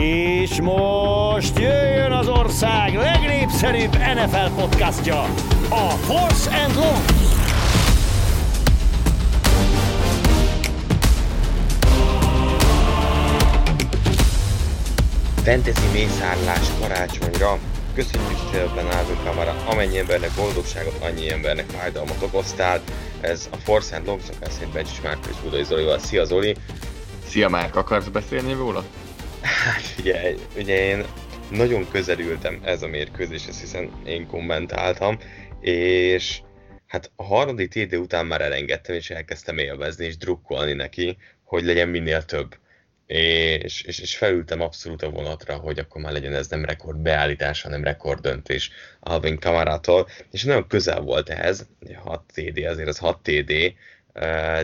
És most jöjjön az ország legnépszerűbb NFL podcastja, a Force and Long. Fantasy mészárlás karácsonyra. Köszönjük szépen Árvin Kamara, amennyi embernek boldogságot, annyi embernek fájdalmat okoztál. Ez a Force and Long szokás szerint Bencsis Márkos Budai Zolival. Szia Zoli! Szia Márk, akarsz beszélni róla? Hát figyelj, ugye én nagyon közelültem ez a mérkőzéshez, hiszen én kommentáltam, és hát a harmadik TD után már elengedtem, és elkezdtem élvezni, és drukkolni neki, hogy legyen minél több. És, és, és felültem abszolút a vonatra, hogy akkor már legyen ez nem rekord beállítás, hanem rekord döntés Alvin Kamarától, és nagyon közel volt ehhez, 6 TD, azért az 6 TD,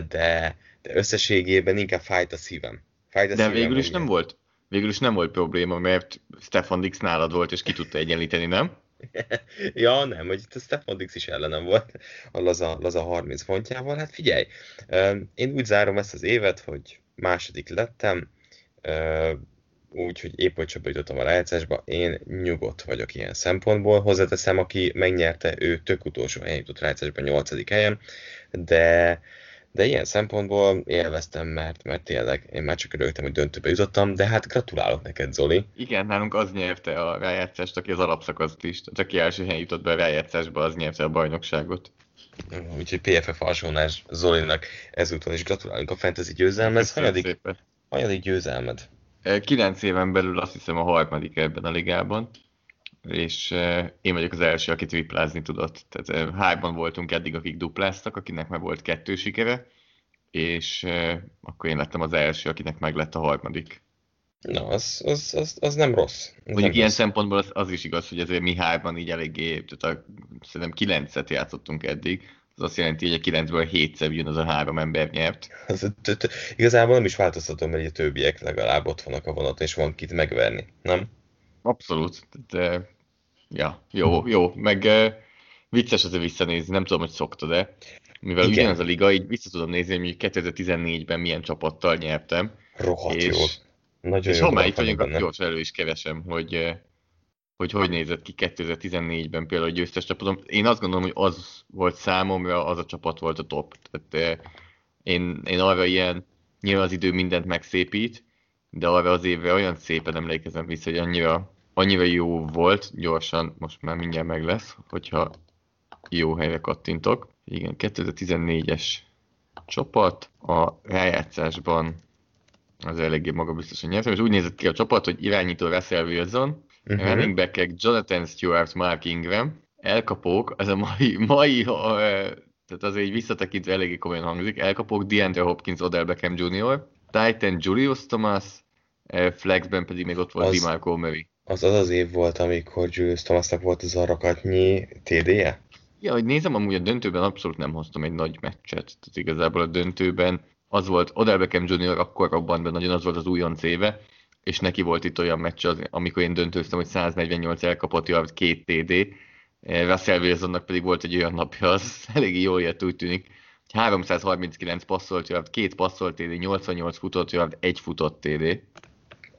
de, de összességében inkább fájt a szívem. Fájt a de szívem, végül is nem volt. Végül is nem volt probléma, mert Stefan Dix nálad volt, és ki tudta egyenlíteni, nem? ja, nem, hogy itt a Stefan Dix is ellenem volt a laza, laza 30 pontjával. Hát figyelj, én úgy zárom ezt az évet, hogy második lettem, ö, úgy, hogy épp hogy csapba a rájátszásba, én nyugodt vagyok ilyen szempontból. Hozzáteszem, aki megnyerte, ő tök utolsó helyen jutott rájátszásban, 8. helyen, de de ilyen szempontból élveztem, mert, mert tényleg én már csak örültem, hogy döntőbe jutottam, de hát gratulálok neked, Zoli. Igen, nálunk az nyerte a rájátszást, aki az alapszakaszt is. Tehát aki első helyen jutott be a rájátszásba, az nyerte a bajnokságot. Úgyhogy PFF alsónás Zolinak ezúton is gratulálunk a fantasy győzelmez. Hanyadik, hanyadik győzelmed? Kilenc éven belül azt hiszem a harmadik ebben a ligában, és én vagyok az első, aki triplázni tudott. Tehát eh, hárman voltunk eddig, akik dupláztak, akinek már volt kettő sikere, és akkor én lettem az első, akinek meg lett a harmadik. Na, az, az, az, az nem rossz. Az Mondjuk nem ilyen rossz. szempontból az, az is igaz, hogy azért mi hárman így eléggé, tehát a, szerintem kilencet játszottunk eddig, az azt jelenti, hogy a kilencből hétszer jön az a három ember nyert. Az, igazából nem is változtatom, mert a többiek legalább ott vannak a vonaton, és van kit megverni, nem? Abszolút. Eh, ja, jó, jó. Meg eh, vicces azért visszanézni, nem tudom, hogy szoktad-e. Mivel Igen. ugyanaz a liga, így vissza tudom nézni, hogy mondjuk 2014-ben milyen csapattal nyertem. Rohadt És- jó. Nagyon És ha már itt vagyunk, akkor gyors elő is kevesem, hogy, hogy hogy nézett ki 2014-ben például a győztes csapatom. Én azt gondolom, hogy az volt számomra, az a csapat volt a top. Tehát eh, én, én arra ilyen, nyilván az idő mindent megszépít, de arra az évre olyan szépen emlékezem vissza, hogy annyira, annyira jó volt, gyorsan, most már mindjárt meg lesz, hogyha jó helyre kattintok. Igen, 2014-es csapat, a rájátszásban az eléggé magabiztosan nyertem, és úgy nézett ki a csapat, hogy irányító Russell Wilson, Mhm. running backek Jonathan Stewart, Mark Ingram, elkapók, ez a mai, mai eh, tehát azért így visszatekintve eléggé komolyan hangzik, elkapók DeAndre Hopkins, Odell Beckham Jr., Titan Julius Thomas, eh, flexben pedig még ott volt Az- DeMarco Murray. Az az az év volt, amikor Julius Thomasnak volt az arrakatnyi TD-je? Ja, hogy nézem, amúgy a döntőben abszolút nem hoztam egy nagy meccset. Tehát igazából a döntőben az volt, Odell Beckham Jr. akkor robbant be, nagyon az volt az újonc éve, és neki volt itt olyan meccs, az, amikor én döntőztem, hogy 148 elkapott yard, két TD, Eh, Russell Wilsonnak pedig volt egy olyan napja, az eléggé jól jött, úgy tűnik, 339 passzolt yard, két passzolt TD, 88 futott yard, egy futott TD.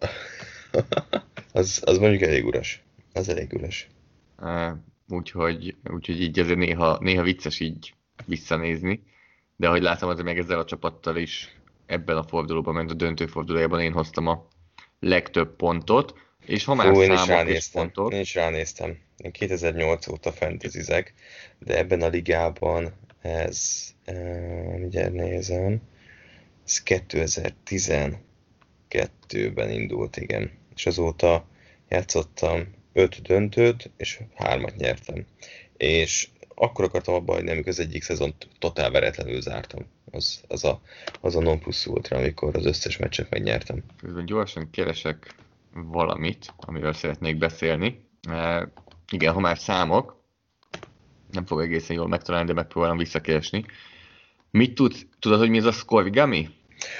az, az mondjuk elég uras. Az elég. Eh, Úgyhogy, úgyhogy így azért néha, néha vicces így visszanézni. De ahogy látom, azért meg ezzel a csapattal is ebben a fordulóban, mert a döntő fordulójában én hoztam a legtöbb pontot. És ha már Fú, én is ránéztem. pontok, Én is ránéztem. Én 2008 óta fantasyzek, de ebben a ligában ez, mindjárt nézem, ez 2012-ben indult, igen. És azóta játszottam 5 döntőt, és hármat nyertem. És akkor akartam abba hagyni, amikor az egyik szezont totál veretlenül zártam. Az, az, a, az a non plus ultra, amikor az összes meccset megnyertem. közben gyorsan keresek valamit, amiről szeretnék beszélni. Eh, igen, ha már számok, nem fog egészen jól megtalálni, de megpróbálom visszakeresni. Mit tudsz, tudod, hogy mi ez a scorigami?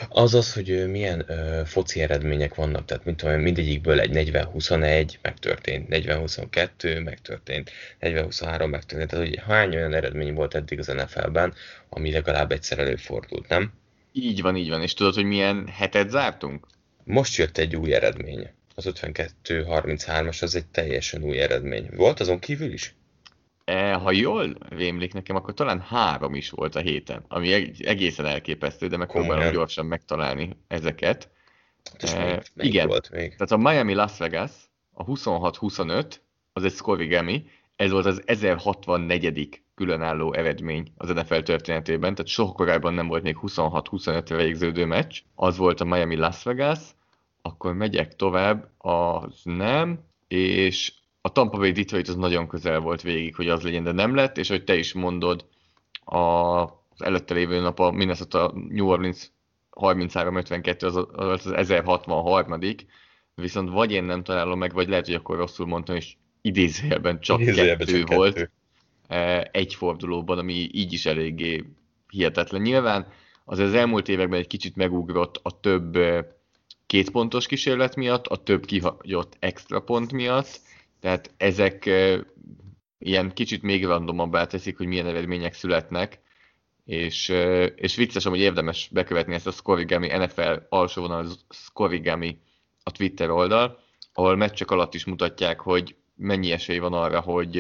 Az az, hogy milyen ö, foci eredmények vannak, tehát mint tudom, mindegyikből egy 40-21 megtörtént, 40-22 megtörtént, 40-23 megtörtént, tehát hogy hány olyan eredmény volt eddig az NFL-ben, ami legalább egyszer előfordult, nem? Így van, így van. És tudod, hogy milyen hetet zártunk? Most jött egy új eredmény. az 52-33-as az egy teljesen új eredmény. Volt azon kívül is? E, ha jól rémlik nekem, akkor talán három is volt a héten, ami egészen elképesztő, de megpróbálom gyorsan megtalálni ezeket. És e, még, igen, volt még? tehát a Miami Las Vegas, a 26-25, az egy scorigami, ez volt az 1064 különálló eredmény az NFL történetében, tehát soha korábban nem volt még 26-25-re végződő meccs. Az volt a Miami Las Vegas, akkor megyek tovább, az nem, és a Tampa Bay Detroit az nagyon közel volt végig, hogy az legyen, de nem lett, és hogy te is mondod, a, az előtte lévő nap a Minnesota New Orleans 33-52 az, az, az 1063 viszont vagy én nem találom meg, vagy lehet, hogy akkor rosszul mondtam, és idézőjelben csak idézőjelben kettő csak volt kettő. E, egy fordulóban, ami így is eléggé hihetetlen. Nyilván az az elmúlt években egy kicsit megugrott a több e, két pontos kísérlet miatt, a több kihagyott extra pont miatt, tehát ezek ilyen kicsit még randomabbá teszik, hogy milyen eredmények születnek, és, és vicces, hogy érdemes bekövetni ezt a Scorigami NFL alsó vonal Scorigami a Twitter oldal, ahol meccsek alatt is mutatják, hogy mennyi esély van arra, hogy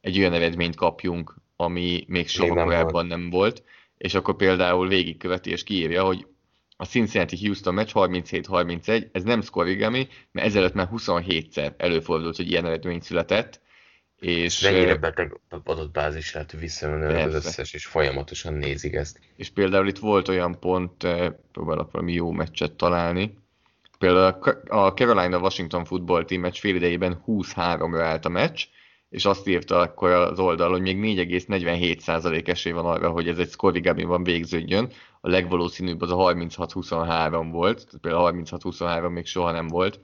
egy olyan eredményt kapjunk, ami még soha korábban nem volt, és akkor például végigköveti és kiírja, hogy a Cincinnati-Houston meccs 37-31, ez nem scorigami, mert ezelőtt már 27-szer előfordult, hogy ilyen eredmény született, és... Mennyire beteg adatbázis lehet visszamenőleg az összes, és folyamatosan nézik ezt. És például itt volt olyan pont, próbálok valami jó meccset találni, például a Carolina-Washington football team meccs fél idejében 23-ra állt a meccs, és azt írta akkor az oldal, hogy még 4,47% esély van arra, hogy ez egy van végződjön. A legvalószínűbb az a 36-23 volt, tehát például 36-23 még soha nem volt,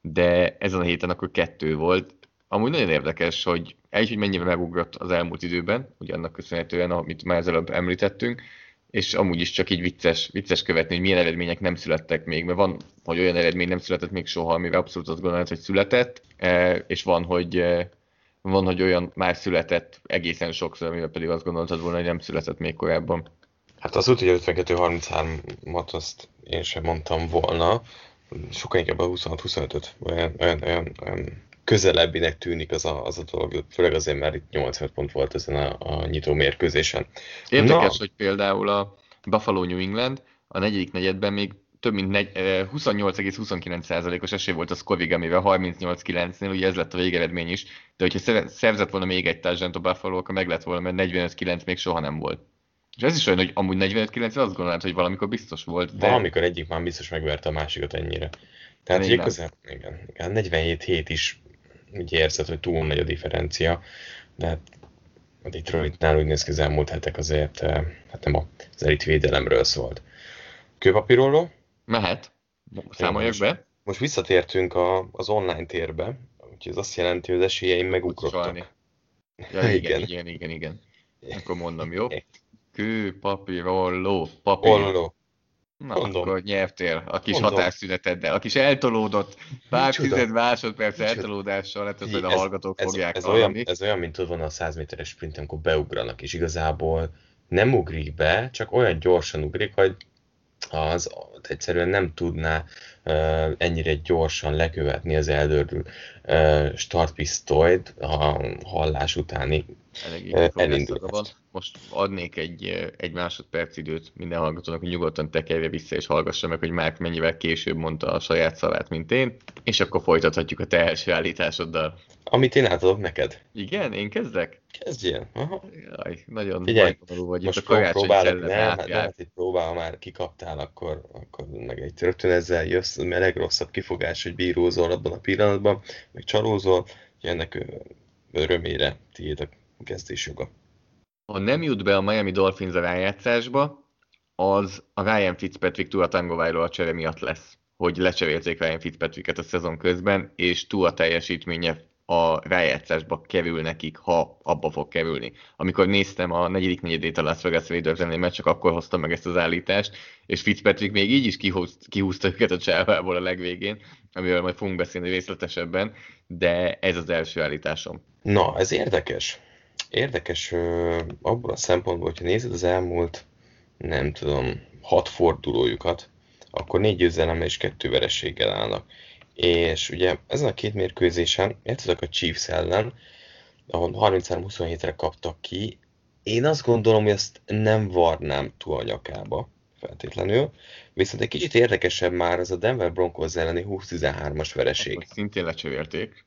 de ezen a héten akkor kettő volt. Amúgy nagyon érdekes, hogy egy, hogy mennyire megugrott az elmúlt időben, ugye annak köszönhetően, amit már ezelőbb említettünk, és amúgy is csak így vicces, vicces követni, hogy milyen eredmények nem születtek még, mert van, hogy olyan eredmény nem született még soha, amivel abszolút azt gondolod, hogy született, eh, és van, hogy eh, van, hogy olyan már született egészen sokszor, amivel pedig azt gondoltad volna, hogy nem született még korábban. Hát az úgy, hogy 52-33-at azt én sem mondtam volna, sokkal inkább a 26-25-öt, olyan, olyan, olyan, olyan közelebbinek tűnik az a, az a dolog, főleg azért, mert itt 85 pont volt ezen a, a nyitó mérkőzésen. Érdekes, Na. hogy például a Buffalo New England a negyedik negyedben még több mint 28,29%-os esély volt a Scovigamivel 38-9-nél, ugye ez lett a végeredmény is, de hogyha szerzett volna még egy touchdown a Buffalo, akkor meg lett volna, mert 45-9 még soha nem volt. És ez is olyan, hogy amúgy 45-9 azt gondolod, hogy valamikor biztos volt. De... Valamikor egyik már biztos megverte a másikat ennyire. Tehát ugye közel, igen, igen, 47-7 is úgy érzed, hogy túl nagy a differencia, de hát a Detroitnál úgy néz ki az elmúlt hetek azért, hát nem az elit védelemről szólt. Kőpapírolló? Mehet. Számoljak be. Most visszatértünk a, az online térbe, úgyhogy ez azt jelenti, hogy az esélyeim megugrottak. Ja, igen, igen, igen, igen, igen. Akkor mondom, jó? Kő, papír, olló, papír. Olló. Na, Mondom. akkor nyertél a kis Mondom. határszüneteddel, a kis eltolódott pár tized másodperc Micsoda. eltolódással, lehet, hogy a hallgatók ez, fogják ez, ez olyan, ez olyan, mint tudod, van a 100 méteres sprint, amikor beugranak, és igazából nem ugrik be, csak olyan gyorsan ugrik, hogy az egyszerűen nem tudná ennyire gyorsan lekövetni az eldördül startpisztolyt a hallás utáni uh, elindulás. Most adnék egy, egy másodperc időt minden hallgatónak, hogy nyugodtan tekerje vissza és hallgassa meg, hogy már mennyivel később mondta a saját szavát, mint én, és akkor folytathatjuk a te első állításoddal. Amit én átadok neked. Igen, én kezdek? Kezdjél. Aha. Jaj, nagyon Figyelj, vagy. Most a próbálok, nem, hát, hát itt próbál, már kikaptál, akkor, akkor meg egy rögtön ezzel jössz, mert legrosszabb kifogás, hogy bírózol abban a pillanatban, meg csalózol, hogy ennek örömére tiéd a kezdés joga. Ha nem jut be a Miami Dolphins a rájátszásba, az a Ryan Fitzpatrick Tua Tangovájról a csere miatt lesz, hogy lecserélték Ryan Fitzpatricket a szezon közben, és Tua teljesítménye a rájátszásba kerül nekik, ha abba fog kerülni. Amikor néztem a negyedik negyedét a Las Vegas raiders mert csak akkor hoztam meg ezt az állítást, és Fitzpatrick még így is kihúzt, kihúzta őket a csávából a legvégén, amivel majd fogunk beszélni részletesebben, de ez az első állításom. Na, ez érdekes. Érdekes ö, abból a szempontból, hogyha nézed az elmúlt, nem tudom, hat fordulójukat, akkor négy győzelemmel és kettő verességgel állnak és ugye ezen a két mérkőzésen játszottak a Chiefs ellen, ahol 33-27-re kaptak ki. Én azt gondolom, hogy ezt nem varnám túl a nyakába feltétlenül. Viszont egy kicsit érdekesebb már az a Denver Broncos elleni 20-13-as vereség. Akkor szintén lecserélték.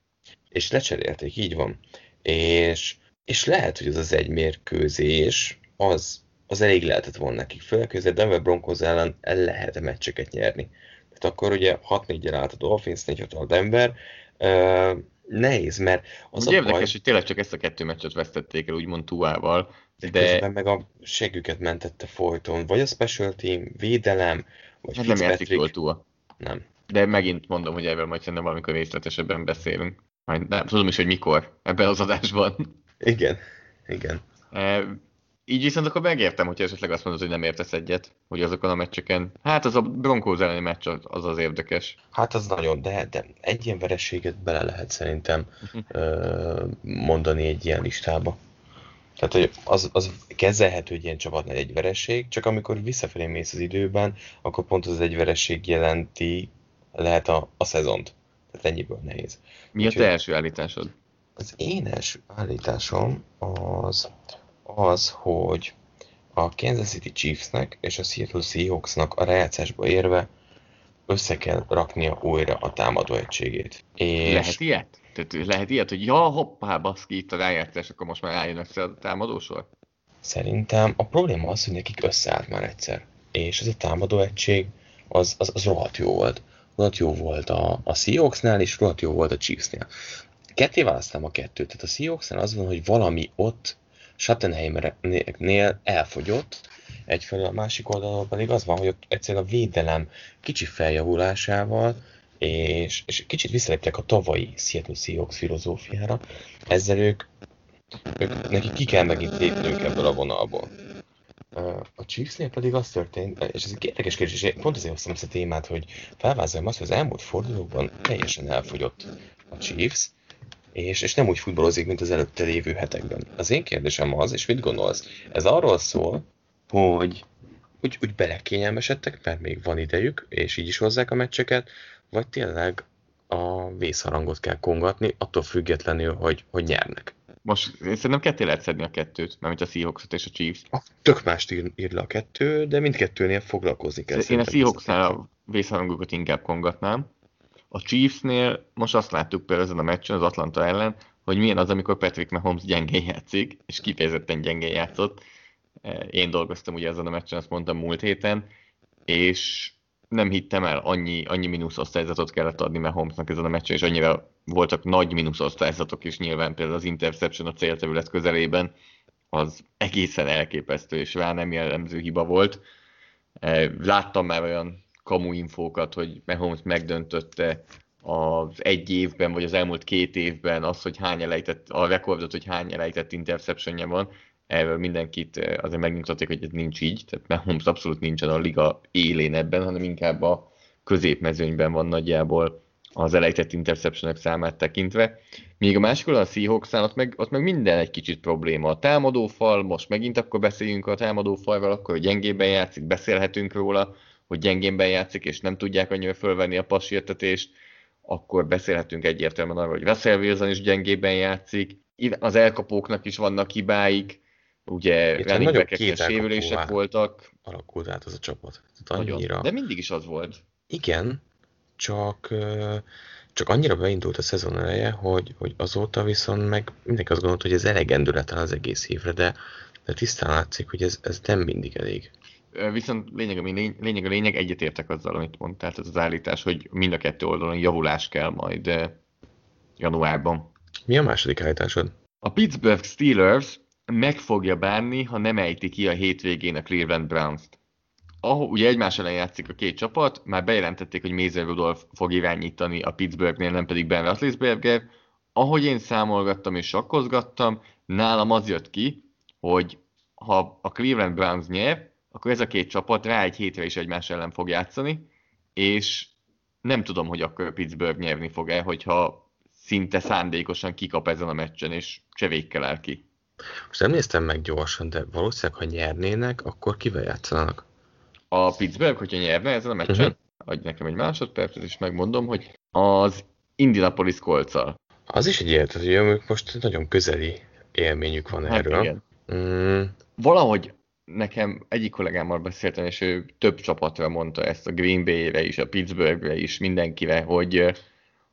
És lecserélték, így van. És, és lehet, hogy az az egy mérkőzés, az, az elég lehetett volna nekik. Főleg, hogy a Denver Broncos ellen el lehet meccseket nyerni. Tehát akkor ugye 6-4-jel állt a Dolphins, 4 a Denver. Uh, nehéz, mert az Ugye a érdekes, baj... hogy tényleg csak ezt a kettő meccset vesztették el, úgymond Tuával. De, de közben meg a següket mentette folyton, vagy a special team, védelem, vagy hát nem játszik jól túl. Nem. De megint mondom, hogy erről majd szerintem valamikor részletesebben beszélünk. Majd nem tudom is, hogy mikor ebben az adásban. Igen, igen. Így viszont akkor megértem, hogy esetleg azt mondod, hogy nem értesz egyet, hogy azokon a meccseken. Hát az a Broncos elleni meccs az az, az érdekes. Hát az nagyon, de, de egy ilyen verességet bele lehet szerintem uh-huh. mondani egy ilyen listába. Tehát, hogy az, az kezelhető, hogy ilyen csapatnál egy vereség, csak amikor visszafelé mész az időben, akkor pont az egy vereség jelenti lehet a, a szezont. Tehát ennyiből nehéz. Mi Úgy, a te első állításod? Az én első állításom az, az, hogy a Kansas City Chiefsnek és a Seattle Seahawksnak a rájátszásba érve össze kell raknia újra a támadó egységét. És... Lehet ilyet? Tehát lehet ilyet, hogy ja, hoppá, baszki, itt a rájátszás, akkor most már rájön össze a támadósor? Szerintem a probléma az, hogy nekik összeállt már egyszer. És ez a támadó egység, az, az, az rohadt jó volt. Rohadt jó volt a, a Seahawksnál, és rohadt jó volt a Chiefsnél. Ketté választám a kettőt. Tehát a Seahawksnál az van, hogy valami ott Schattenheimernél elfogyott, egyfelől a másik oldalon pedig az van, hogy ott egyszerűen a védelem kicsi feljavulásával és, és kicsit visszaléptek a tavalyi Seattle Seahawks filozófiára, ezzel ők, ők nekik ki kell megint lépnünk ebből a vonalból. A Chiefsnél pedig az történt, és ez egy érdekes kérdés, pont azért hoztam ezt a témát, hogy felvázoljam azt, hogy az elmúlt fordulókban teljesen elfogyott a Chiefs, és, és nem úgy futballozik, mint az előtte lévő hetekben. Az én kérdésem az, és mit gondolsz? Ez arról szól, hogy úgy, úgy belekényelmesedtek, mert még van idejük, és így is hozzák a meccseket, vagy tényleg a vészharangot kell kongatni, attól függetlenül, hogy, hogy nyernek. Most én szerintem ketté lehet szedni a kettőt, mert a seahawks és a Chiefs. A tök mást ír, ír le a kettő, de mindkettőnél foglalkozni kell. Én a Seahawksnál a vészharangokat inkább kongatnám. A Chiefsnél most azt láttuk például ezen a meccsen az Atlanta ellen, hogy milyen az, amikor Patrick Mahomes gyengén játszik, és kifejezetten gyengén játszott. Én dolgoztam ugye ezen a meccsen, azt mondtam múlt héten, és nem hittem el, annyi, annyi mínusz osztályzatot kellett adni Mahomesnak ezen a meccsen, és annyira voltak nagy mínusz osztályzatok is nyilván, például az interception a célterület közelében, az egészen elképesztő, és rá nem jellemző hiba volt. E, láttam már olyan kamu infókat, hogy Mahomes megdöntötte az egy évben, vagy az elmúlt két évben az, hogy hány elejtett, a rekordot, hogy hány elejtett interceptionje van, erről mindenkit eh, azért megnyugtatték, hogy ez nincs így, tehát Mahomes abszolút nincsen a liga élén ebben, hanem inkább a középmezőnyben van nagyjából az elejtett interceptionek számát tekintve. Míg a másik a seahawks ott meg, ott meg minden egy kicsit probléma. A támadófal, most megint akkor beszéljünk a támadófalról, akkor hogy gyengében játszik, beszélhetünk róla, hogy gyengében játszik, és nem tudják annyira fölvenni a passértetést, akkor beszélhetünk egyértelműen arról, hogy Russell Wilson is gyengében játszik, az elkapóknak is vannak hibáik, Ugye running back sérülések voltak. Alakult át az a csapat. Tehát annyira... De mindig is az volt. Igen, csak, csak annyira beindult a szezon eleje, hogy, hogy azóta viszont meg mindenki azt gondolta, hogy ez elegendő lett az egész évre, de, de tisztán látszik, hogy ez, ez nem mindig elég. Viszont lényeg, ami lényeg a lényeg, egyetértek azzal, amit mondtál, tehát az állítás, hogy mind a kettő oldalon javulás kell majd januárban. Mi a második állításod? A Pittsburgh Steelers meg fogja bánni, ha nem ejti ki a hétvégén a Cleveland Browns-t. Ahol ugye egymás ellen játszik a két csapat, már bejelentették, hogy Mazer Rudolph fog irányítani a Pittsburghnél, nem pedig Ben Roethlisberger. Ahogy én számolgattam és sakkozgattam, nálam az jött ki, hogy ha a Cleveland Browns nyer, akkor ez a két csapat rá egy hétre is egymás ellen fog játszani, és nem tudom, hogy akkor Pittsburgh nyerni fog-e, hogyha szinte szándékosan kikap ezen a meccsen, és csevékkel el ki. Most nem néztem meg gyorsan, de valószínűleg, ha nyernének, akkor kivel játszanak? A Pittsburgh, hogyha nyerne ezen a meccsen, uh-huh. adj nekem egy másodpercet, és megmondom, hogy az Indianapolis kolccal. Az is egy ilyen, hogy ők most nagyon közeli élményük van hát erről. Igen. Mm. Valahogy nekem egyik kollégámmal beszéltem, és ő több csapatra mondta ezt, a Green Bay-re is, a Pittsburghre is, mindenkire, hogy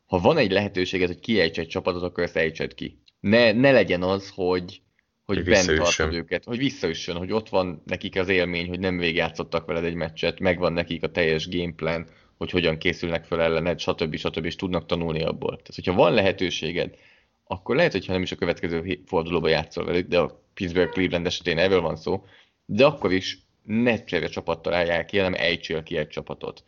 ha van egy lehetőséged, hogy kiejts egy csapatot, akkor ezt ejtsed ki. Ne, ne legyen az, hogy, hogy bent tartod őket, hogy visszaüssön, hogy ott van nekik az élmény, hogy nem végigjátszottak veled egy meccset, megvan nekik a teljes gameplan, hogy hogyan készülnek fel ellened, stb. stb. és tudnak tanulni abból. Tehát, hogyha van lehetőséged, akkor lehet, hogyha nem is a következő fordulóba játszol velük, de a Pittsburgh Cleveland esetén erről van szó, de akkor is ne cseré csapattal állják ki, hanem ejtsél ki egy csapatot.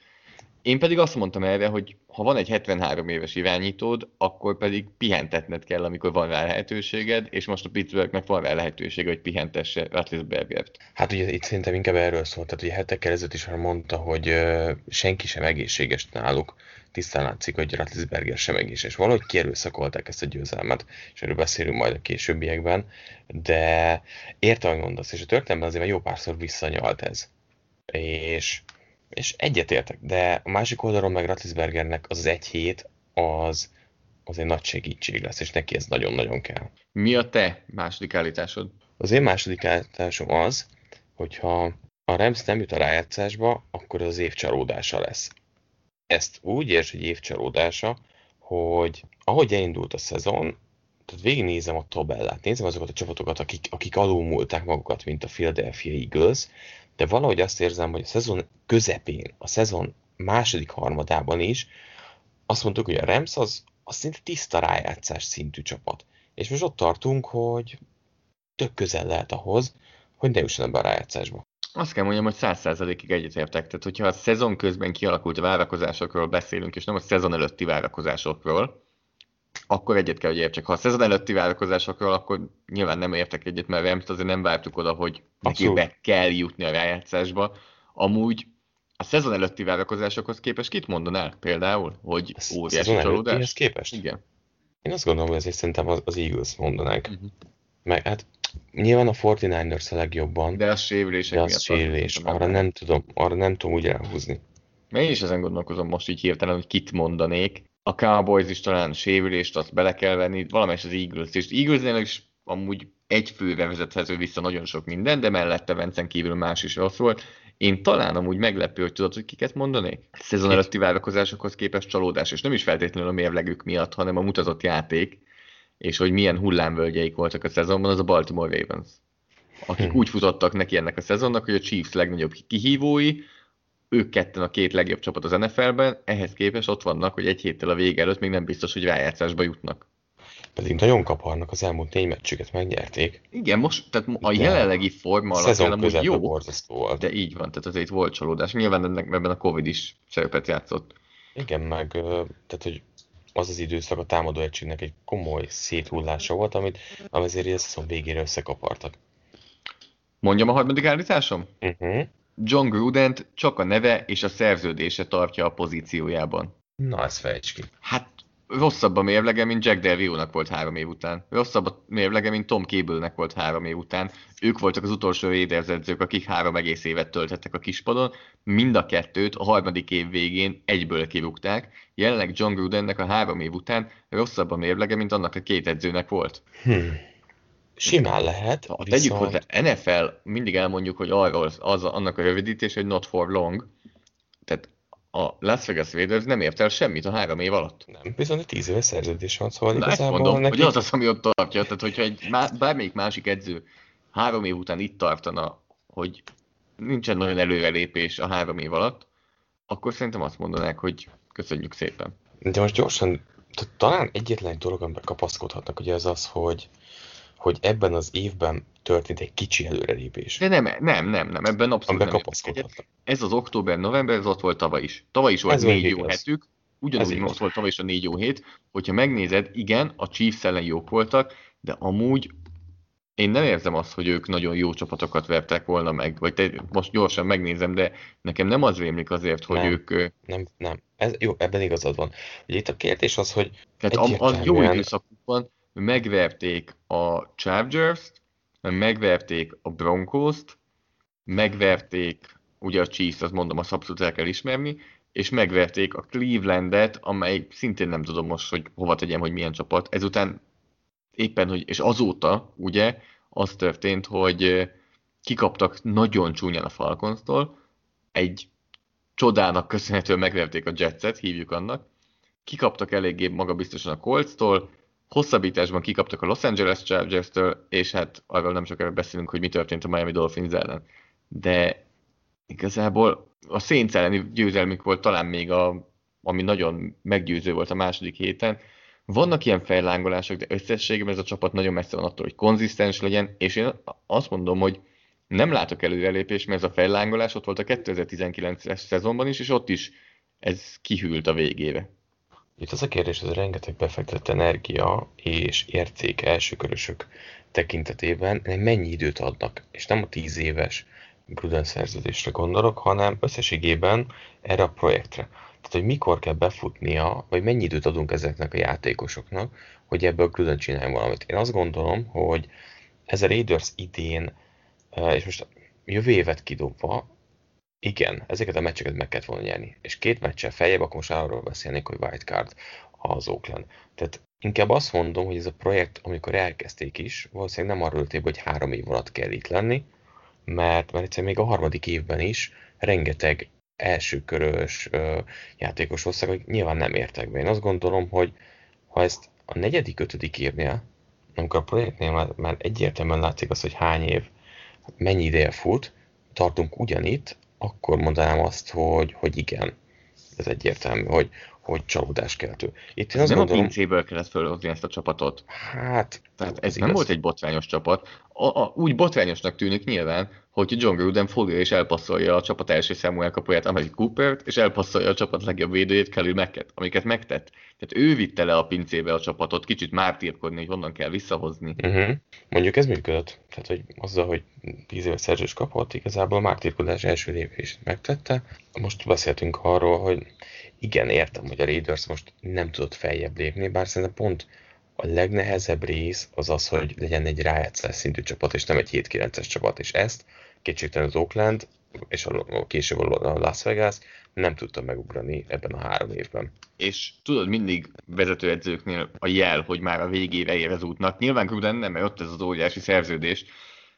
Én pedig azt mondtam erre, hogy ha van egy 73 éves irányítód, akkor pedig pihentetned kell, amikor van rá lehetőséged, és most a Pittsburghnek van rá lehetősége, hogy pihentesse Ratlisbergert. Hát ugye itt szerintem inkább erről szólt, tehát ugye hetekkel ezelőtt is már mondta, hogy uh, senki sem egészséges náluk. Tisztán látszik, hogy Ratlisberger sem egészséges. Valahogy kierőszakolták ezt a győzelmet, és erről beszélünk majd a későbbiekben, de értem, hogy mondasz, és a történelemben azért már jó párszor visszanyalt ez. És és egyetértek, de a másik oldalon meg Ratlisbergernek az, az egy hét az, az egy nagy segítség lesz, és neki ez nagyon-nagyon kell. Mi a te második állításod? Az én második állításom az, hogyha a Rams nem jut a rájátszásba, akkor az év csalódása lesz. Ezt úgy érts, hogy év csalódása, hogy ahogy elindult a szezon, tehát végignézem a tabellát, nézem azokat a csapatokat, akik, akik alulmúlták magukat, mint a Philadelphia Eagles, de valahogy azt érzem, hogy a szezon közepén, a szezon második harmadában is azt mondtuk, hogy a Rams az, az szinte tiszta rájátszás szintű csapat. És most ott tartunk, hogy tök közel lehet ahhoz, hogy ne jusson ebbe a rájátszásba. Azt kell mondjam, hogy száz százalékig egyetértek. Tehát, hogyha a szezon közben kialakult várakozásokról beszélünk, és nem a szezon előtti várakozásokról, akkor egyet kell, hogy értsek. Ha a szezon előtti várakozásokról, akkor nyilván nem értek egyet, mert Remt azért nem vártuk oda, hogy neki be kell jutni a rájátszásba. Amúgy a szezon előtti várakozásokhoz képest kit mondanál például, hogy óriási csalódás? képest? Igen. Én azt gondolom, hogy ezért szerintem az, az Eagles mondanák. Uh-huh. Meg hát nyilván a 49ers a legjobban. De a sérülések de az sérülés. Arra nem tudom, arra nem tudom úgy elhúzni. Én is ezen gondolkozom most így hirtelen, hogy kit mondanék a Cowboys is talán sérülést azt bele kell venni, valamelyes az Eagles és Eaglesnél is amúgy egy főre vezethető vissza nagyon sok minden, de mellette Vencen kívül más is rossz volt. Én talán amúgy meglepő, hogy tudod, hogy kiket mondanék? Szezon előtti várakozásokhoz képest csalódás, és nem is feltétlenül a mérlegük miatt, hanem a mutatott játék, és hogy milyen hullámvölgyeik voltak a szezonban, az a Baltimore Ravens. Akik hmm. úgy futottak neki ennek a szezonnak, hogy a Chiefs legnagyobb kihívói, ők ketten a két legjobb csapat az NFL-ben, ehhez képest ott vannak, hogy egy héttel a vége előtt még nem biztos, hogy rájátszásba jutnak. Pedig nagyon kaparnak, az elmúlt négy meccsüket megnyerték. Igen, most, tehát a jelenlegi forma alapján amúgy jó, volt. de így van, tehát azért volt csalódás. Nyilván ennek, ebben a Covid is szerepet játszott. Igen, meg tehát, hogy az az időszak a támadó egységnek egy komoly széthullása volt, amit azért a szezon végére összekapartak. Mondjam a harmadik állításom? Uh-huh. John Grudent csak a neve és a szerződése tartja a pozíciójában. Na, ezt fejtsd ki. Hát rosszabb a mérlege, mint Jack Del Rio-nak volt három év után. Rosszabb a mérlege, mint Tom Cable-nek volt három év után. Ők voltak az utolsó Raiders edzők, akik három egész évet töltettek a kispadon. Mind a kettőt a harmadik év végén egyből kirúgták. Jelenleg John Grudennek a három év után rosszabb a mérlege, mint annak a két edzőnek volt. Hmm. Simán lehet. Ha viszont... tegyük hozzá, NFL, mindig elmondjuk, hogy arról az, annak a rövidítés, hogy not for long. Tehát a Las Vegas Raiders nem ért el semmit a három év alatt. Nem, viszont egy tíz éves szerződés van, szóval Na igazából mondom, neki... hogy az az, ami ott tartja. Tehát, hogyha egy má, bármelyik másik edző három év után itt tartana, hogy nincsen nagyon előrelépés a három év alatt, akkor szerintem azt mondanák, hogy köszönjük szépen. De most gyorsan, talán egyetlen dolog, amiben kapaszkodhatnak, ugye az az, hogy hogy ebben az évben történt egy kicsi előrelépés. De nem, nem, nem, nem, ebben abszolút Amiben nem. Ez az október-november, ez ott volt tavaly is. Tavaly is volt ez négy jó hetük, ugyanúgy ott volt tavaly is a négy jó hét. Hogyha megnézed, igen, a Chiefs ellen jók voltak, de amúgy én nem érzem azt, hogy ők nagyon jó csapatokat vertek volna meg, vagy te, most gyorsan megnézem, de nekem nem az rémlik azért, hogy nem, ők... Nem, nem. Ez, jó, ebben igazad van. Ugye itt a kérdés az, hogy Tehát a, a jó időszakukban megverték a Chargers-t, megverték a Broncos-t, megverték, ugye a Chiefs, azt mondom, azt abszolút el kell ismerni, és megverték a Clevelandet, amely szintén nem tudom most, hogy hova tegyem, hogy milyen csapat. Ezután éppen, hogy, és azóta, ugye, az történt, hogy kikaptak nagyon csúnyán a Falcons-tól, egy csodának köszönhetően megverték a Jetset, hívjuk annak, kikaptak eléggé magabiztosan a Colts-tól, hosszabbításban kikaptak a Los Angeles Chargers-től, és hát arról nem sokára beszélünk, hogy mi történt a Miami Dolphins ellen. De igazából a Saints elleni győzelmük volt talán még a, ami nagyon meggyőző volt a második héten. Vannak ilyen fellángolások, de összességében ez a csapat nagyon messze van attól, hogy konzisztens legyen, és én azt mondom, hogy nem látok előrelépést, mert ez a fellángolás ott volt a 2019-es szezonban is, és ott is ez kihűlt a végébe. Itt az a kérdés, hogy rengeteg befektetett energia és érték elsőkörösök tekintetében mennyi időt adnak, és nem a tíz éves Gruden szerződésre gondolok, hanem összességében erre a projektre. Tehát, hogy mikor kell befutnia, vagy mennyi időt adunk ezeknek a játékosoknak, hogy ebből Gruden csináljon valamit. Én azt gondolom, hogy ez a Raiders idén, eh, és most jövő évet kidobva, igen, ezeket a meccseket meg kellett volna nyerni. És két meccsel feljebb, akkor most arról beszélnék, hogy wildcard az Oakland. Tehát inkább azt mondom, hogy ez a projekt, amikor elkezdték is, valószínűleg nem arról ülték, hogy három év alatt kell itt lenni, mert, mert egyszerűen még a harmadik évben is rengeteg elsőkörös játékos hoztak, hogy nyilván nem értek be. Én azt gondolom, hogy ha ezt a negyedik, ötödik évnél, amikor a projektnél már, már egyértelműen látszik az, hogy hány év, mennyi ideje fut, tartunk ugyanitt, akkor mondanám azt, hogy, hogy igen, ez egyértelmű, hogy, hogy csalódáskeltő. Itt én azt nem gondolom, a pincéből kellett fölhozni ezt a csapatot. Hát, Tehát ez, ez nem volt egy botrányos csapat. A, a, úgy botrányosnak tűnik nyilván, hogy John Gruden fogja és elpasszolja a csapat első számú elkapóját, Amari Coopert, és elpasszolja a csapat legjobb védőjét, Kelly Meket, amiket megtett. Tehát ő vitte le a pincébe a csapatot, kicsit mártírkodni, hogy honnan kell visszahozni. Uh-huh. Mondjuk ez működött. Tehát, hogy azzal, hogy 10 éves szerzős kapott, igazából a mártírkodás első lépését megtette. Most beszéltünk arról, hogy igen, értem, hogy a Raiders most nem tudott feljebb lépni, bár szerintem pont a legnehezebb rész az az, hogy legyen egy rájátszás szintű csapat, és nem egy 7-9-es csapat, és ezt kétségtelen az Oakland, és a, később a Las Vegas nem tudta megugrani ebben a három évben. És tudod, mindig vezetőedzőknél a jel, hogy már a végére ér az útnak. Nyilván Gruden nem, mert ott ez az óriási szerződés,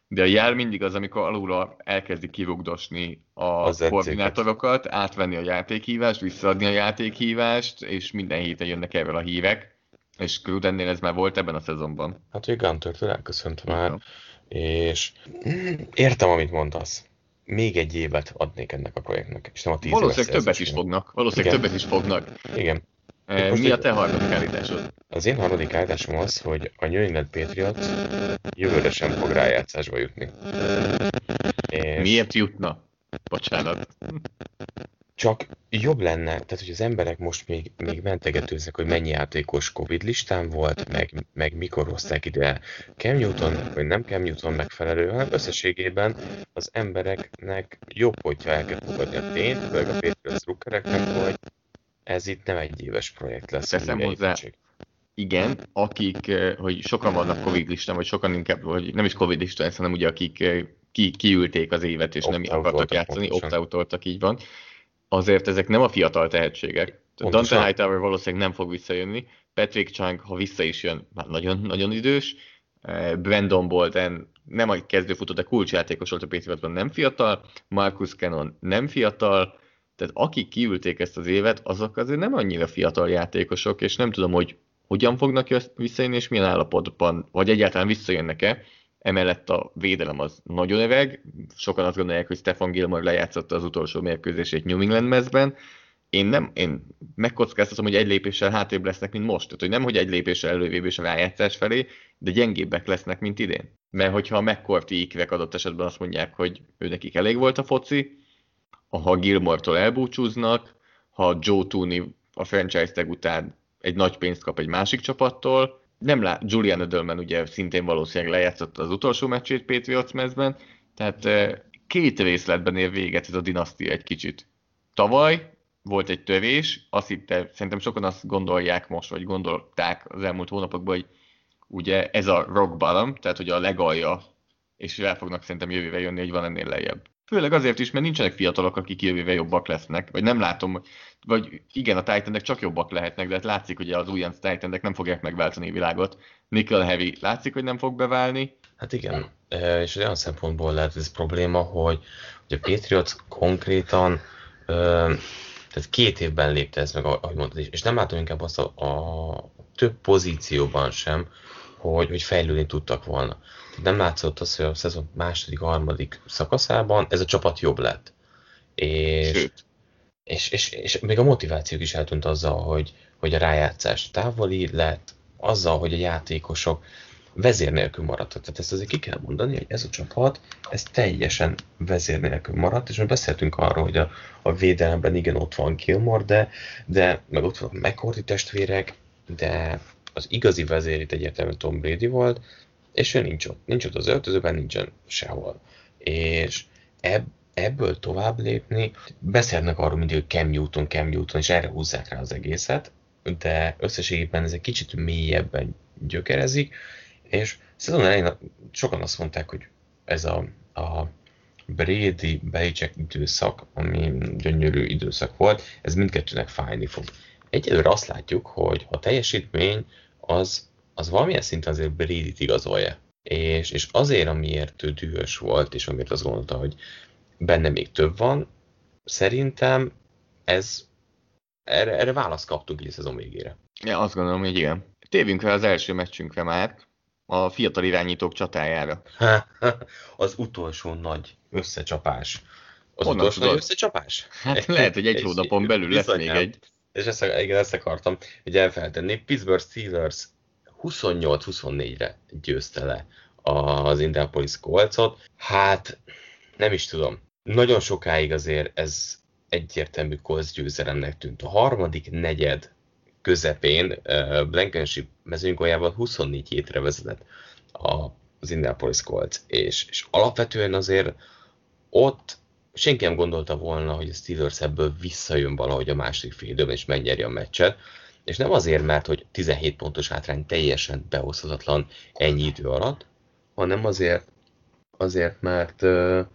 de a jel mindig az, amikor alulra elkezdi kirugdosni a az koordinátorokat, átvenni a játékhívást, visszaadni a játékhívást, és minden héten jönnek erről a hívek. És Grudennél ez már volt ebben a szezonban. Hát, hogy Gunter-től elköszönt már, és értem, amit mondasz. Még egy évet adnék ennek a projektnek, és nem a tíz Valószínűleg többet is fognak. Valószínűleg Igen. többet is fognak. Igen. Mi a te harmadik állításod? Az én harmadik állításom az, hogy a New England Patriots jövőre sem fog rájátszásba jutni. És... Miért jutna? Bocsánat csak jobb lenne, tehát hogy az emberek most még, még mentegetőznek, hogy mennyi játékos Covid listán volt, meg, meg mikor hozták ide Cam Newton, vagy nem Cam Newton megfelelő, hanem összességében az embereknek jobb, hogyha el kell fogadni a tényt, főleg a Patriots rukkereknek, hogy ez itt nem egy éves projekt lesz. Teszem hozzá, igen, akik, eh, hogy sokan vannak Covid listán, vagy sokan inkább, vagy nem is Covid listán, hanem ugye akik eh, ki, kiülték az évet, és nem akartak játszani, opt így van azért ezek nem a fiatal tehetségek. Pontosan. Dante Hightower valószínűleg nem fog visszajönni. Patrick Chang, ha vissza is jön, már nagyon-nagyon idős. Eh, Brandon Bolden nem a kezdőfutó, de kulcsjátékos volt a Patriotsban, nem fiatal. Marcus Cannon nem fiatal. Tehát akik kiülték ezt az évet, azok azért nem annyira fiatal játékosok, és nem tudom, hogy hogyan fognak visszajönni, és milyen állapotban, vagy egyáltalán visszajönnek-e. Emellett a védelem az nagyon öreg, sokan azt gondolják, hogy Stefan Gilmore lejátszotta az utolsó mérkőzését New England mezben. Én nem, én megkockáztatom, hogy egy lépéssel hátrébb lesznek, mint most. Tehát, hogy nem, hogy egy lépéssel elővébb és a rájátszás felé, de gyengébbek lesznek, mint idén. Mert hogyha a McCourty ikvek adott esetben azt mondják, hogy ő nekik elég volt a foci, ha Gilmore-tól elbúcsúznak, ha Joe Tooney a franchise tag után egy nagy pénzt kap egy másik csapattól, nem lát, Julian Edelman ugye szintén valószínűleg lejátszott az utolsó meccsét Patriots mezben, tehát két részletben ér véget ez a dinasztia egy kicsit. Tavaly volt egy tövés, azt hitte, szerintem sokan azt gondolják most, vagy gondolták az elmúlt hónapokban, hogy ugye ez a rock bottom, tehát hogy a legalja, és el fognak szerintem jövőre jönni, hogy van ennél lejjebb. Főleg azért is, mert nincsenek fiatalok, akik jövővel jobbak lesznek, vagy nem látom, vagy igen, a titan csak jobbak lehetnek, de hát látszik, hogy az újonc titan nem fogják megváltani a világot. Nickel Heavy látszik, hogy nem fog beválni. Hát igen, és olyan szempontból lehet ez probléma, hogy, hogy a Patriots konkrétan tehát két évben lépte ez meg, ahogy mondtad, és nem látom inkább azt a, a több pozícióban sem, hogy, hogy fejlődni tudtak volna. Nem látszott az, hogy a szezon második, harmadik szakaszában ez a csapat jobb lett. És, és, és, és még a motivációk is eltűnt azzal, hogy, hogy a rájátszás távoli lett, azzal, hogy a játékosok vezér nélkül maradtak. Tehát ezt azért ki kell mondani, hogy ez a csapat, ez teljesen vezér nélkül maradt, és mi beszéltünk arról, hogy a, a védelemben igen ott van Kilmore, de, de meg ott vannak McCourty testvérek, de az igazi vezér itt egyértelműen Tom Brady volt, és ő nincs ott. Nincs ott az öltözőben, nincsen sehol. És ebb, ebből tovább lépni, beszélnek arról mindig, hogy Cam Newton, Cam Newton, és erre húzzák rá az egészet, de összességében ez egy kicsit mélyebben gyökerezik, és szezon elején sokan azt mondták, hogy ez a, a Brady Belichick időszak, ami gyönyörű időszak volt, ez mindkettőnek fájni fog. Egyelőre azt látjuk, hogy a teljesítmény az, az valamilyen szinten azért Brady-t igazolja. És, és azért, amiért ő dühös volt, és amiért azt gondolta, hogy benne még több van, szerintem ez erre, erre választ kaptunk így a szezon végére. Ja, azt gondolom, hogy igen. Tévünk fel az első meccsünkre már, a fiatal irányítók csatájára. az utolsó nagy összecsapás. Az Honnan utolsó tudod? nagy összecsapás? Hát egy, lehet, hogy egy, hónapon belül lesz még egy. És ezt, igen, ezt akartam hogy elfeltenni. Pittsburgh Steelers 28-24-re győzte le az Indianapolis Coltsot. Hát nem is tudom. Nagyon sokáig azért ez egyértelmű Colts győzelemnek tűnt. A harmadik negyed közepén uh, Blankenship mezőnygolyával 24 hétre vezetett az Indianapolis Colts, és, és alapvetően azért ott senki nem gondolta volna, hogy a Steelers ebből visszajön valahogy a második fél időben, és megnyeri a meccset, és nem azért, mert hogy 17 pontos hátrány teljesen behozhatatlan ennyi idő alatt, hanem azért, azért mert uh,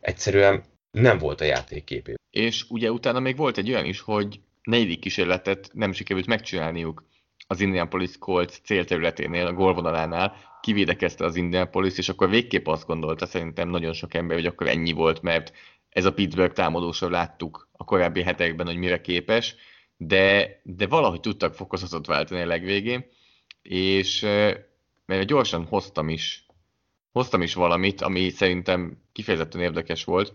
egyszerűen nem volt a játék képé. És ugye utána még volt egy olyan is, hogy negyedik kísérletet nem sikerült megcsinálniuk az Indianapolis Colts célterületénél, a gólvonalánál, kivédekezte az Indianapolis, és akkor végképp azt gondolta szerintem nagyon sok ember, hogy akkor ennyi volt, mert ez a Pittsburgh támadósor láttuk a korábbi hetekben, hogy mire képes, de, de valahogy tudtak fokozatot váltani a legvégén, és mert gyorsan hoztam is, hoztam is valamit, ami szerintem kifejezetten érdekes volt,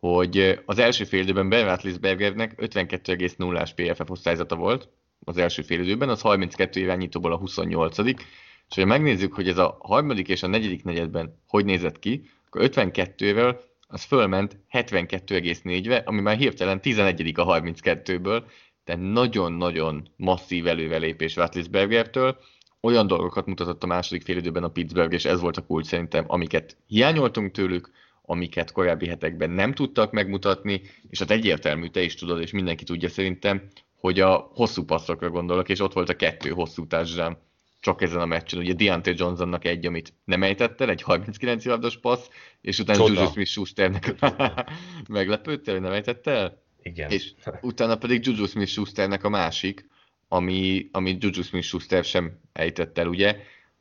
hogy az első fél időben Ben Roethlisbergernek 52,0-ás PFF osztályzata volt az első fél időben, az 32 irányítóból a 28 és ha megnézzük, hogy ez a harmadik és a negyedik negyedben hogy nézett ki, akkor 52-vel az fölment 72,4-re, ami már hirtelen 11 a 32-ből, tehát nagyon-nagyon masszív elővelépés Roethlisbergertől, olyan dolgokat mutatott a második félidőben a Pittsburgh, és ez volt a kulcs szerintem, amiket hiányoltunk tőlük, amiket korábbi hetekben nem tudtak megmutatni, és hát egyértelmű, te is tudod, és mindenki tudja szerintem, hogy a hosszú passzokra gondolok, és ott volt a kettő hosszú touchdown csak ezen a meccsen. Ugye Deontay Johnsonnak egy, amit nem ejtett el, egy 39 yardos passz, és utána. Juju Smith-Schusternek meglepődtél, hogy nem ejtett el? Igen. És utána pedig Juju Smith-Schusternek a másik, ami, ami Juju Smith-Schuster sem ejtett el, ugye?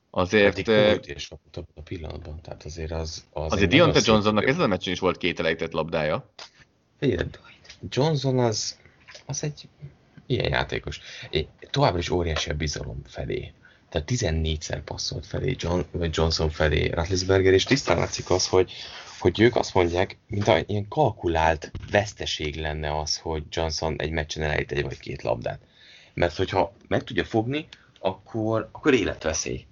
Azért... Pedig volt a pillanatban, tehát azért az... az azért Deontay Johnsonnak ezen a meccsen is volt két elejtett labdája. Figyelj, Johnson az, az egy ilyen játékos. Egy, továbbra is óriási a bizalom felé. Tehát 14-szer passzolt felé John, vagy Johnson felé Ratlisberger, és tisztán látszik az, hogy, hogy ők azt mondják, mint a ilyen kalkulált veszteség lenne az, hogy Johnson egy meccsen elejt egy vagy két labdát. Mert hogyha meg tudja fogni, akkor, akkor életveszély.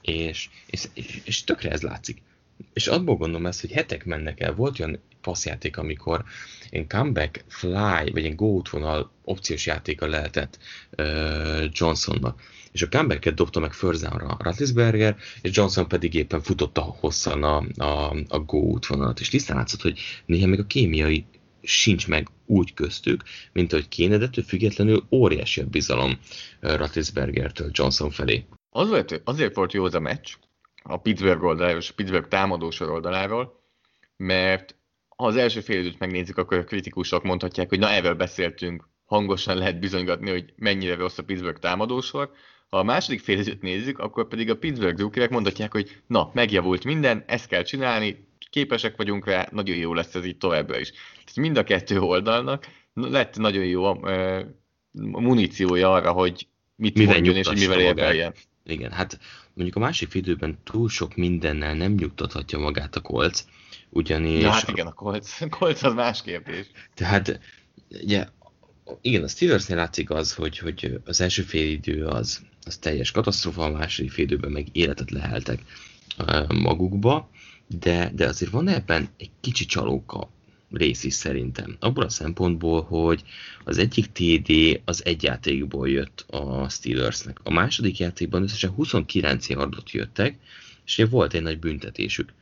És, és, és, tökre ez látszik. És abból gondolom ezt, hogy hetek mennek el. Volt olyan passzjáték, amikor én comeback, fly, vagy egy go útvonal opciós játéka lehetett uh, Johnsonnak. És a comebacket dobta meg Förzánra Ratlisberger, és Johnson pedig éppen futotta hosszan a, a, a go útvonalat. És tisztán látszott, hogy néha még a kémiai sincs meg úgy köztük, mint ahogy kéne, de függetlenül óriási a bizalom Ratlisbergertől Johnson felé. Azért, azért volt jó az a meccs, a Pittsburgh oldaláról és a Pittsburgh támadósor oldaláról, mert ha az első fél időt megnézzük, akkor a kritikusok mondhatják, hogy na erről beszéltünk, hangosan lehet bizonygatni, hogy mennyire rossz a Pittsburgh támadósor. Ha a második fél időt nézzük, akkor pedig a Pittsburgh drukkerek mondhatják, hogy na, megjavult minden, ezt kell csinálni, képesek vagyunk rá, nagyon jó lesz ez így továbbra is. Tehát mind a kettő oldalnak lett nagyon jó a, a muníciója arra, hogy mit mivel mondjon és hogy mivel érveljen. Igen, hát mondjuk a másik időben túl sok mindennel nem nyugtathatja magát a kolc, ugyanis... Ja, hát igen, a a kolc az más kérdés. Tehát, ugye, igen, a Steelersnél látszik az, hogy, hogy az első fél idő az, az teljes katasztrofa, a második fél időben meg életet leheltek magukba, de, de azért van ebben egy kicsi csalóka rész is szerintem. Abból a szempontból, hogy az egyik TD az egy játékból jött a Steelersnek. A második játékban összesen 29 yardot jöttek, és ugye volt egy nagy büntetésük.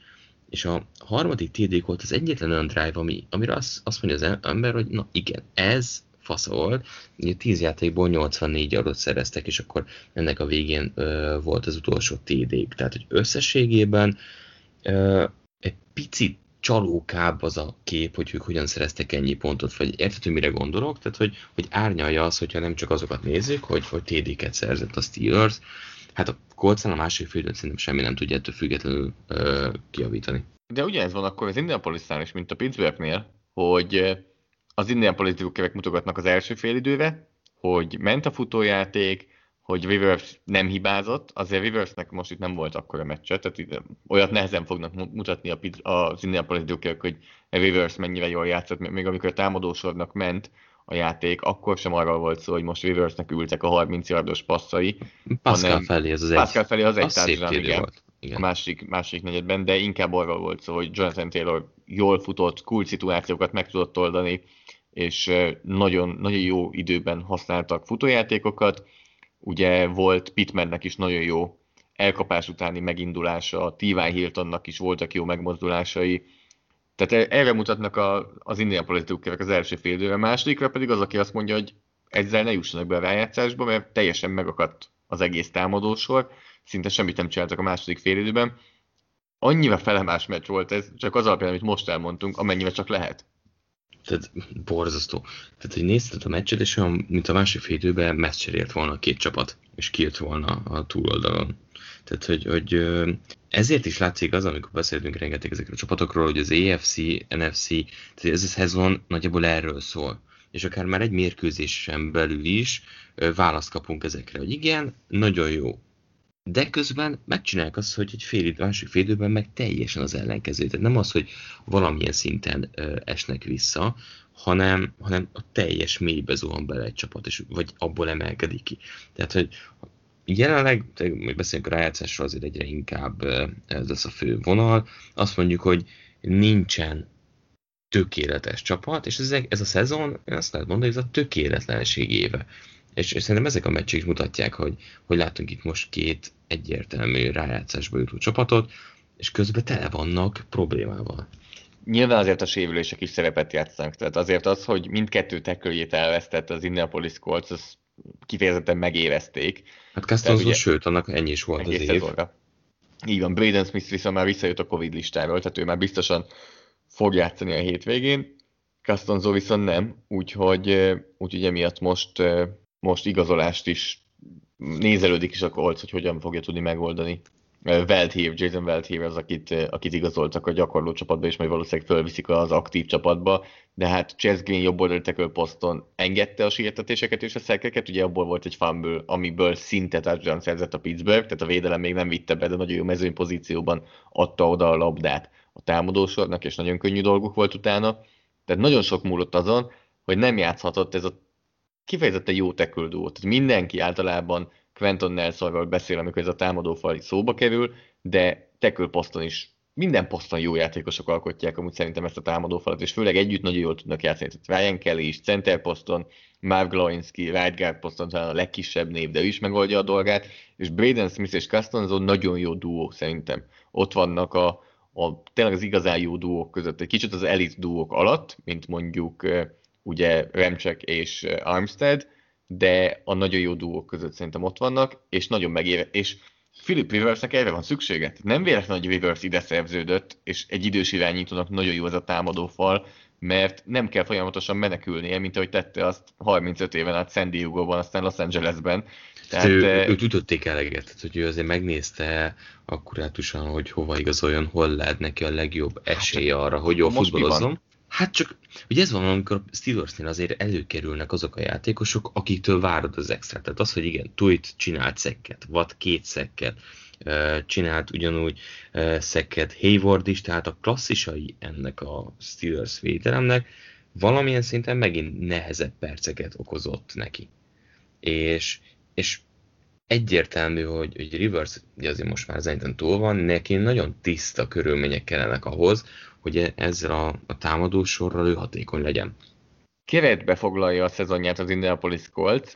És a harmadik TD volt az egyetlen olyan drive, ami, amire azt, azt mondja az ember, hogy na igen, ez fasz volt. Ugye 10 játékból 84 yardot szereztek, és akkor ennek a végén ö, volt az utolsó td Tehát, hogy összességében ö, egy picit csalókább az a kép, hogy ők hogyan szereztek ennyi pontot, vagy érted, mire gondolok? Tehát, hogy, hogy árnyalja az, hogyha nem csak azokat nézzük, hogy, hogy TD-ket szerzett a Steelers, hát a Coltsnál a másik fődöt szerintem semmi nem tudja ettől függetlenül ö, kiavítani. De ugyanez van akkor az Indianapolisnál is, mint a Pittsburghnél, hogy az Indianapolis kevek mutogatnak az első félidőre, hogy ment a futójáték, hogy Rivers nem hibázott, azért Riversnek most itt nem volt akkora meccse, tehát olyat nehezen fognak mutatni a, az Indianapolis Duke hogy Rivers mennyire jól játszott, még amikor a támadósornak ment a játék, akkor sem arról volt szó, hogy most Riversnek ültek a 30 yardos passzai. Pascal felé az az Pascal egy, felé az egy társadalom, igen, volt. igen. A másik, másik negyedben, de inkább arról volt szó, hogy Jonathan Taylor jól futott, cool szituációkat meg tudott oldani, és nagyon, nagyon jó időben használtak futójátékokat, Ugye volt Pittmannek is nagyon jó elkapás utáni megindulása, T.Y. Hiltonnak is voltak jó megmozdulásai. Tehát erre mutatnak a, az Indianapolis Dukerek az első fél időre, másodikra pedig az, aki azt mondja, hogy ezzel ne jussanak be a rájátszásba, mert teljesen megakadt az egész támadósor, szinte semmit nem csináltak a második fél időben. Annyira felemás meccs volt ez, csak az alapján, amit most elmondtunk, amennyire csak lehet. Tehát borzasztó. Tehát, hogy nézted a meccset, és olyan, mint a másik fél időben meccs cserélt volna a két csapat, és kijött volna a túloldalon. Tehát, hogy, hogy ezért is látszik az, amikor beszélünk rengeteg ezekről a csapatokról, hogy az AFC, NFC, tehát ez a szezon nagyjából erről szól. És akár már egy mérkőzésen belül is választ kapunk ezekre, hogy igen, nagyon jó, de közben megcsinálják azt, hogy egy fél, másik fél időben meg teljesen az ellenkező. Tehát nem az, hogy valamilyen szinten esnek vissza, hanem, hanem a teljes mélybe zuhan bele egy csapat, és, vagy abból emelkedik ki. Tehát, hogy jelenleg, még beszélünk a rájátszásról, azért egyre inkább ez lesz a fő vonal, azt mondjuk, hogy nincsen tökéletes csapat, és ez, ez a szezon, azt lehet mondani, ez a tökéletlenség éve. És, és szerintem ezek a meccsek is mutatják, hogy, hogy látunk itt most két egyértelmű rájátszásba jutó csapatot, és közben tele vannak problémával. Nyilván azért a sérülések is szerepet játszanak, tehát azért az, hogy mindkettő tekőjét elvesztett az Indianapolis Colts, az kifejezetten megérezték. Hát Costanzo, sőt, annak ennyi is volt az év. Szezonra. Így van, Braden Smith viszont már visszajött a Covid listáról, tehát ő már biztosan fog játszani a hétvégén. Costanzo viszont nem, úgyhogy, úgyhogy emiatt most most igazolást is nézelődik is a Colts, hogy hogyan fogja tudni megoldani. Welthív, Jason Welthív az, akit, akit igazoltak a gyakorló csapatba, és majd valószínűleg fölviszik az aktív csapatba, de hát Chess Green jobb oldali poszton engedte a sietetéseket és a szekeket, ugye abból volt egy fumble, amiből szinte touchdown szerzett a Pittsburgh, tehát a védelem még nem vitte be, de nagyon jó mezőny pozícióban adta oda a labdát a támadósornak, és nagyon könnyű dolguk volt utána. Tehát nagyon sok múlott azon, hogy nem játszhatott ez a kifejezetten jó duo. Tehát mindenki általában Quentin Nelsonról beszél, amikor ez a támadófal szóba kerül, de tackle poszton is minden poszton jó játékosok alkotják amúgy szerintem ezt a támadófalat, és főleg együtt nagyon jól tudnak játszani. Tehát Ryan Kelly is center poszton, Marv Glowinski right guard poszton talán a legkisebb név, de ő is megoldja a dolgát, és Braden Smith és Costanzo nagyon jó duó szerintem. Ott vannak a, a tényleg az igazán jó duók között, egy kicsit az elit duók alatt, mint mondjuk ugye Remcsek és Armstead, de a nagyon jó duók között szerintem ott vannak, és nagyon megéve, és Philip Riversnek erre van szüksége. Nem véletlen, hogy Rivers ide szerződött, és egy idős irányítónak nagyon jó az a támadó fal, mert nem kell folyamatosan menekülnie, mint ahogy tette azt 35 éven át San Diego-ban, aztán Los Angelesben. Tehát, ő, e... őt ütötték eleget, tehát hogy ő azért megnézte akkurátusan, hogy hova igazoljon, hol lehet neki a legjobb esélye hát, arra, hogy jól futballozzon. Hát csak, ugye ez van, amikor Steelersnél azért előkerülnek azok a játékosok, akiktől várod az extra. Tehát az, hogy igen, Tuit csinált szekket, vagy két szekket, csinált ugyanúgy szekket Hayward is, tehát a klasszisai ennek a Steelers védelemnek valamilyen szinten megint nehezebb perceket okozott neki. És, és egyértelmű, hogy, hogy Rivers, ugye azért most már szerintem túl van, neki nagyon tiszta körülmények kellenek ahhoz, hogy ezzel a, a támadó sorral ő hatékony legyen. Keretbe foglalja a szezonját az Indianapolis Colts.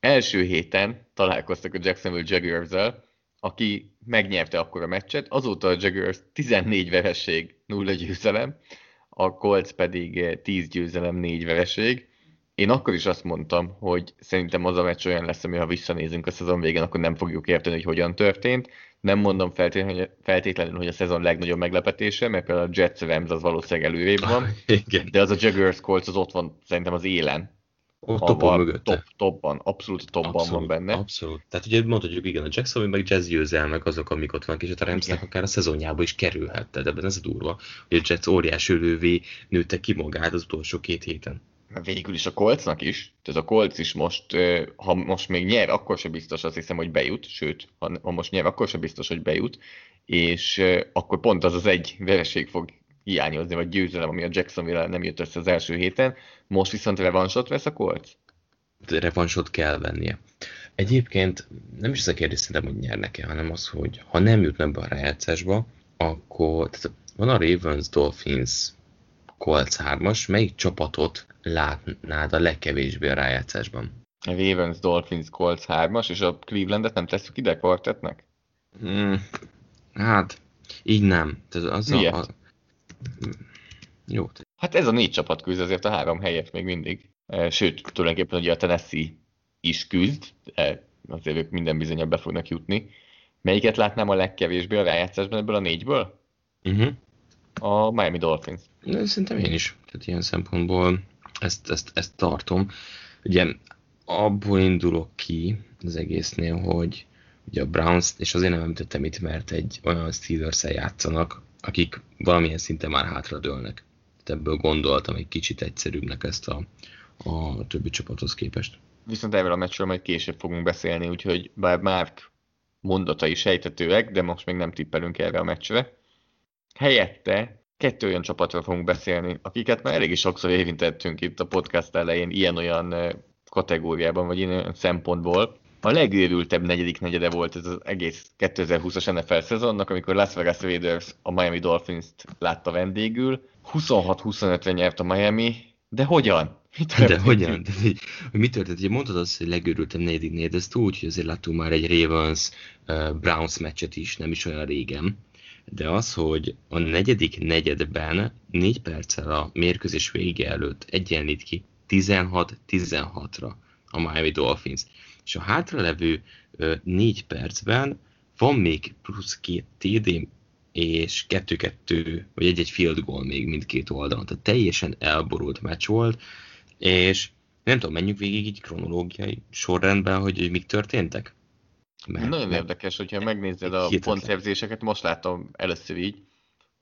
Első héten találkoztak a Jacksonville jaguars aki megnyerte akkor a meccset, azóta a Jaguars 14 veresség, 0 győzelem, a Colts pedig 10 győzelem, 4 vereség. Én akkor is azt mondtam, hogy szerintem az a meccs olyan lesz, ami ha visszanézünk a szezon végén, akkor nem fogjuk érteni, hogy hogyan történt. Nem mondom feltétlenül, hogy a szezon legnagyobb meglepetése, mert például a Jets Rams az valószínűleg előrébb van, ah, de az a Jaguars Colts az ott van szerintem az élen. Ott topon mögötte. Top, topban, abszolút topban abszolút, van benne. Abszolút. Tehát ugye mondhatjuk, igen, a Jackson, meg Jazz győzelmek azok, amik ott vannak, és a Ramsnek akár a szezonjába is kerülhet. Tehát ebben ez a durva, hogy a Jets óriási lővé nőtte ki magát az utolsó két héten végül is a Colcnak is, tehát a Colc is most, ha most még nyer, akkor sem biztos azt hiszem, hogy bejut, sőt, ha most nyer, akkor sem biztos, hogy bejut, és akkor pont az az egy vereség fog hiányozni, vagy győzelem, ami a Jacksonville nem jött össze az első héten. Most viszont revansot vesz a Colts? Revansot kell vennie. Egyébként nem is ez a kérdés szerintem, hogy nyernek-e, hanem az, hogy ha nem jutnak be a rájátszásba, akkor tehát van a Ravens, Dolphins, Colts 3-as, melyik csapatot látnád a legkevésbé a rájátszásban? Ravens, Dolphins, Colts 3-as, és a Clevelandet nem tesszük ide kvartetnek? Hmm, hát, így nem. Tehát az Miért? A, a... Jó. Hát ez a négy csapat küzd azért a három helyet még mindig. E, sőt, tulajdonképpen ugye a Tennessee is küzd, azért ők minden bizonyal be fognak jutni. Melyiket látnám a legkevésbé a rájátszásban ebből a négyből? Uh-huh. A Miami Dolphins. De szerintem én is. Tehát ilyen szempontból ezt, ezt, ezt tartom. Ugye abból indulok ki az egésznél, hogy ugye a Browns, és azért nem említettem itt, mert egy olyan steelers játszanak, akik valamilyen szinten már hátradőlnek. Tehát ebből gondoltam egy kicsit egyszerűbbnek ezt a, a többi csapathoz képest. Viszont erről a meccsről majd később fogunk beszélni, úgyhogy bár Márk mondatai sejtetőek, de most még nem tippelünk erre a meccsre. Helyette kettő olyan csapatról fogunk beszélni, akiket már elég is sokszor érintettünk itt a podcast elején ilyen-olyan kategóriában, vagy ilyen szempontból. A legőrültebb negyedik negyede volt ez az egész 2020-as NFL szezonnak, amikor Las Vegas Raiders a Miami Dolphins-t látta vendégül. 26-25-re nyert a Miami, de hogyan? Mi de hogyan? De, hogy, hogy mi történt? Ugye mondtad azt, hogy legőrültebb negyedik negyed, ezt úgy, hogy azért láttunk már egy Ravens uh, Browns meccset is, nem is olyan régen de az, hogy a negyedik negyedben négy perccel a mérkőzés vége előtt egyenlít ki 16-16-ra a Miami Dolphins. És a hátralevő négy percben van még plusz két TD és kettő-kettő, vagy egy-egy field goal még mindkét oldalon. Tehát teljesen elborult meccs volt, és nem tudom, menjünk végig így kronológiai sorrendben, hogy, hogy mik történtek? Mert, Nagyon mert érdekes, hogyha megnézed a pontszerzéseket, most látom először így,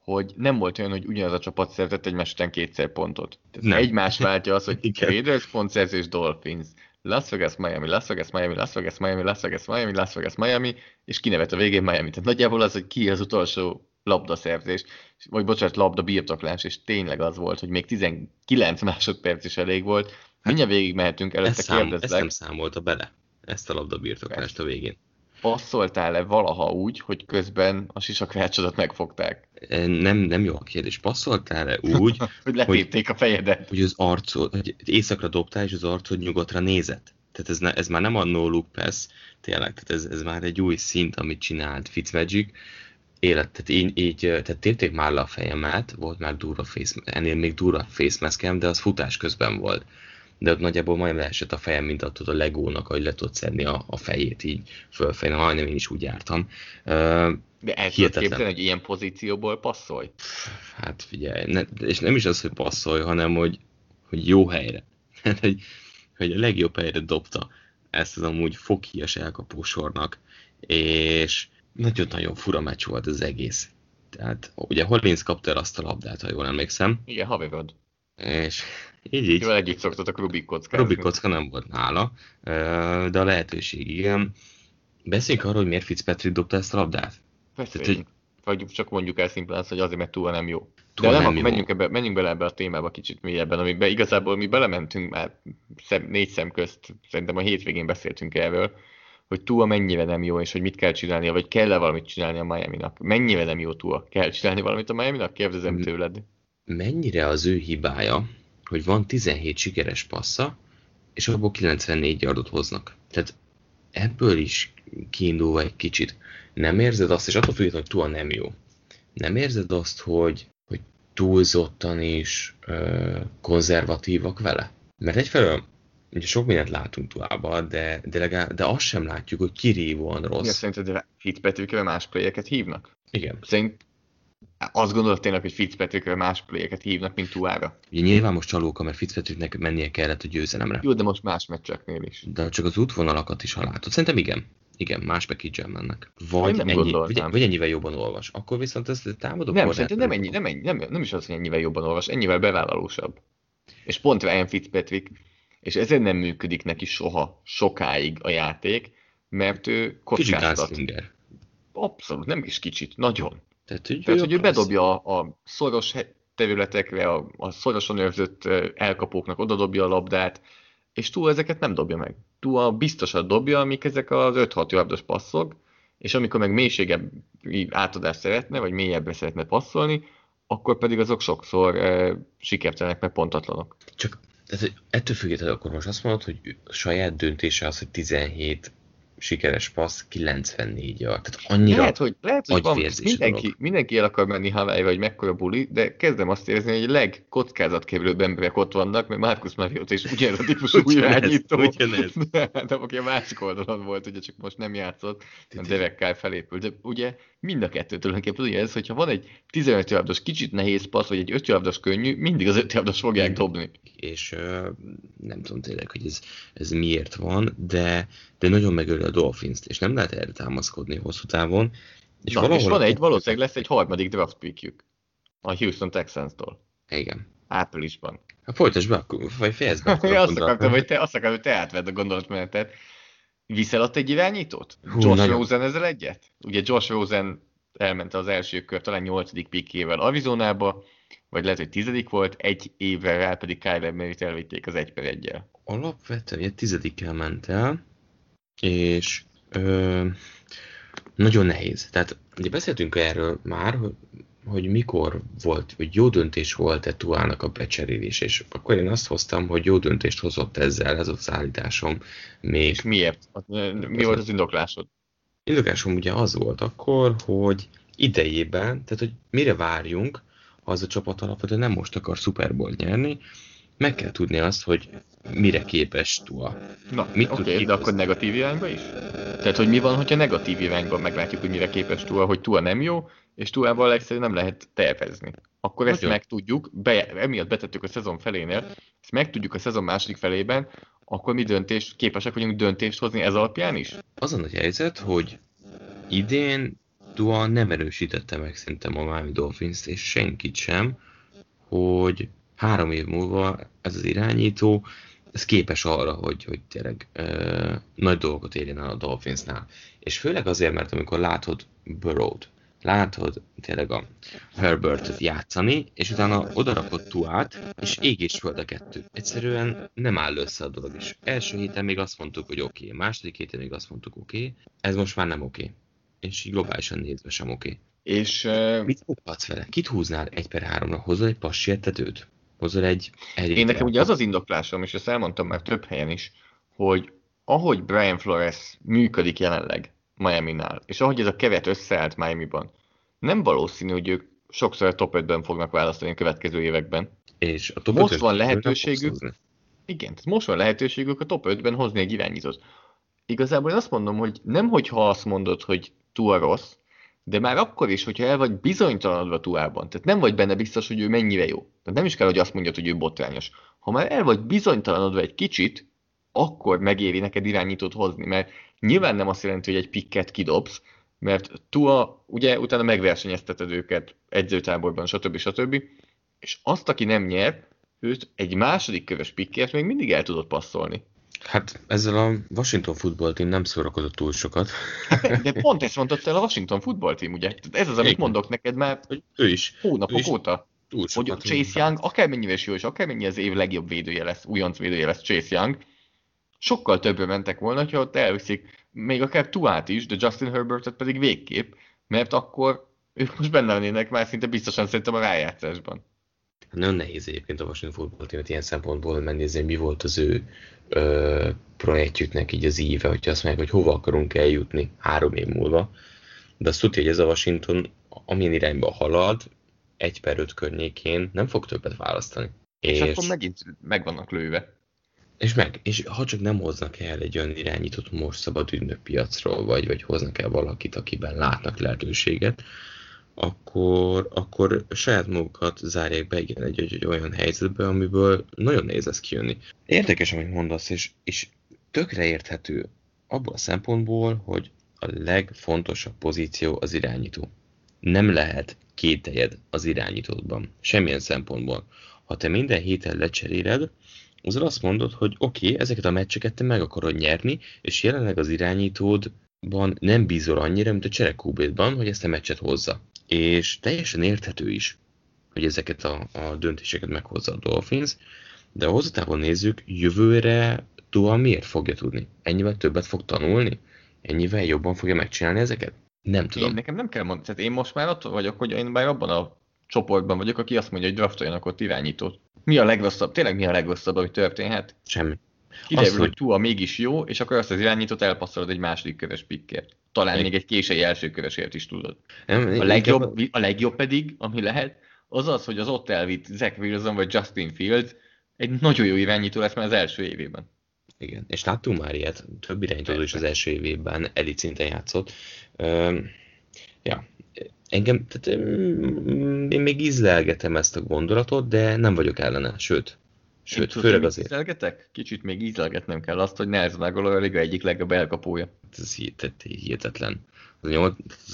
hogy nem volt olyan, hogy ugyanaz a csapat szerzett egy után kétszer pontot. Tehát nem. egymás váltja az, hogy Raiders pontszerzés Dolphins, Las Vegas, Miami, Las Vegas, Miami, Las Vegas, Miami, Las Vegas, Miami, Las Vegas, Miami, és kinevet a végén Miami. Tehát nagyjából az, hogy ki az utolsó labdaszerzés, vagy bocsánat, labda birtoklás, és tényleg az volt, hogy még 19 másodperc is elég volt. Hát, Mindjárt végig mehetünk, előtte ezt kérdezlek. Ezt nem számolta bele, ezt a labda birtoklást a végén passzoltál-e valaha úgy, hogy közben a sisakrácsodat megfogták? Nem, nem jó a kérdés. Passzoltál-e úgy, hogy letépték a fejedet? Hogy az arcod, hogy éjszakra dobtál, és az arcod nyugatra nézett? Tehát ez, ne, ez már nem a no look pass, tényleg, tehát ez, ez már egy új szint, amit csinált Fitzmagic. Élet, tehát így, így tehát tépték már le a fejemet, volt már durva face, ennél még durva face maskem, de az futás közben volt. De ott nagyjából majdnem leesett a fejem, mint attól a legónak, hogy le tudod szedni a, a fejét így fölfejni, majdnem én is úgy jártam. De el tudod képzelni, hogy ilyen pozícióból passzolj? Hát figyelj, ne, és nem is az, hogy passzolj, hanem hogy, hogy jó helyre. hogy, hogy a legjobb helyre dobta ezt az amúgy fokhíjas elkapósornak, és nagyon-nagyon fura meccs volt az egész. Tehát ugye Hollins kapta el azt a labdát, ha jól emlékszem. Igen, Haverod. És így, így. Jól együtt szoktatok Rubik kockázni. Rubik kocka nem volt nála, de a lehetőség igen. Beszéljünk arról, hogy miért Fitzpatrick dobta ezt a labdát. Tehát, hogy... Vagy csak mondjuk el szimplán hogy azért, mert túl nem jó. De nem, nem menjünk, ebbe, menjünk bele ebbe a témába kicsit mélyebben, amiben igazából mi belementünk már szem, négy szem közt, szerintem a hétvégén beszéltünk erről, hogy túl mennyire nem jó, és hogy mit kell csinálnia, vagy kell-e valamit csinálni a Miami-nak. Mennyire nem jó túl? Kell csinálni valamit a Miami-nak? Kérdezem tőled. Mennyire az ő hibája, hogy van 17 sikeres passza, és abból 94 yardot hoznak. Tehát ebből is kiindulva egy kicsit. Nem érzed azt, és attól függően, hogy túl nem jó. Nem érzed azt, hogy, hogy túlzottan is ö, konzervatívak vele? Mert egyfelől ugye sok mindent látunk tuába, de, de, legalább, de azt sem látjuk, hogy kirívóan rossz. Ja, szerinted Fitzpatrickre más playeket hívnak? Igen. Szerint azt gondolod tényleg, hogy Fitzpatrickre más playeket hívnak, mint Tuára? Ugye nyilván most csalóka, mert Fitzpatricknek mennie kellett a győzelemre. Jó, de most más meccseknél is. De csak az útvonalakat is, ha látod. Szerintem igen. Igen, más package mennek. Vagy, ennyi, vagy, vagy, ennyivel jobban olvas. Akkor viszont ezt támadó Nem, szerintem nem, ennyi, nem, ennyi, nem, nem is az, hogy ennyivel jobban olvas, ennyivel bevállalósabb. És pont Ryan Fitzpatrick, és ezért nem működik neki soha, sokáig a játék, mert ő kockáztat. Abszolút, nem is kicsit, nagyon. Tehát, hogy, Tehát, ő, hogy ő bedobja a, a szoros területekre, a, a szorosan őrzött elkapóknak odadobja a labdát, és túl ezeket nem dobja meg. Túl a biztosat dobja, amik ezek az 5-6 yardos passzok, és amikor meg mélységebb átadást szeretne, vagy mélyebbre szeretne passzolni, akkor pedig azok sokszor e, sikertelenek, meg pontatlanok. Csak tehát, ettől függetlenül akkor most azt mondod, hogy saját döntése az, hogy 17 sikeres passz 94 yard. Tehát annyira lehet, hogy, lehet, hogy van, mindenki, mindenki el akar menni hawaii vagy mekkora buli, de kezdem azt érezni, hogy a legkockázatkevülőbb emberek ott vannak, mert Marcus Mariota is ugyanez a típusú irányító. Ugyanez. De, de aki a másik oldalon volt, ugye csak most nem játszott, Derek Carr felépült. De ugye mind a kettő tulajdonképpen ugye ez, hogyha van egy 15 yardos kicsit nehéz passz, vagy egy 5 yardos könnyű, mindig az 5 yardos fogják dobni. És nem tudom tényleg, hogy ez, ez miért van, de, de nagyon megöli a dolphins és nem lehet erre támaszkodni hosszú távon. És, Na, valahol és van egy, valószínűleg lesz egy harmadik draft pickjük a Houston Texans-tól. Igen. Áprilisban. Hát folytasd be, akkor, vagy fejezd be. azt akartam, hogy te, azt akartam, hogy te átvedd a gondolatmenetet. Viszel ott egy irányítót? Hú, Josh nagyon... Rosen ezzel egyet? Ugye Josh Rosen elment az első kör, talán nyolcadik pikével Arizonába, vagy lehet, hogy tizedik volt, egy évvel rá pedig Kyler Merritt elvitték az egy per egyel. Alapvetően ugye tizedikkel ment el, és ö, nagyon nehéz. Tehát ugye beszéltünk erről már, hogy, hogy mikor volt, hogy jó döntés volt-e Tuának a becserélés, és akkor én azt hoztam, hogy jó döntést hozott ezzel, ez az állításom. Még... És miért? Mi volt az indoklásod? Indoklásom ugye az volt akkor, hogy idejében, tehát hogy mire várjunk, ha az a csapat alapvetően nem most akar Super Bowl nyerni, meg kell tudni azt, hogy mire képes Tua. Na, Mit oké, okay, de akkor negatív irányba is? Tehát, hogy mi van, hogyha negatív irányban meglátjuk, hogy mire képes Tua, hogy Tua nem jó, és Tuával egyszerűen nem lehet tervezni. Akkor ezt Nagyon. megtudjuk, be, emiatt betettük a szezon felénél, ezt megtudjuk a szezon második felében, akkor mi döntést, képesek vagyunk döntést hozni ez alapján is? Az a nagy helyzet, hogy idén Tua nem erősítette meg szerintem a Miami dolphins és senkit sem, hogy három év múlva ez az irányító, ez képes arra, hogy, hogy tényleg ö, nagy dolgokat érjen el a Dolphinsnál. És főleg azért, mert amikor látod Burrow-t, látod tényleg a Herbertet játszani, és utána odarakod Tuát, és ég és föld a kettő. Egyszerűen nem áll össze a dolog is. Első héten még azt mondtuk, hogy oké, okay. második héten még azt mondtuk, oké, okay. ez most már nem oké. Okay. És így globálisan nézve sem oké. Okay. És uh... mit foghatsz vele? Kit húznál egy per háromra? Hozol egy passietetőt? Hozol egy... Én nekem ugye az az indoklásom, és ezt elmondtam már több helyen is, hogy ahogy Brian Flores működik jelenleg Miami-nál, és ahogy ez a kevet összeállt Miami-ban, nem valószínű, hogy ők sokszor a top 5-ben fognak választani a következő években. És a top Most van lehetőségük, Igen, tehát most van lehetőségük a top 5-ben hozni egy irányítót. Igazából én azt mondom, hogy nem hogyha azt mondod, hogy túl rossz, de már akkor is, hogyha el vagy bizonytalanodva Tuában, tehát nem vagy benne biztos, hogy ő mennyire jó. Tehát nem is kell, hogy azt mondjad, hogy ő botrányos. Ha már el vagy bizonytalanodva egy kicsit, akkor megéri neked irányítót hozni, mert nyilván nem azt jelenti, hogy egy pikket kidobsz, mert Tua, ugye utána megversenyezteted őket edzőtáborban, stb. stb. És azt, aki nem nyer, őt egy második köves pikkért még mindig el tudod passzolni. Hát ezzel a Washington Football Team nem szórakozott túl sokat. De pont ezt mondott el a Washington Football Team, ugye? Ez az, amit Igen. mondok neked már hogy ő is. hónapok ő is óta. Túl hogy Chase Young, akármennyire is jó, és akármennyi az év legjobb védője lesz, újonc védője lesz Chase Young, sokkal többre mentek volna, ha ott elviszik még akár Tuát is, de Justin Herbertet pedig végképp, mert akkor ők most benne lennének már szinte biztosan szerintem a rájátszásban. Nagyon nehéz egyébként a Washington Football Team ilyen szempontból megnézni, mi volt az ő ö, projektjüknek így az íve, hogyha azt mondják, hogy hova akarunk eljutni három év múlva. De azt tudja, hogy ez a Washington amilyen irányba halad, egy per öt környékén nem fog többet választani. És, és akkor megint meg vannak lőve. És meg, és ha csak nem hoznak el egy olyan irányított most szabad ügynök piacról, vagy, vagy hoznak el valakit, akiben látnak lehetőséget, akkor, akkor saját magukat zárják be igen, egy, egy, olyan helyzetbe, amiből nagyon nehéz lesz kijönni. Érdekes, amit mondasz, és, és tökre érthető abból a szempontból, hogy a legfontosabb pozíció az irányító. Nem lehet kételjed az irányítódban, semmilyen szempontból. Ha te minden héten lecseréled, azzal azt mondod, hogy oké, okay, ezeket a meccseket te meg akarod nyerni, és jelenleg az irányítódban nem bízol annyira, mint a cserekúbétban, hogy ezt a meccset hozza. És teljesen érthető is, hogy ezeket a, a döntéseket meghozza a Dolphins, de a hozzatávon nézzük, jövőre Tua miért fogja tudni? Ennyivel többet fog tanulni? Ennyivel jobban fogja megcsinálni ezeket? Nem tudom. Én nekem nem kell mondani, tehát én most már attól vagyok, hogy én már abban a csoportban vagyok, aki azt mondja, hogy draftoljanak ott irányítót. Mi a legrosszabb? Tényleg mi a legrosszabb, ami történhet? Semmi. Kiderül, azt, hogy Tua mégis jó, és akkor azt az irányítót elpasszolod egy második köves pikkért. Talán még egy késői első kövesért is tudod. Nem, a, legjobb, a legjobb pedig, ami lehet, az az, hogy az ott elvitt Zach Wilson vagy Justin Fields egy nagyon jó irányító lesz már az első évében. Igen, és láttunk már ilyet, több irányító is az első évében elit szinten játszott. Üm, ja, engem, tehát én még ízlelgetem ezt a gondolatot, de nem vagyok ellene, sőt, Sőt, Én főleg azért. Ízlelgetek? Kicsit még ízlelgetnem kell azt, hogy Nelson Aguilar a liga egyik legjobb elkapója. Ez hihetetlen. Az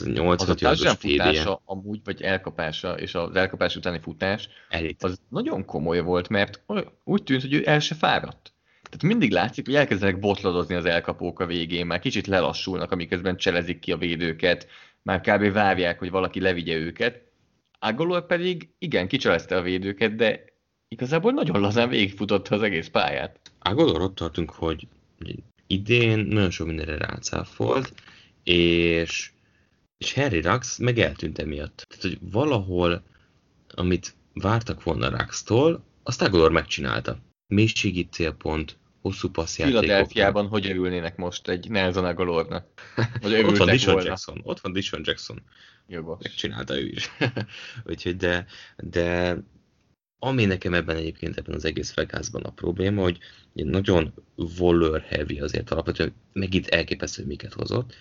86 yardos futása amúgy, vagy elkapása, és az elkapás utáni futás, Elit. az nagyon komoly volt, mert úgy tűnt, hogy ő el se fáradt. Tehát mindig látszik, hogy elkezdenek botladozni az elkapók a végén, már kicsit lelassulnak, amiközben cselezik ki a védőket, már kb. várják, hogy valaki levigye őket. Agolor pedig igen, kicselezte a védőket, de igazából nagyon lazán végigfutotta az egész pályát. Agolor ott tartunk, hogy idén nagyon sok mindenre rácáfolt, és, és Harry Rax meg eltűnt emiatt. Tehát, hogy valahol, amit vártak volna Rax-tól, azt Agolor megcsinálta. Mélységi célpont, hosszú passzjátékok. Philadelphiában hogy örülnének most egy Nelson? Vagy ott van Dishon volna. Jackson. Ott van Dishon Jackson. Jogos. Megcsinálta ő is. Úgyhogy de, de ami nekem ebben egyébként ebben az egész Vegasban a probléma, hogy nagyon voller heavy azért alapvetően, megint elképesztő, miket hozott,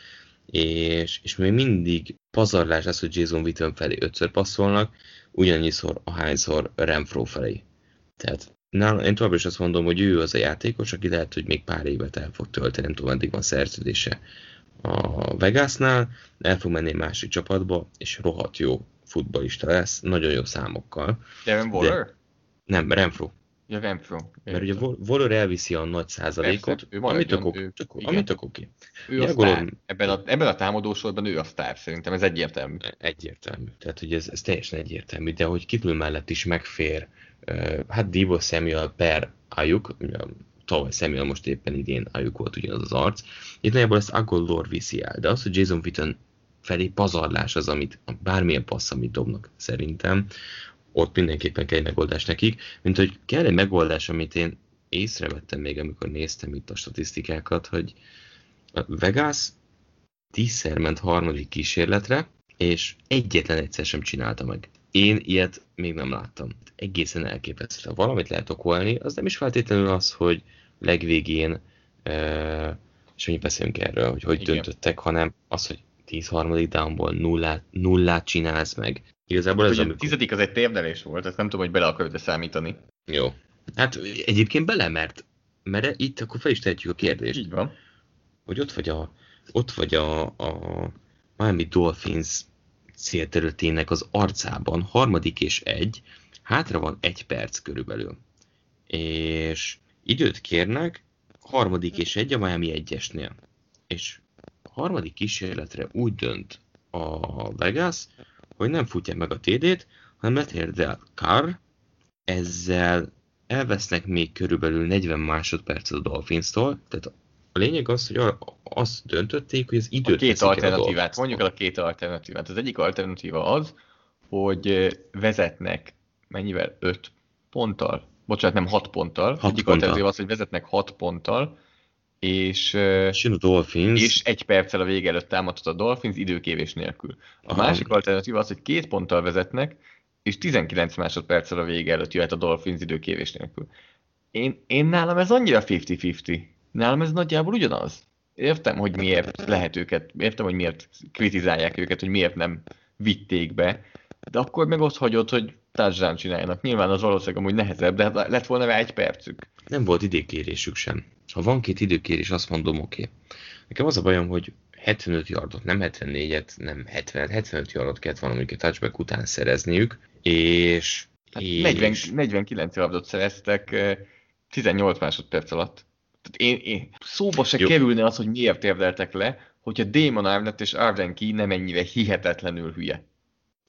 és, és még mindig pazarlás az, hogy Jason Witten felé ötször passzolnak, ugyannyiszor ahányszor Renfro felé. Tehát nálam, én továbbra is azt mondom, hogy ő az a játékos, aki lehet, hogy még pár évet el fog tölteni, nem tudom, eddig van szerződése a Vegasnál, el fog menni egy másik csapatba, és rohadt jó futbalista lesz, nagyon jó számokkal. Darren Waller? De, nem, Renfro. Ja, Renfro. Mert ugye Waller elviszi a nagy százalékot, Persze, amit tök. Amit oké. Ő a sztár. Ebben a, ebben a támadósorban ő a sztár, szerintem ez egyértelmű. Egyértelmű. Tehát, hogy ez, ez teljesen egyértelmű, de hogy kívül mellett is megfér, hát Divo Samuel per Ayuk, tavaly Samuel most éppen idén Ayuk volt ugyanaz az arc, itt nagyjából ezt Agolor viszi el, de az, hogy Jason Witten felé pazarlás az, amit bármilyen passz, amit dobnak szerintem, ott mindenképpen kell egy megoldás nekik, mint hogy kell egy megoldás, amit én észrevettem még, amikor néztem itt a statisztikákat, hogy a Vegas tízszer ment harmadik kísérletre, és egyetlen egyszer sem csinálta meg. Én ilyet még nem láttam. Egészen elképesztő. Ha valamit lehet okolni, az nem is feltétlenül az, hogy legvégén, e, és mi beszélünk erről, hogy hogy Igen. döntöttek, hanem az, hogy 10 harmadik downból nullát, nullát csinálsz meg. Igazából ez amikor... A tizedik az egy térdelés volt, ezt nem tudom, hogy bele akarod számítani. Jó. Hát egyébként bele, mert, mert itt akkor fel is tehetjük a kérdést. Így van. Hogy ott vagy a, ott vagy a, a Miami Dolphins célterületének az arcában, harmadik és egy, hátra van egy perc körülbelül. És időt kérnek, harmadik és egy a Miami egyesnél. És harmadik kísérletre úgy dönt a Vegas, hogy nem futja meg a TD-t, hanem letérdel Carr, ezzel elvesznek még körülbelül 40 másodpercet a Dolphins-tól, tehát a lényeg az, hogy azt döntötték, hogy az időt a két alternatívát, mondjuk el a két alternatívát. Az egyik alternatíva az, hogy vezetnek mennyivel? 5 ponttal? Bocsánat, nem 6 ponttal. Hat egyik alternatíva az, hogy vezetnek 6 ponttal, és, a Dolphins. és egy perccel a vége előtt támadott a Dolphins időkévés nélkül. A Aha. másik alternatíva az, hogy két ponttal vezetnek, és 19 másodperccel a vége előtt jöhet a Dolphins időkévés nélkül. Én, én nálam ez annyira 50-50. Nálam ez nagyjából ugyanaz. Értem, hogy miért lehet őket, értem, hogy miért kritizálják őket, hogy miért nem vitték be, de akkor meg ott hagyod, hogy touchdown csináljanak. Nyilván az valószínűleg amúgy nehezebb, de hát lett volna rá egy percük. Nem volt időkérésük sem. Ha van két időkérés, azt mondom, oké. Okay. Nekem az a bajom, hogy 75 yardot, nem 74-et, nem 70 75 yardot kellett valamelyik touchback után szerezniük, és... Hát és... 40, 49 yardot szereztek 18 másodperc alatt. Én, én szóba se Jó. kerülne az, hogy miért érdeltek le, hogyha Damon Arnett és Arden Key nem ennyire hihetetlenül hülye.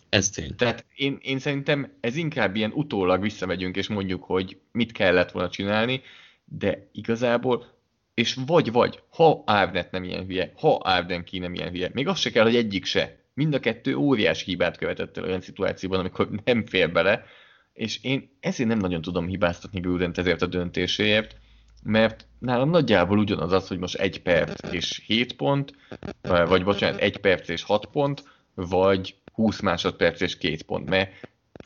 Ez tény. Tehát én, én szerintem ez inkább ilyen utólag visszamegyünk, és mondjuk, hogy mit kellett volna csinálni, de igazából, és vagy-vagy, ha Arnett nem ilyen hülye, ha Arden Key nem ilyen hülye, még az se kell, hogy egyik se. Mind a kettő óriás hibát követett el olyan szituációban, amikor nem fér bele, és én ezért nem nagyon tudom hibáztatni Grudent ezért a döntéséért, mert nálam nagyjából ugyanaz az, hogy most egy perc és 7 pont, vagy bocsánat, egy perc és 6 pont, vagy 20 másodperc és 2 pont, mert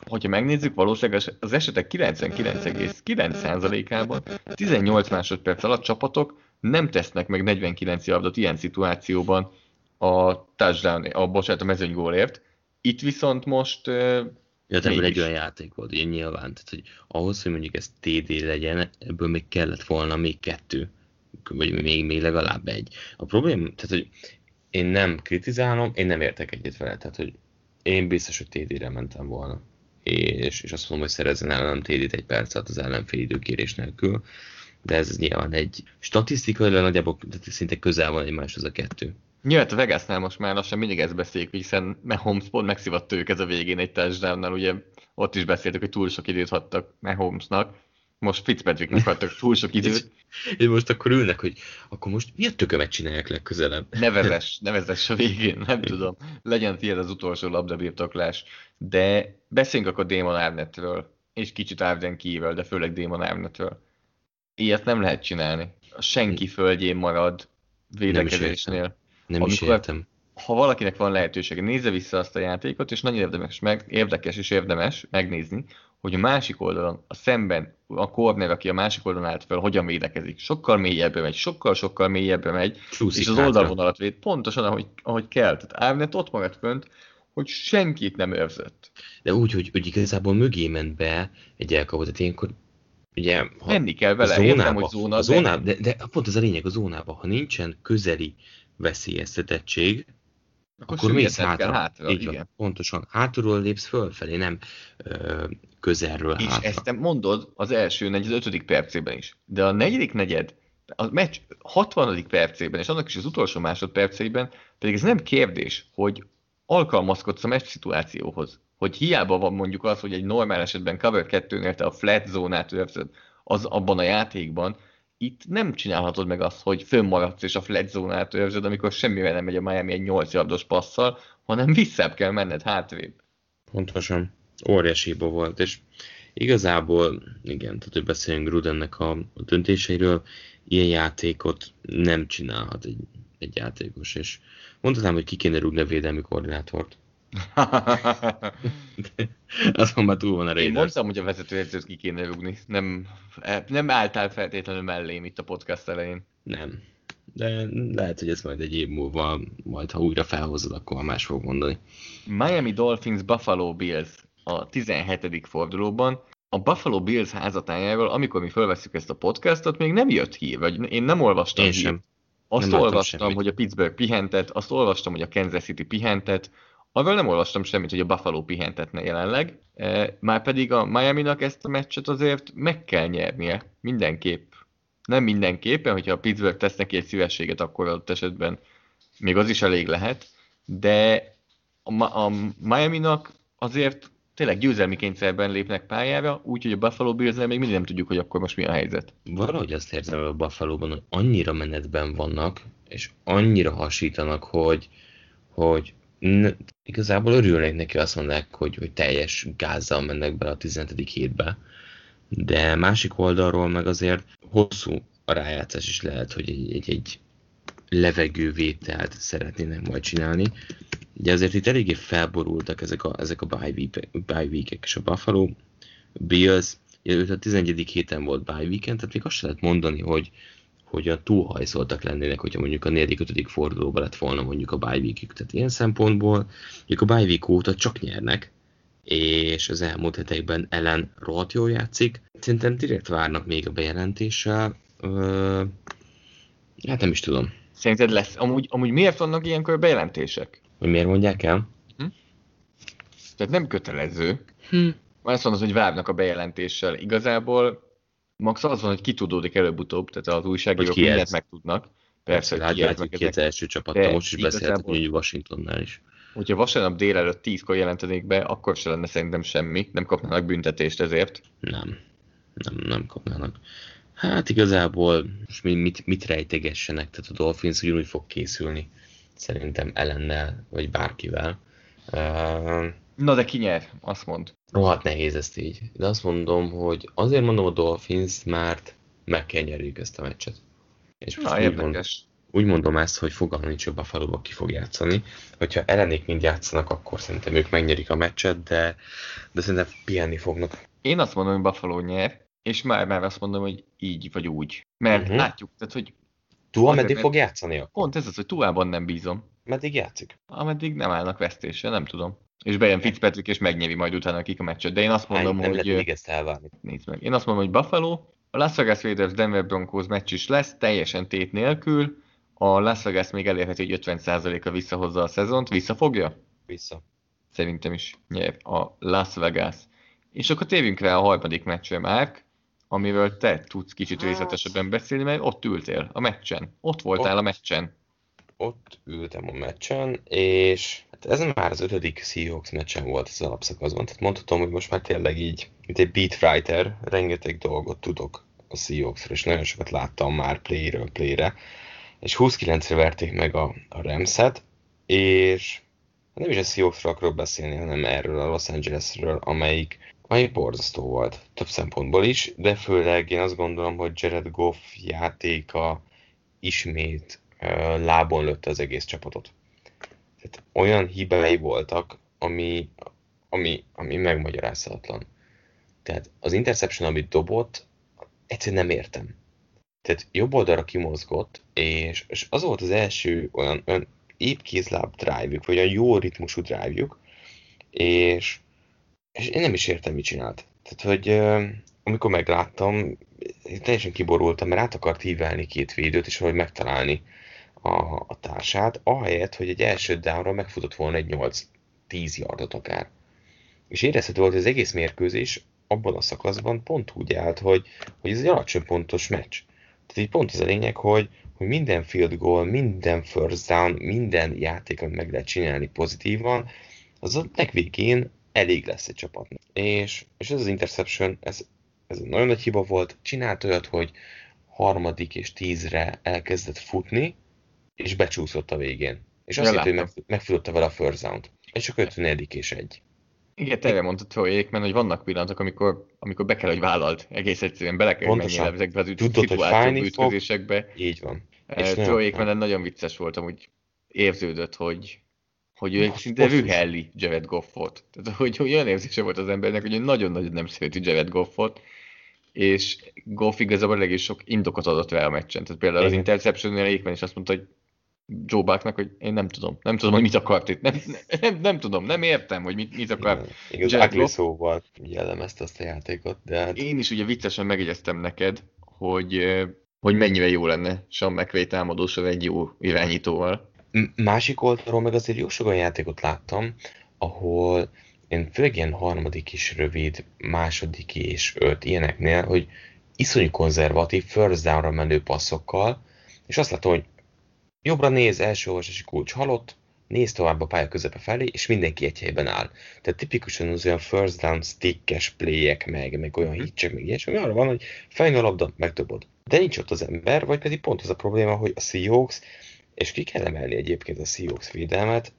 hogyha megnézzük, valószínűleg az esetek 99,9%-ában 18 másodperc alatt csapatok nem tesznek meg 49 yardot ilyen szituációban a touchdown, a bocsánat, a mezőnygólért. Itt viszont most Ja, ebből egy olyan játék volt, ilyen nyilván. Tehát, hogy ahhoz, hogy mondjuk ez TD legyen, ebből még kellett volna még kettő, vagy még, még legalább egy. A probléma, tehát, hogy én nem kritizálom, én nem értek egyet vele, tehát, hogy én biztos, hogy TD-re mentem volna. És, és azt mondom, hogy szerezzen ellenem TD-t egy percet az ellenfél időkérés nélkül, de ez nyilván egy statisztikailag nagyjából szinte közel van egymáshoz a kettő. Nyilván a Vegasnál most már lassan mindig ezt beszéljük, hiszen Mahomes pont megszívatta ők ez a végén egy touchdownnal, ugye ott is beszéltek, hogy túl sok időt hagytak Mahomesnak, most Fitzpatricknek hagytak túl sok időt. És most akkor ülnek, hogy akkor most mi a tökömet csinálják legközelebb? Nevezes, nevezes a végén, nem tudom. Legyen tiéd az utolsó labdabirtoklás. De beszéljünk akkor Damon Arnettről, és kicsit Arden kívül, de főleg Damon Arnettről. Ilyet nem lehet csinálni. A senki földjén marad védekezésnél. Nem Amikor, is értem. Ha valakinek van lehetősége, nézze vissza azt a játékot, és nagyon érdemes, meg, érdekes és érdemes megnézni, hogy a másik oldalon, a szemben, a corner, aki a másik oldalon állt fel, hogyan védekezik. Sokkal mélyebbre megy, sokkal-sokkal mélyebbre megy, Csúszik és az oldalvonalat véd pontosan, ahogy, ahogy kell. Tehát Árnet ott maradt fönt, hogy senkit nem őrzött. De úgy, hogy, hogy igazából mögé ment be egy elkapott, tehát ilyenkor ugye, ha Menni kell vele, zónába, értem, hogy zóna, a zónába, de, de pont az a lényeg a zónában, ha nincsen közeli veszélyeztetettség, akkor, akkor mész hátra. hátra Így igen. Van, pontosan. Hátulról lépsz fölfelé, nem ö, közelről És hátra. ezt te mondod az első negyed, ötödik percében is. De a negyedik negyed, a meccs 60. percében, és annak is az utolsó másodpercében, pedig ez nem kérdés, hogy alkalmazkodsz a meccs szituációhoz. Hogy hiába van mondjuk az, hogy egy normál esetben cover 2-nél te a flat zónát őrzöd az abban a játékban, itt nem csinálhatod meg azt, hogy fönnmaradsz és a flat zónát őrzöd, amikor semmivel nem megy a Miami egy 8 yardos passzal, hanem visszább kell menned hátrébb. Pontosan. Óriási hiba volt, és igazából, igen, tehát hogy beszéljünk Grudennek a, a döntéseiről, ilyen játékot nem csinálhat egy, egy játékos, és mondhatnám, hogy ki kéne rúgni a védelmi koordinátort. Azon már túl van a Én Raiders. mondtam, hogy a vezetőedzőt ki kéne rúgni. Nem, nem álltál feltétlenül mellém itt a podcast elején. Nem. De lehet, hogy ez majd egy év múlva, majd ha újra felhozod, akkor más fog mondani. Miami Dolphins Buffalo Bills a 17. fordulóban. A Buffalo Bills házatájáról, amikor mi felveszük ezt a podcastot, még nem jött hír, vagy én nem olvastam Én hírt. sem. Azt Nem olvastam, hogy a Pittsburgh pihentet, azt olvastam, hogy a Kansas City pihentet, arról nem olvastam semmit, hogy a Buffalo pihentetne jelenleg. E, Márpedig a Miami-nak ezt a meccset azért meg kell nyernie, mindenképp. Nem mindenképpen, hogyha a Pittsburgh tesz neki egy szívességet, akkor adott esetben még az is elég lehet, de a, a Miami-nak azért tényleg győzelmi kényszerben lépnek pályára, úgyhogy a Buffalo bills még mindig nem tudjuk, hogy akkor most mi a helyzet. Valahogy azt érzem a Buffalo-ban, hogy annyira menetben vannak, és annyira hasítanak, hogy, hogy igazából örülnék neki, azt mondják, hogy, hogy teljes gázzal mennek be a 15. hétbe. De másik oldalról meg azért hosszú a rájátszás is lehet, hogy egy, egy, egy levegővételt szeretnének majd csinálni. Ugye azért itt eléggé felborultak ezek a, ezek a bye week- week-ek, és a Buffalo Bills, őt a 11. héten volt bye weekend, tehát még azt sem lehet mondani, hogy, hogy a túlhajszoltak lennének, hogyha mondjuk a 4. 5. fordulóban lett volna mondjuk a bye week Tehát ilyen szempontból, mondjuk a bye week óta csak nyernek, és az elmúlt hetekben Ellen rohadt jól játszik. Szerintem direkt várnak még a bejelentéssel. Ö, hát nem is tudom, Szerinted lesz? Amúgy, amúgy miért vannak ilyenkor bejelentések? hogy miért mondják el. Tehát nem kötelező. Hm. Azt mondod, hogy várnak a bejelentéssel. Igazából max az van, hogy kitudódik előbb-utóbb, tehát az újságírók Hogy mindent megtudnak. Persze, hogy hát ez, látjuk ezek. első csapattal, most is igazából- mondjuk Washingtonnál is. Hogyha vasárnap délelőtt tízkor jelentenék be, akkor se lenne szerintem semmi. Nem kapnának büntetést ezért. Nem, nem, nem kapnának. Hát igazából most mi- mit, mit rejtegessenek, tehát a Dolphins ugyanúgy fog készülni, szerintem ellennel, vagy bárkivel. Uh, Na de ki nyer? Azt mond. Rohadt nehéz ezt így, de azt mondom, hogy azért mondom a Dolphins, mert meg kell nyerjük ezt a meccset. És most Na, úgy, mond, érdekes. úgy mondom ezt, hogy fogalmam nincs, hogy buffalo ki fog játszani. Hogyha ellenék mind játszanak, akkor szerintem ők megnyerik a meccset, de, de szerintem pihenni fognak. Én azt mondom, hogy Buffalo nyer, és már már azt mondom, hogy így vagy úgy. Mert uh-huh. látjuk, tehát hogy Tua Azért, meddig mert- fog játszani akkor? pont ez az, hogy Tuában nem bízom. Meddig játszik? Ameddig nem állnak vesztésre, nem tudom. És bejön Fitzpatrick, és megnyeri majd utána akik a meccset. De én azt mondom, nem hogy... mindig ezt elvárni. Nézd meg. Én azt mondom, hogy Buffalo, a Las Vegas Raiders Denver Broncos meccs is lesz, teljesen tét nélkül. A Las Vegas még elérheti, hogy 50%-a visszahozza a szezont. Visszafogja? Vissza. Szerintem is nyer a Las Vegas. És akkor térjünk rá a harmadik meccsre, Márk, amiről te tudsz kicsit Hát. részletesebben beszélni, mert ott ültél a meccsen. Ott voltál Ott. a meccsen. Ott ültem a meccsen, és ez már az ötödik Seahawks meccsen volt az alapszakaszban, tehát mondhatom, hogy most már tényleg így, mint egy beatwriter, rengeteg dolgot tudok a Seahawksról, és nagyon sokat láttam már playről playre, és 29-re verték meg a, a Ramset, és nem is a Seahawksról akarok beszélni, hanem erről a Los Angelesről, amelyik, amelyik borzasztó volt, több szempontból is, de főleg én azt gondolom, hogy Jared Goff játéka ismét lábon lőtte az egész csapatot. Tehát olyan hibái voltak, ami, ami, ami megmagyarázhatatlan. Tehát az interception, amit dobott, egyszerűen nem értem. Tehát jobb oldalra kimozgott, és, és az volt az első olyan, olyan épp kézláb drive vagy olyan jó ritmusú drive és, és én nem is értem, mit csinált. Tehát, hogy amikor megláttam, teljesen kiborultam, mert át akart hívelni két védőt, és valahogy megtalálni a, a társát, ahelyett, hogy egy első downra megfutott volna egy 8-10 yardot akár. És érezhető volt, hogy az egész mérkőzés abban a szakaszban pont úgy állt, hogy, hogy ez egy alacsony pontos meccs. Tehát így pont az a lényeg, hogy, hogy minden field goal, minden first down, minden játék, amit meg lehet csinálni pozitívan, az a legvégén elég lesz egy csapatnak. És, és ez az interception, ez, ez nagyon nagy hiba volt, csinált olyat, hogy harmadik és tízre elkezdett futni, és becsúszott a végén. És Ja, azt hitt, hogy megfutotta vele a first down-t. És csak 54 és egy. Igen, te erre mondtad Troy Aikman, hogy vannak pillanatok, amikor, amikor be kell, hogy vállalt. Egész egyszerűen bele kell, hogy menjél ezekbe az üt- Tudod, hogy fájni fog. ütközésekbe. Így van. Eh, És Troy nagyon- Aikman nagyon vicces voltam, úgy érződött, hogy hogy ő egy szinte rühelli Jared Goffot. Tehát, hogy, hogy olyan érzése volt az embernek, hogy nagyon-nagyon nem szereti Jared Goffot, és Goff igazából elég sok indokot adott rá a meccsen. Tehát például Igen. az interception Aikman is azt mondta, hogy Joe Bucknak, hogy én nem tudom, nem tudom, hogy mit akart itt, nem, nem, nem tudom, nem értem, hogy mit, mit akar. Igen, igaz, ugly szóval jellemezte azt a játékot, de hát... Én is ugye viccesen megjegyeztem neked, hogy, hogy mennyire jó lenne Sean McVay támadósor egy jó irányítóval. Másik oldalról meg azért jó sok olyan játékot láttam, ahol én főleg ilyen harmadik is rövid, második és öt ilyeneknél, hogy iszonyú konzervatív, first down menő passzokkal, és azt látom, hogy jobbra néz, első olvasási kulcs halott, néz tovább a pálya közepe felé, és mindenki egy helyben áll. Tehát tipikusan az olyan first down stickes playek meg, meg olyan hitcsek, meg ilyesmi, arra van, hogy fejn a labda, megdobod. De nincs ott az ember, vagy pedig pont az a probléma, hogy a Seahawks, és ki kell emelni egyébként a Seahawks védelmet,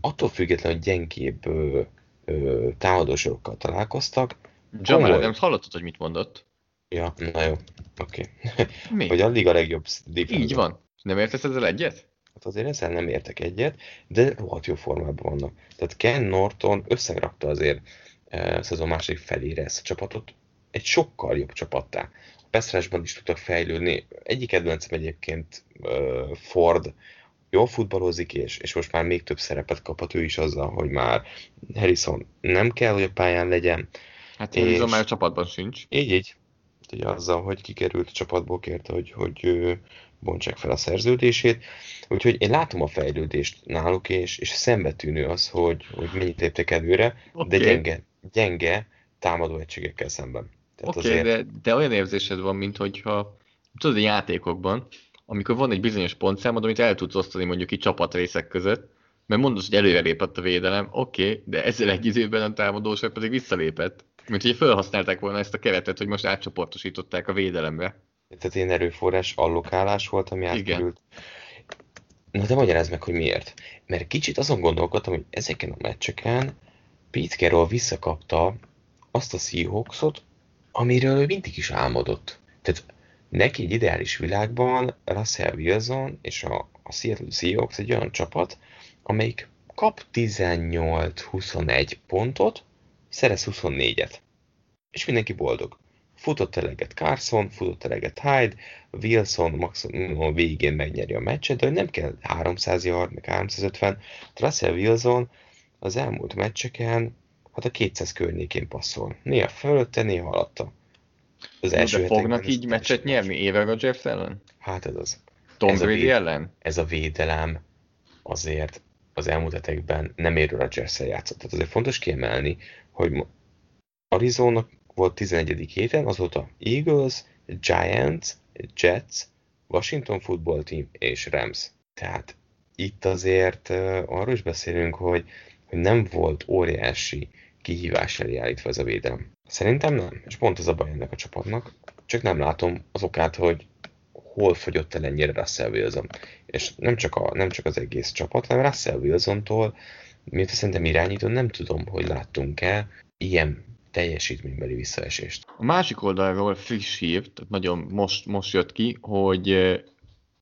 attól függetlenül, hogy gyengébb ö, ö, támadósorokkal találkoztak. Jamal Adams hallottad, hogy mit mondott? Ja, na jó, oké. Okay. hogy a liga legjobb defense. Így van. Nem értesz ezzel egyet? Hát azért ezzel nem értek egyet, de rohadt jó formában vannak. Tehát Ken Norton összegrakta azért e, a szezon második felére ezt a csapatot egy sokkal jobb csapattá. A Peszrásban is tudtak fejlődni. Egyik kedvencem egyébként e, Ford, jól futballozik, és, és most már még több szerepet kaphat ő is azzal, hogy már Harrison nem kell, hogy a pályán legyen. Hát Harrison már a csapatban sincs. Így, így. Ugye azzal, hogy kikerült a csapatból, kérte, hogy, hogy bontsák fel a szerződését. Úgyhogy én látom a fejlődést náluk, és, és szembetűnő az, hogy, hogy mennyit léptek előre, okay. de gyenge, gyenge támadó egységekkel szemben. Oké, okay, azért... de, de olyan érzésed van, mint hogyha tudod, a játékokban, amikor van egy bizonyos pontszámod, amit el tudsz osztani mondjuk itt csapatrészek között, mert mondod, hogy előrelépett a védelem, oké, okay, de ezzel egy időben a támadóság pedig visszalépett. Mint hogy felhasználták volna ezt a keretet, hogy most átcsoportosították a védelembe. Tehát ilyen erőforrás allokálás volt, ami átkerült. Na de magyarázd meg, hogy miért. Mert kicsit azon gondolkodtam, hogy ezeken a meccseken Pete Carroll visszakapta azt a Seahawksot, amiről ő mindig is álmodott. Tehát neki egy ideális világban Russell Wilson és a, a Seattle Seahawks egy olyan csapat, amelyik kap 18-21 pontot, szerez 24-et. És mindenki boldog. Futott eleget Carson, futott eleget Hyde, Wilson maximum a végén megnyeri a meccset, de nem kell 300 yard, meg 350. Russell Wilson az elmúlt meccseken hát a 200 környékén passzol. Néha fölötte, néha alatta. Az első de fognak így meccset nyerni Éve Rodgers ellen? Hát ez az. Tom ez Brady ellen? Ez a védelem azért az elmúlt hetekben nem érő rodgers játszott. Tehát azért fontos kiemelni, hogy Arizona volt 11. héten, azóta Eagles, Giants, Jets, Washington Football Team és Rams. Tehát itt azért arról is beszélünk, hogy, hogy nem volt óriási kihívás elé állítva ez a védelem. Szerintem nem, és pont ez a baj ennek a csapatnak. Csak nem látom az okát, hogy hol fogyott el ennyire Russell Wilson. És nem csak, a, nem csak az egész csapat, hanem Russell Wilson-tól, miért szerintem irányító, nem tudom, hogy láttunk-e ilyen teljesítménybeli visszaesést. A másik oldalról friss hír, tehát nagyon most, most jött ki, hogy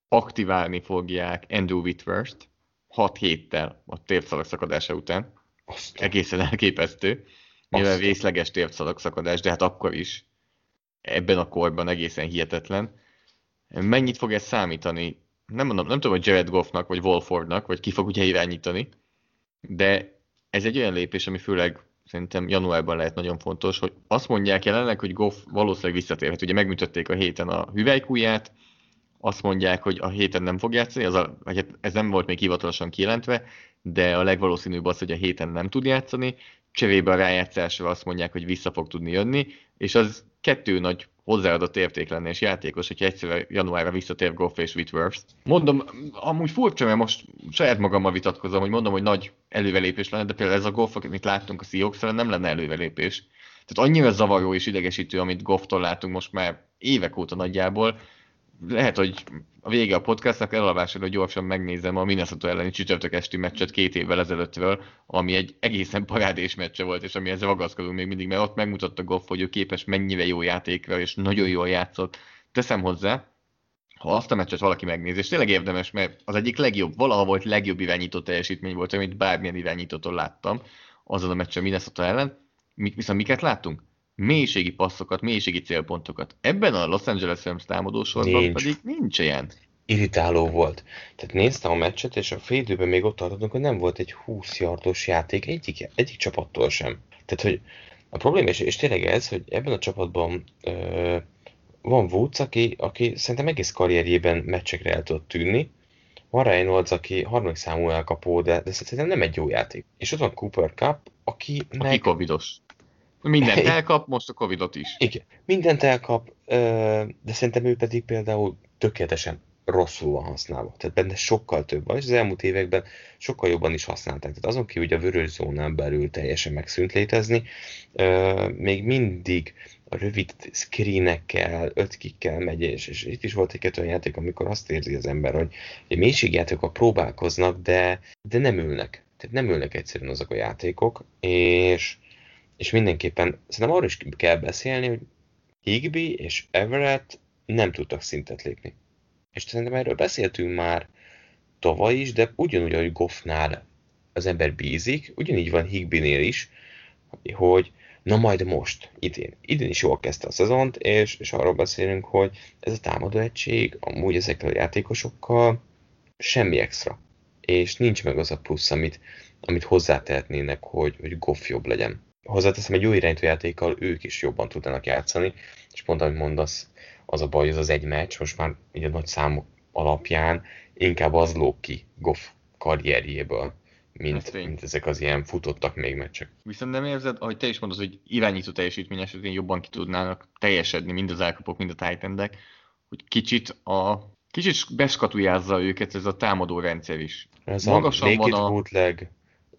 aktiválni fogják Andrew Whitworth 6 héttel a térdszalag szakadása után. Azt Egészen elképesztő. Mivel vészleges térdszalag szakadás, de hát akkor is ebben a korban egészen hihetetlen. Mennyit fog ez számítani? Nem mondom, nem tudom, hogy Jared Goffnak, vagy Wolfordnak, vagy ki fog ugye irányítani, de ez egy olyan lépés, ami főleg szerintem januárban lehet nagyon fontos, hogy azt mondják jelenleg, hogy Goff valószínűleg visszatérhet. Ugye megműtötték a héten a hüvelykúját, azt mondják, hogy a héten nem fog játszani, az a, hát ez nem volt még hivatalosan kijelentve, de a legvalószínűbb az, hogy a héten nem tud játszani, cserébe a rájátszásra azt mondják, hogy vissza fog tudni jönni, és az kettő nagy hozzáadott érték lenne, és játékos, hogyha egyszerűen januárra visszatér Goff és Whitworth. Mondom, amúgy furcsa, mert most saját magammal vitatkozom, hogy mondom, hogy nagy elővelépés lenne, de például ez a Goff, amit láttunk a seahawks nem lenne elővelépés. Tehát annyira zavaró és idegesítő, amit Goff-tól látunk most már évek óta nagyjából, lehet, hogy a vége a podcastnak elalvásra, hogy gyorsan megnézem a Minnesota elleni csütörtök esti meccset két évvel ezelőttről, ami egy egészen parádés meccse volt, és amihez ragaszkodunk még mindig, mert ott megmutatta Goff, hogy ő képes mennyire jó játékra, és nagyon jól játszott. Teszem hozzá, ha azt a meccset valaki megnézi, és tényleg érdemes, mert az egyik legjobb, valaha volt legjobb irányító teljesítmény volt, amit bármilyen irányítótól láttam, azon a meccsen Minnesota ellen, viszont miket láttunk? Mélységi passzokat, mélységi célpontokat. Ebben a Los Angeles Rams támadósorban nincs. pedig nincs ilyen. Irritáló volt. Tehát néztem a meccset, és a félidőben még ott tartottunk, hogy nem volt egy 20 yardos játék egyik, egyik csapattól sem. Tehát, hogy a probléma, és, és tényleg ez, hogy ebben a csapatban ö, van Woods, aki, aki szerintem egész karrierjében meccsekre el tudott tűnni. Van Reynolds, aki harmadik számú elkapó, de, de szerintem nem egy jó játék. És ott van Cooper Cup, aki. Aki covidos. Mindent elkap, most a covidot is. Igen, mindent elkap, de szerintem ő pedig például tökéletesen rosszul van használva. Tehát benne sokkal több van, és az elmúlt években sokkal jobban is használták. Tehát azon kívül, hogy a vörös zónán belül teljesen megszűnt létezni, még mindig a rövid screenekkel, ötkikkel megy, és, és itt is volt egy olyan játék, amikor azt érzi az ember, hogy egy mélységjátékok próbálkoznak, de, de nem ülnek. Tehát nem ülnek egyszerűen azok a játékok, és, és mindenképpen szerintem arról is kell beszélni, hogy Higby és Everett nem tudtak szintet lépni. És szerintem erről beszéltünk már tavaly is, de ugyanúgy, ahogy Goffnál az ember bízik, ugyanígy van Higbinél is, hogy na majd most, idén. Idén is jól kezdte a szezont, és, és arról beszélünk, hogy ez a támadó egység amúgy ezekkel a játékosokkal semmi extra. És nincs meg az a plusz, amit, amit hozzátehetnének, hogy, hogy Goff jobb legyen. Hozzáteszem, egy jó irányító játékkal ők is jobban tudnának játszani, és pont amit mondasz, az a baj, az az egy meccs, most már ugye nagy számok alapján inkább az lóg ki Goff karrierjéből, mint, mint ezek az ilyen futottak még meccsek. Viszont nem érzed, ahogy te is mondod, hogy irányító teljesítmény esetén jobban ki tudnának teljesedni mind az elkapok, mind a titan hogy kicsit a kicsit beskatujázza őket ez a támadó rendszer is. Ez Magasan a van a... bootleg,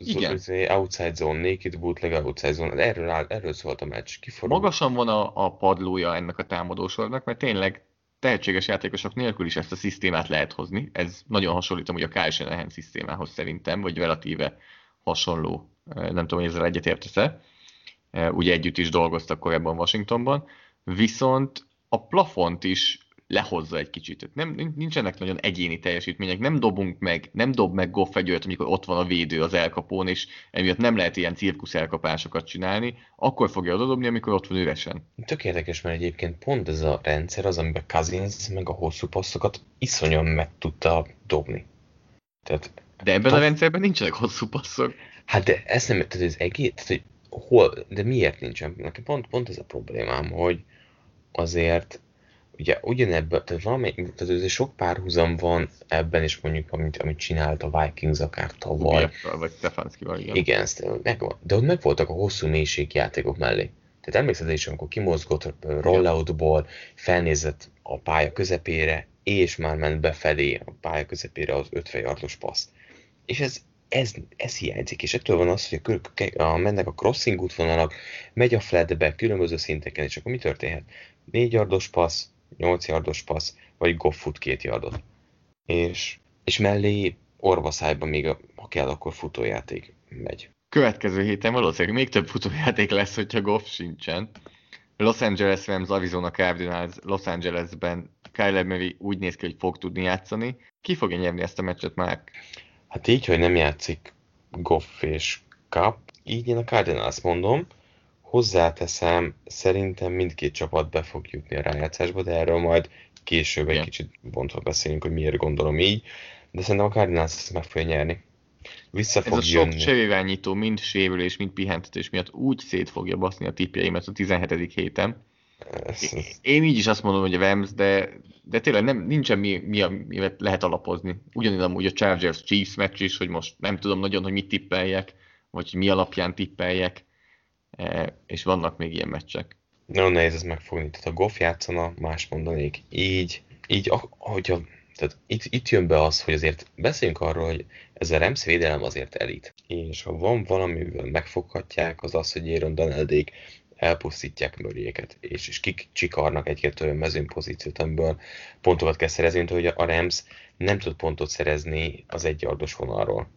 igen. outside zone, naked bootleg, outside zone, erről, áll, erről szólt a meccs. Kiforul. Magasan van a, a padlója ennek a támadósornak, mert tényleg tehetséges játékosok nélkül is ezt a szisztémát lehet hozni. Ez nagyon hasonlít hogy a Kyle Shanahan szisztémához szerintem, vagy relatíve hasonló. Nem tudom, hogy ezzel egyetértesz-e. Ugye együtt is dolgoztak korábban Washingtonban. Viszont a plafont is lehozza egy kicsit. Nem, nincsenek nagyon egyéni teljesítmények, nem dobunk meg, nem dob meg Goff egy olyat, amikor ott van a védő az elkapón, és emiatt nem lehet ilyen cirkusz elkapásokat csinálni, akkor fogja odadobni, amikor ott van üresen. Tök érdekes, mert egyébként pont ez a rendszer az, amiben Cousins meg a hosszú passzokat iszonyan meg tudta dobni. Tehát, de ebben a rendszerben nincsenek hosszú passzok. Hát de ezt nem, tehát ez egész, tehát, hogy hol, de miért nincsen? Nekem pont, pont ez a problémám, hogy azért ugye ugyanebben, tehát valami, tehát azért sok párhuzam van ebben is mondjuk, amit, amit csinált a Vikings akár tavaly. Vagy Stefanskival, igen. Igen, megvan. De ott meg voltak a hosszú mélységjátékok mellé. Tehát emlékszed is, amikor kimozgott rolloutból, felnézett a pálya közepére, és már ment befelé a pálya közepére az 50 yardos paszt. És ez, ez, ez hiányzik, és ettől van az, hogy a, a, mennek a crossing útvonalak, megy a flatbe különböző szinteken, és akkor mi történhet? 4 yardos passz, 8 yardos passz, vagy Goff fut két yardot. És, és mellé orvaszájban még, ha kell, akkor futójáték megy. Következő héten valószínűleg még több futójáték lesz, hogyha Goff sincsen. Los Angeles Rams, Arizona Cardinals, Los Angelesben Kyler Murray úgy néz ki, hogy fog tudni játszani. Ki fogja nyerni ezt a meccset már? Hát így, hogy nem játszik Goff és Cup, így én a Cardinals mondom, Hozzáteszem, szerintem mindkét csapat be fog jutni a rájátszásba, de erről majd később egy kicsit bontva beszélünk, hogy miért gondolom így, de szerintem a Cardinals ezt meg fogja nyerni. Vissza Ez fog a sok cserélványító, mind sérülés, mind pihentetés miatt úgy szét fogja baszni a tippjeimet a 17. héten. Ez, ez... Én így is azt mondom, hogy a Rams, de, de tényleg nem, nincsen mi, mi, mi lehet alapozni. Ugyanilyen amúgy a Chargers Chiefs meccs is, hogy most nem tudom nagyon, hogy mit tippeljek, vagy mi alapján tippeljek. E, és vannak még ilyen meccsek. Nagyon nehéz ez megfogni, tehát a Goff játszana, más mondanék. Így, így ahogyha, tehát itt, itt jön be az, hogy azért beszéljünk arról, hogy ez a Rams védelem azért elit. És ha van valamivel megfoghatják, az az, hogy Aaron Donaldék elpusztítják möriéket, és, és kik csikarnak egy-két olyan mezőnpozíciót, amiből pontokat kell szerezni, mint hogy a Rams nem tud pontot szerezni az egyardos vonalról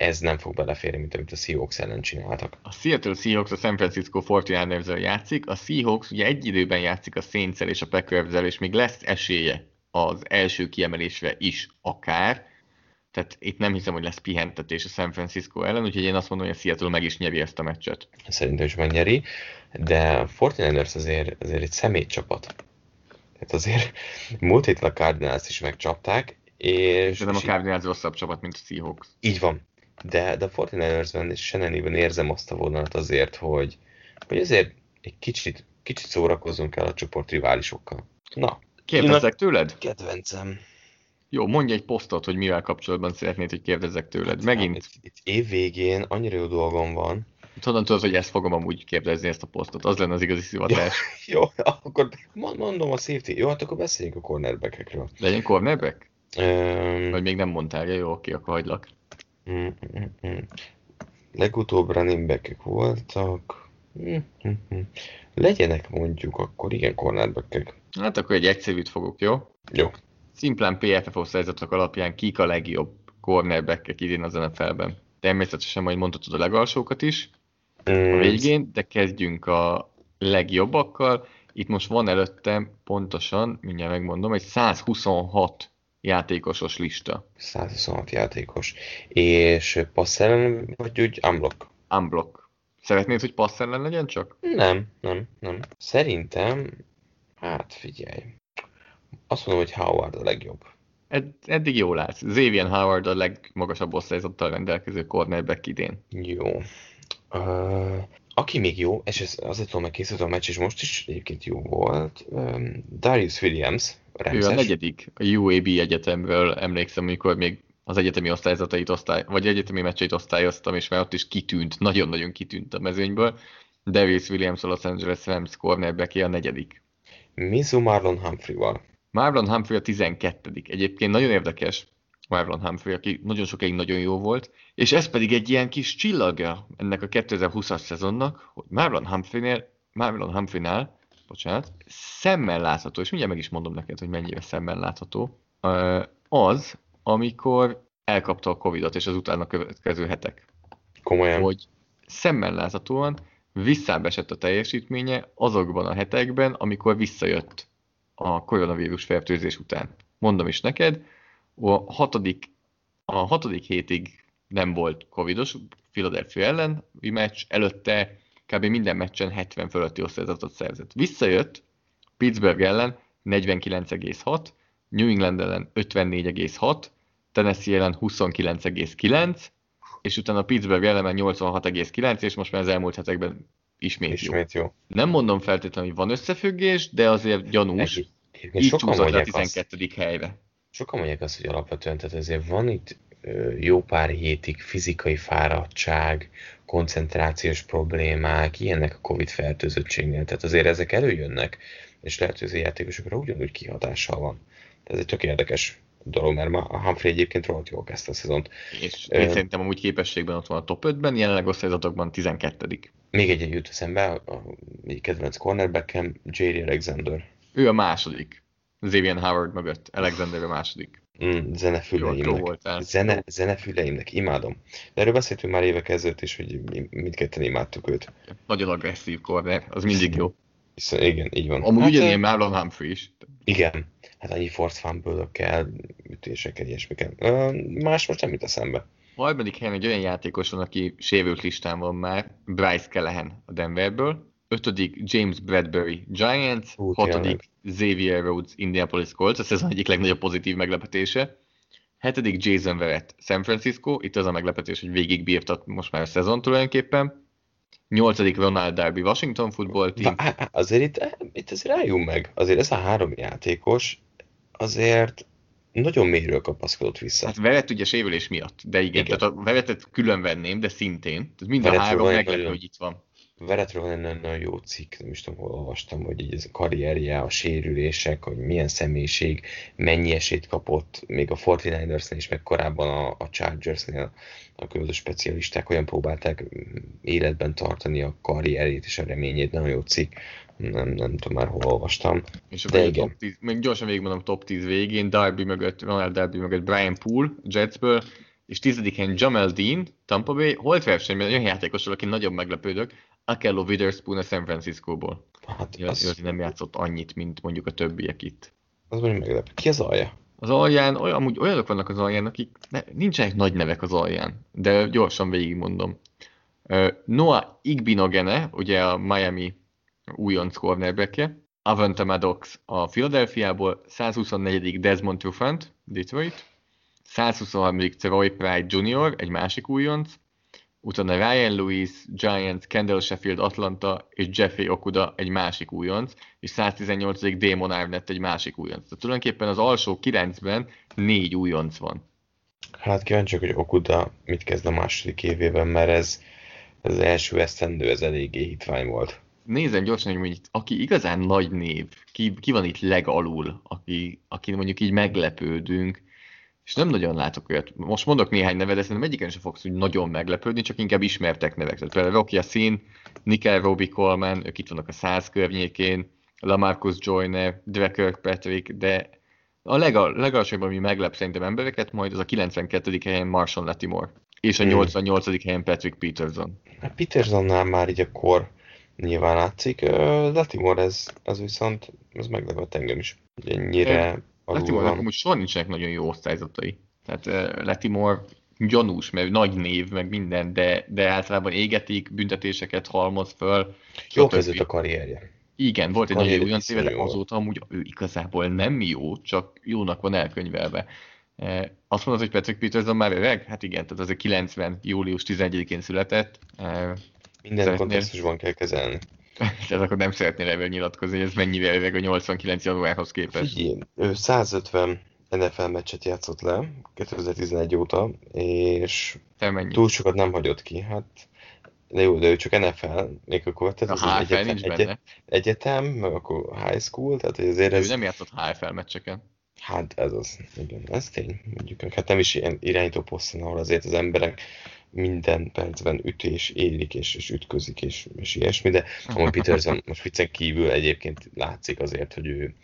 ez nem fog beleférni, mint amit a Seahawks ellen csináltak. A Seattle Seahawks a San Francisco 49ers játszik, a Seahawks ugye egy időben játszik a saints és a packers és még lesz esélye az első kiemelésre is akár, tehát itt nem hiszem, hogy lesz pihentetés a San Francisco ellen, úgyhogy én azt mondom, hogy a Seattle meg is nyeri ezt a meccset. Szerintem is megnyeri, de a 49ers azért, azért egy személycsapat. Tehát azért múlt héten a Cardinals is megcsapták, és... De nem a Cardinals rosszabb csapat, mint a Seahawks. Így van. De, de a 49ersben és Shannonében érzem azt a vonalat azért, hogy, hogy azért egy kicsit, kicsit szórakozunk el a csoport riválisokkal. Na. Kérdezzek tőled? Kedvencem. Jó, mondj egy posztot, hogy mivel kapcsolatban szeretnéd, hogy kérdezzek tőled. Megint. Itt, itt év végén annyira jó dolgom van. Honnan tudod, hogy ezt fogom amúgy kérdezni, ezt a posztot? Az lenne az igazi szivatás. Jó, jó akkor mondom a safety. Jó, hát akkor beszéljünk a cornerbackekről. Legyen cornerback? Um, Vagy még nem mondtál, jó, oké, akkor hagylak. Legutóbb running voltak. Legyenek mondjuk akkor igen cornerbackek. Hát akkor egy egyszerűt fogok, jó? Jó. Szimplán PFF osztályzatok alapján kik a legjobb cornerbackek idén az NFL-ben. Természetesen majd mondhatod a legalsókat is a Mm, végén, de kezdjünk a legjobbakkal. Itt most van előttem pontosan, mindjárt megmondom, egy 126 játékosos lista. 126 játékos. És passzellen vagy úgy unblock? Unblock. Szeretnéd, hogy passz ellen legyen csak? Nem, nem, nem. Szerintem, hát figyelj. Azt mondom, hogy Howard a legjobb. Ed- eddig jól látsz. Xavier Howard a legmagasabb osztályzattal rendelkező cornerback idén. Jó. Uh, aki még jó, és ez azért tudom, mert készült a meccs, és most is egyébként jó volt, um, Darius Williams, Ő Remszes. a negyedik a UAB egyetemről, emlékszem, amikor még az egyetemi osztályzatait osztály, vagy egyetemi meccseit osztályoztam, és már ott is kitűnt, nagyon-nagyon kitűnt a mezőnyből. Darius Williams a Los Angeles Rams cornerback a negyedik. Mizu Marlon Humphrey-val. Marlon Humphrey a 12 Egyébként nagyon érdekes Marlon Humphrey, aki nagyon sokáig nagyon jó volt, és ez pedig egy ilyen kis csillagja ennek a 2020-as szezonnak, hogy Marlon Humphreynél, Marlon Humphrey-nál, bocsánat, szemmel látható, és mindjárt meg is mondom neked, hogy mennyire szemmel látható, az, amikor elkapta a Covid-ot, és az utána következő hetek Komolyan. hogy szemmel láthatóan visszábesett a teljesítménye azokban a hetekben, amikor visszajött a koronavírus fertőzés után. Mondom is neked, a hatodik, a hatodik hétig nem volt covidos Philadelphia ellen meccs, előtte kb. minden meccsen 70 fölötti osztályzatot szerzett. Visszajött Pittsburgh ellen 49,6, New England ellen 54,6, Tennessee ellen 29,9, és utána Pittsburgh ellen 86,9, és most már az elmúlt hetekben ismét, ismét. Jó. jó. Nem mondom feltétlenül, hogy van összefüggés, de azért gyanús. Egy- Egyébként Így sokan a mondják, azt, 12. helyre. sokan mondják azt, hogy alapvetően, tehát azért van itt jó pár hétig fizikai fáradtság, koncentrációs problémák, ilyenek a Covid fertőzöttségnél, tehát azért ezek előjönnek, és lehet, hogy az játékosokra ugyanúgy kihatással van. Ez egy tök érdekes dolog, mert ma a Humphrey egyébként rohadt jól kezdte a szezont. És én szerintem amúgy képességben ott van a top 5-ben, jelenleg osztályzatokban 12 Még egy jut eszembe, a egyik kedvenc cornerbackem, J.D. Alexander. Ő a második. Xavier Howard mögött. Alexander a második. Mm, zenefüleimnek. Zene, zenefüleimnek, imádom. De erről beszéltünk már évek ezelőtt is, hogy mi- mindketten imádtuk őt. Nagyon agresszív corner, az mindig jó. Viszont igen, így van. Amúgy hát, ugyanilyen ö, Marlon Humphrey is. Igen, hát annyi force fumble-ökkel, ütésekkel, ilyesmikkel. Ö, Más most nem jut eszembe. A harmadik helyen egy olyan játékos van, aki sérült listán van már, Bryce Callahan a Denverből. Ötödik James Bradbury Giants, Hú, hatodik Xavier Rhodes Indianapolis Colts, ez az egyik legnagyobb pozitív meglepetése. Hetedik Jason Verrett San Francisco, itt az a meglepetés, hogy végigbírtat most már a szezon tulajdonképpen. Nyolcadik Ronald Darby Washington Football Team. Vá- azért itt, itt azért álljunk meg. Azért ez a három játékos azért nagyon mélyről kapaszkodott vissza. Hát Verrett ugye sérülés miatt, de igen, Igen. tehát a Verrettet külön venném, de szintén. Tehát mind a Verrettről három meglepő, hogy itt van. Veretről van egy nagyon, jó cikk, nem is tudom, hol olvastam, hogy így ez a karrierje, a sérülések, hogy milyen személyiség, mennyi esélyt kapott, még a 49ersnél is, meg korábban a, a Chargersnél a különböző specialisták olyan próbálták mm, életben tartani a karrierét és a reményét, nagyon jó cikk, nem, nem tudom már hol olvastam. És De akkor a igen. top 10, még gyorsan végigmondom top 10 végén, Darby mögött, Ronald Darby mögött Brian Poole, Jetsből, és tizedik helyen Jamel Dean, Tampa Bay, holt versenyben olyan játékosról, aki nagyon meglepődök, Akello Witherspoon a San Francisco-ból. Hát Az... az, nem játszott annyit, mint mondjuk a többiek itt. Az mondjuk meglepő. Ki az alja? Az alján, olyan, amúgy olyanok vannak az alján, akik ne, nincsenek nagy nevek az alján, de gyorsan végigmondom. Noah Igbinogene, ugye a Miami újonc cornerbackje, Avante Maddox a Philadelphiából, 124. Desmond Trufant, Detroit, 123. Troy Pride Jr., egy másik újonc, utána Ryan Lewis, Giants, Kendall Sheffield, Atlanta és Jeffrey Okuda egy másik újonc, és 118. Damon Arnett egy másik újonc. Tehát tulajdonképpen az alsó 9-ben négy újonc van. Hát kíváncsi, hogy Okuda mit kezd a második évében, mert ez, ez az első esztendő, ez eléggé hitvány volt. Nézem gyorsan, hogy mondjuk, aki igazán nagy név, ki, ki van itt legalul, aki, aki mondjuk így meglepődünk, és nem nagyon látok olyat. Most mondok néhány nevet, de szerintem egyiken sem fogsz úgy nagyon meglepődni, csak inkább ismertek nevek. Tehát például Rocky Sin, Nickel Robbie Coleman, ők itt vannak a száz környékén, Lamarcus Joyner, Dre Kirkpatrick, de a legal, legalsóbb, ami meglep szerintem embereket, majd az a 92. helyen Marshall Latimore, és a 88. Hmm. helyen Patrick Peterson. A hát Petersonnál már így a kor nyilván látszik. Latimore ez, ez viszont, ez meglepett engem is. Ennyire Latimore-nak amúgy soha nincsenek nagyon jó osztályzatai. Tehát Latimore gyanús, mert nagy név, meg minden, de, de általában égetik, büntetéseket halmoz föl. Jó kezdett a karrierje. Igen, volt egy nagyon olyan éve, de azóta amúgy ő igazából nem jó, csak jónak van elkönyvelve. Azt mondod, hogy Patrick Peterson már öreg? Hát igen, tehát azért 90. július 11-én született. Minden Szeretnél... kontextusban kell kezelni. Tehát akkor nem szeretnél ebből nyilatkozni, ez mennyivel öreg a 89 januárhoz képest. Figyelj, ő 150 NFL meccset játszott le 2011 óta, és túl sokat nem hagyott ki. Hát de jó, de ő csak NFL, még akkor tehát a HFL egyetem, nincs benne. egyetem, meg akkor high school, tehát azért ez... Ő nem játszott HFL meccseken. Hát ez az, igen, ez tény, mondjuk, hát nem is ilyen irányító poszton, ahol azért az emberek minden percben ütés érik, és, és ütközik, és, és ilyesmi, de Amon Peterson most viccen kívül egyébként látszik azért, hogy ő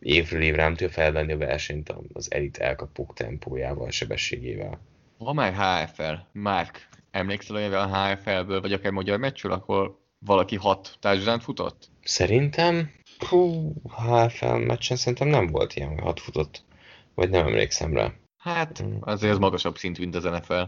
évről évre nem tudja felvenni a versenyt az elit elkapók tempójával, sebességével. Ha már HFL, Mark, emlékszel olyan a HFL-ből, vagy akár magyar meccsről, akkor valaki hat társadalán futott? Szerintem, hú, HFL meccsen szerintem nem volt ilyen, hogy hat futott, vagy nem emlékszem rá. Hát, hmm. azért az magasabb szint, mint az NFL.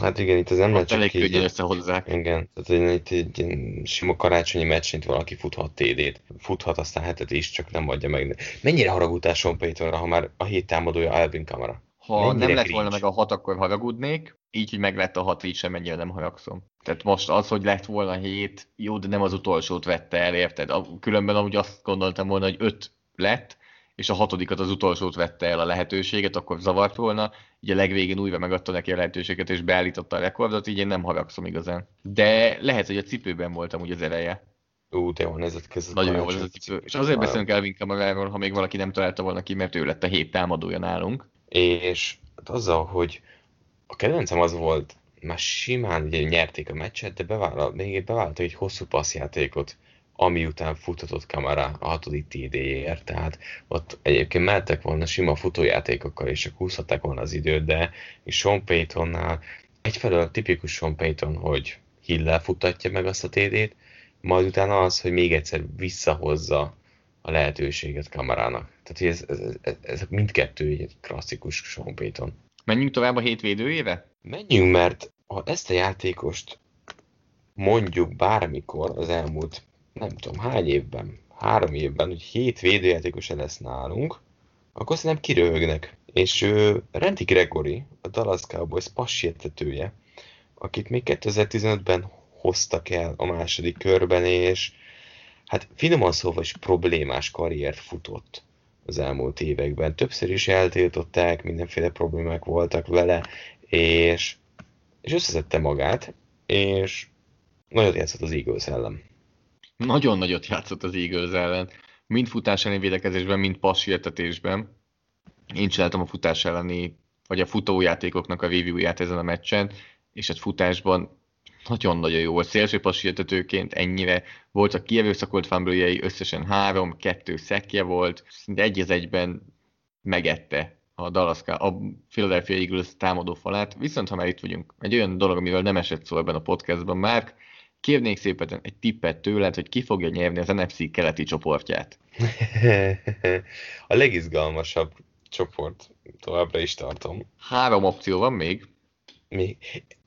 Hát igen, itt az nem lehet csak így... összehozzák. Igen, tehát itt egy, egy sima karácsonyi meccsint valaki futhat TD-t, futhat aztán hetet is, csak nem adja meg. Mennyire haragudtál Sean Paytonra, ha már a hét támadója Alvin Kamara? Ha Mennyire nem lett volna meg a hat, akkor haragudnék, így, hogy meg lett a hat, így sem mennyire nem haragszom. Tehát most az, hogy lett volna hét, jó, de nem az utolsót vette el, érted? Különben amúgy azt gondoltam volna, hogy öt lett, és a hatodikat az utolsót vette el a lehetőséget, akkor zavart volna, így a legvégén újra megadta neki a lehetőséget, és beállította a rekordot, így én nem haragszom igazán. De lehet, hogy a cipőben voltam úgy az eleje. Ú, de a kezdet. Nagyon jó ez a cipő. És azért beszélünk Elvin Kamaráról, ha még valaki nem találta volna ki, mert ő lett a hét támadója nálunk. És hát azzal, hogy a kedvencem az volt, már simán ugye nyerték a meccset, de bevállalt, még bevállalta egy hosszú passzjátékot ami után futhatott kamera a hatodik TD-ért, tehát ott egyébként mehettek volna sima futójátékokkal, és csak húzhatták volna az időt, de és Sean Paytonnál egyfelől tipikus Sean Payton, hogy Hill futatja meg azt a TD-t, majd utána az, hogy még egyszer visszahozza a lehetőséget kamerának. Tehát ez, ez, ez, ez mindkettő egy klasszikus Sean Payton. Menjünk tovább a hétvédőjébe? Menjünk, mert ha ezt a játékost mondjuk bármikor az elmúlt nem tudom, hány évben, három évben, hogy hét védőjátékos lesz nálunk, akkor szerintem kiröhögnek. És ő, Randy Gregory, a Dallas Cowboys passértetője, akit még 2015-ben hoztak el a második körben, és hát finoman szóval is problémás karriert futott az elmúlt években. Többször is eltiltották, mindenféle problémák voltak vele, és, és összeszedte magát, és nagyot játszott az Eagles ellen nagyon nagyot játszott az Eagles ellen, mind futás elleni védekezésben, mind passértetésben. Én csináltam a futás elleni, vagy a futójátékoknak a review-ját ezen a meccsen, és egy futásban nagyon-nagyon jó volt. Szélső passértetőként ennyire voltak kierőszakolt fumble összesen három, kettő szekje volt, szinte egy az egyben megette a Dallas, a Philadelphia Eagles támadó falát. Viszont ha már itt vagyunk, egy olyan dolog, amivel nem esett szó ebben a podcastban már, kérnék szépen egy tippet tőled, hogy ki fogja nyerni az NFC keleti csoportját. a legizgalmasabb csoport, továbbra is tartom. Három opció van még. Mi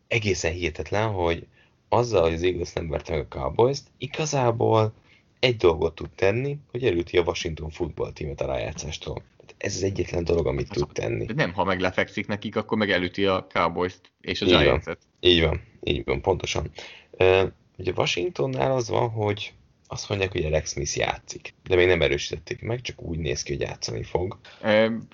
egészen hihetetlen, hogy azzal, hogy az Eagles nem verte meg a cowboys igazából egy dolgot tud tenni, hogy elüti a Washington football tímet a rájátszástól. Ez az egyetlen dolog, amit tud tenni. De nem, ha meg lefekszik nekik, akkor meg elüti a Cowboys-t és a Giants-et. Így van, így van, pontosan. Ugye Washingtonnál az van, hogy azt mondják, hogy Alex Smith játszik, de még nem erősítették meg, csak úgy néz ki, hogy játszani fog.